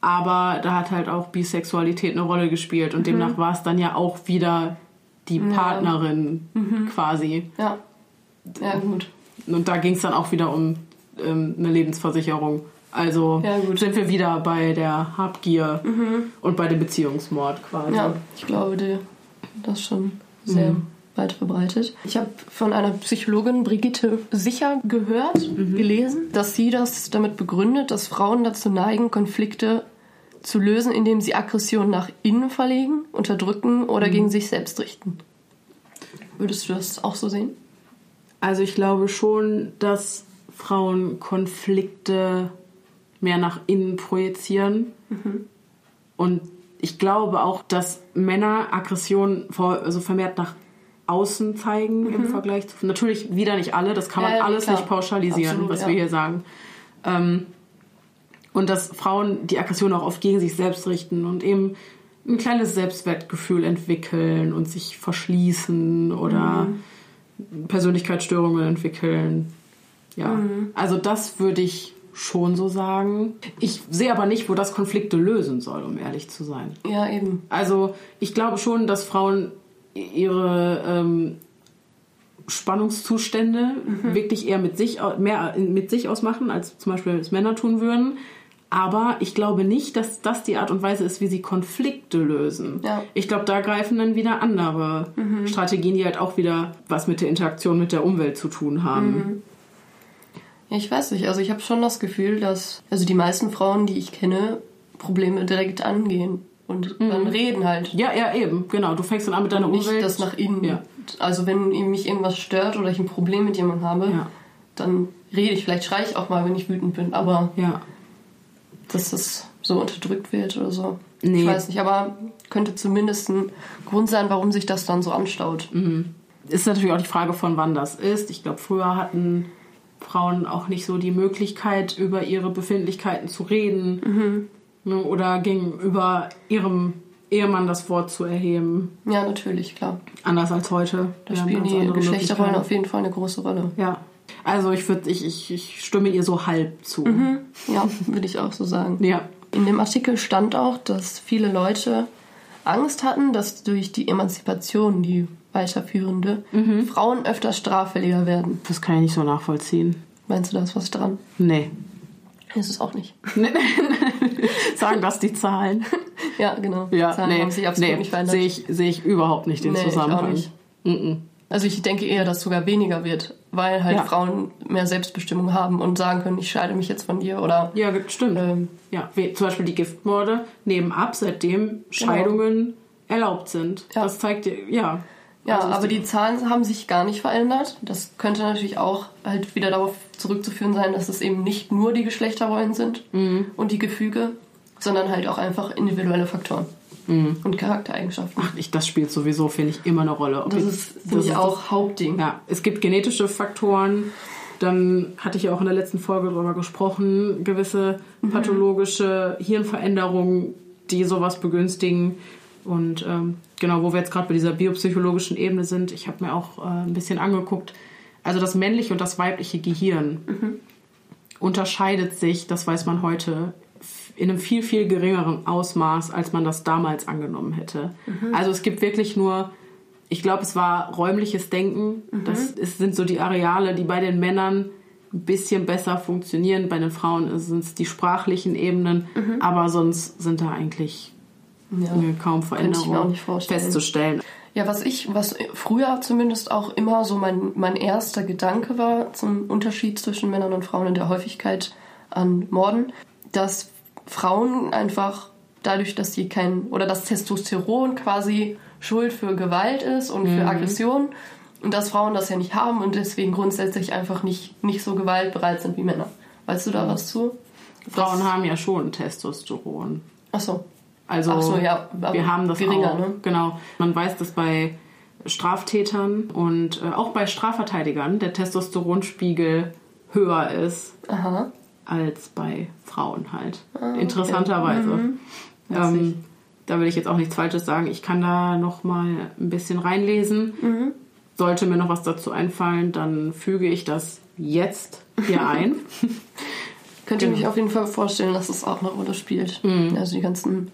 Aber da hat halt auch Bisexualität eine Rolle gespielt und demnach war es dann ja auch wieder die Partnerin quasi. Ja. Ja, gut. Und da ging es dann auch wieder um ähm, eine Lebensversicherung. Also Ja, gut. sind wir wieder bei der Habgier und bei dem Beziehungsmord quasi. Ja, ich glaube, die, das ist schon sehr weit verbreitet. Ich habe von einer Psychologin, Brigitte Sicher, gehört, gelesen, dass sie das damit begründet, dass Frauen dazu neigen, Konflikte zu lösen, indem sie Aggression nach innen verlegen, unterdrücken oder gegen sich selbst richten. Würdest du das auch so sehen? Also ich glaube schon, dass Frauen Konflikte mehr nach innen projizieren. Und ich glaube auch, dass Männer Aggression also vermehrt nach außen zeigen im Vergleich zu. Natürlich wieder nicht alle, das kann man Ja, alles klar. nicht pauschalisieren, Absolut, was ja. wir hier sagen. Ähm, und dass Frauen die Aggression auch oft gegen sich selbst richten und eben ein kleines Selbstwertgefühl entwickeln und sich verschließen oder Persönlichkeitsstörungen entwickeln. Ja, also das würde ich schon so sagen. Ich sehe aber nicht, wo das Konflikte lösen soll, um ehrlich zu sein. Ja, eben. Also ich glaube schon, dass Frauen ihre ähm, Spannungszustände wirklich eher mit sich, mehr mit sich ausmachen, als zum Beispiel es Männer tun würden. Aber ich glaube nicht, dass das die Art und Weise ist, wie sie Konflikte lösen. Ja. Ich glaube, da greifen dann wieder andere Strategien, die halt auch wieder was mit der Interaktion mit der Umwelt zu tun haben. Ja, ich weiß nicht. Also ich habe schon das Gefühl, dass also die meisten Frauen, die ich kenne, Probleme direkt angehen und dann reden halt. Ja, ja, eben, genau. Du fängst dann an mit deiner nicht Umwelt. das nach innen. Ja. Also wenn mich irgendwas stört oder ich ein Problem mit jemandem habe, Ja. dann rede ich. Vielleicht schreie ich auch mal, wenn ich wütend bin. Aber Ja. dass das so unterdrückt wird oder so. Nee. Ich weiß nicht, aber könnte zumindest ein Grund sein, warum sich das dann so anstaut. Ist natürlich auch die Frage von wann das ist. Ich glaube, früher hatten Frauen auch nicht so die Möglichkeit, über ihre Befindlichkeiten zu reden ne, oder gegenüber ihrem Ehemann das Wort zu erheben. Ja, natürlich, klar. Anders als heute. Da spielen die Geschlechterrollen auf jeden Fall eine große Rolle. Ja. Also ich würde, ich, ich, ich stimme ihr so halb zu. Ja, würde ich auch so sagen. Ja. In dem Artikel stand auch, dass viele Leute Angst hatten, dass durch die Emanzipation, die weiterführende, Frauen öfter straffälliger werden. Das kann ich nicht so nachvollziehen. Meinst du, da ist was dran? Nee. Ist es auch nicht. Sagen das die Zahlen? Ja, genau. Ja, Zahlen nee, haben sich absolut nee, nicht verändert. sehe ich, sehe ich überhaupt nicht den Nee, ich auch Zusammenhang. nicht. Also ich denke eher, dass sogar weniger wird, weil halt Ja. Frauen mehr Selbstbestimmung haben und sagen können, ich scheide mich jetzt von dir oder Ja, stimmt. ähm, Ja, wie, zum Beispiel die Giftmorde nehmen ab, seitdem Scheidungen erlaubt sind. Ja. Das zeigt dir, ja. Ja, Also aber die Zahlen haben sich gar nicht verändert. Das könnte natürlich auch halt wieder darauf zurückzuführen sein, dass es eben nicht nur die Geschlechterrollen sind Mhm. und die Gefüge, sondern halt auch einfach individuelle Faktoren Mhm. und Charaktereigenschaften. Ach, ich, das spielt sowieso, finde ich, immer eine Rolle. Ob das ich- ist, ich, ist- auch Hauptding. Ja, es gibt genetische Faktoren. Dann hatte ich ja auch in der letzten Folge darüber gesprochen, gewisse Mhm. pathologische Hirnveränderungen, die sowas begünstigen. Und ähm, genau, wo wir jetzt gerade bei dieser biopsychologischen Ebene sind, ich habe mir auch äh, ein bisschen angeguckt, also das männliche und das weibliche Gehirn unterscheidet sich, das weiß man heute, in einem viel, viel geringeren Ausmaß, als man das damals angenommen hätte. Also es gibt wirklich nur, ich glaube, es war räumliches Denken. Das ist, sind so die Areale, die bei den Männern ein bisschen besser funktionieren. Bei den Frauen sind es die sprachlichen Ebenen, aber sonst sind da eigentlich Ja. äh, kaum Veränderungen festzustellen. Ja, was ich, was früher zumindest auch immer so mein, mein erster Gedanke war zum Unterschied zwischen Männern und Frauen in der Häufigkeit an Morden, dass Frauen einfach dadurch, dass sie kein, oder dass Testosteron quasi Schuld für Gewalt ist und für Aggression und dass Frauen das ja nicht haben und deswegen grundsätzlich einfach nicht, nicht so gewaltbereit sind wie Männer. Weißt du da was zu? Frauen haben ja schon Testosteron. Ach so. Also so, ja, aber wir haben das geringer, auch. ne? Genau. Man weiß das bei Straftätern und äh, auch bei Strafverteidigern der Testosteronspiegel höher ist Aha. als bei Frauen halt. Ah, Interessanterweise. Mhm. Ähm, da will ich jetzt auch nichts Falsches sagen. Ich kann da noch mal ein bisschen reinlesen. Mhm. Sollte mir noch was dazu einfallen, dann füge ich das jetzt hier ein. Könnte Genau. ich mir auf jeden Fall vorstellen, dass es auch eine Rolle spielt. Also die ganzen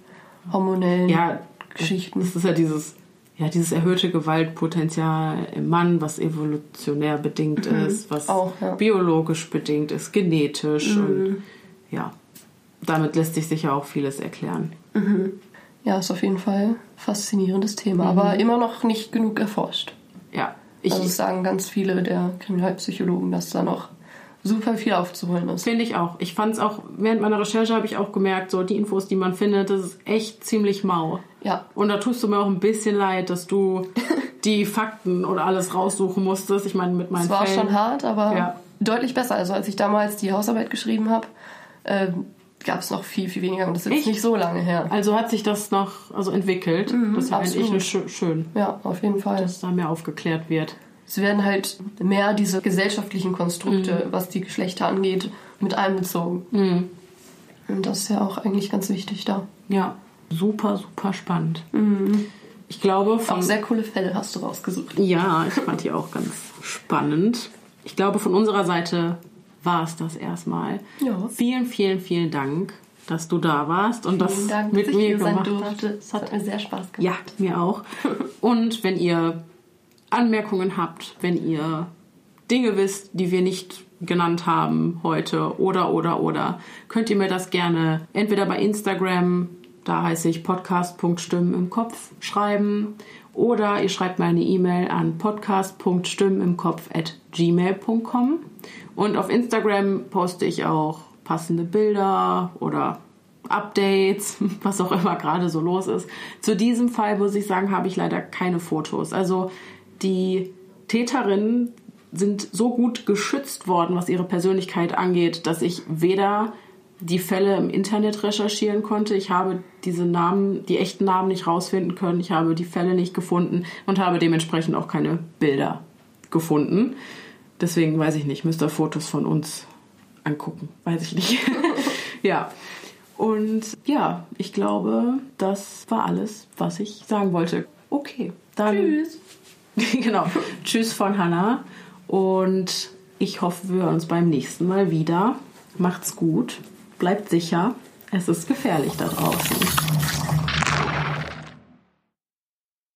hormonellen Mhm. ja, Geschichten. Das ist ja dieses, ja, dieses erhöhte Gewaltpotenzial im Mann, was evolutionär bedingt ist, was Mhm. Auch, ja. Mhm. biologisch bedingt ist, genetisch und ja, damit lässt sich sicher auch vieles erklären. Ja, ist auf jeden Fall ein faszinierendes Thema, Mhm. aber immer noch nicht genug erforscht. Ja, ich also sagen ganz viele der Kriminalpsychologen, dass da noch super viel aufzuholen ist. finde ich auch. Ich fand es auch, während meiner Recherche habe ich auch gemerkt, so die Infos, die man findet, das ist echt ziemlich mau. Ja, Und da tust du mir auch ein bisschen leid, dass du die Fakten oder alles raussuchen musstest. Ich meine, mit meinen es war Fällen. schon hart, aber Ja. deutlich besser. Also als ich damals die Hausarbeit geschrieben habe, ähm, gab es noch viel, viel weniger. Und das ist Echt? nicht so lange her. Also hat sich das noch also entwickelt. das finde ich schön, Ja, auf jeden Fall. dass da mehr aufgeklärt wird. Es werden halt mehr diese gesellschaftlichen Konstrukte, was die Geschlechter angeht, mit einbezogen. Und das ist ja auch eigentlich ganz wichtig da. Ja, super, super spannend. Ich glaube, von, Auch sehr coole Fälle hast du rausgesucht. ja, ich fand die auch ganz spannend. Ich glaube, von unserer Seite war es das erstmal. Ja. Vielen, vielen, vielen Dank, dass du da warst und das Vielen Dank, mit mir gemacht hast. durfte. Es hat mir sehr Spaß gemacht. Ja, mir auch. Und wenn ihr Anmerkungen habt, wenn ihr Dinge wisst, die wir nicht genannt haben heute oder oder oder, könnt ihr mir das gerne entweder bei Instagram, da heiße ich podcast.stimmen im Kopf, schreiben oder ihr schreibt mir eine E-Mail an podcast.stimmenimkopf@gmail.com und auf Instagram poste ich auch passende Bilder oder Updates, was auch immer gerade so los ist. Zu diesem Fall muss ich sagen, habe ich leider keine Fotos. Also die Täterinnen sind so gut geschützt worden, was ihre Persönlichkeit angeht, dass ich weder die Fälle im Internet recherchieren konnte. Ich habe diese Namen, die echten Namen nicht rausfinden können. Ich habe die Fälle nicht gefunden und habe dementsprechend auch keine Bilder gefunden. Deswegen weiß ich nicht, müsst ihr Fotos von uns angucken. Weiß ich nicht. ja. Und ja, ich glaube, das war alles, was ich sagen wollte. Okay, dann. Tschüss. genau. Tschüss von Hannah. Und ich hoffe, wir hören uns beim nächsten Mal wieder. Macht's gut. Bleibt sicher. Es ist gefährlich da draußen.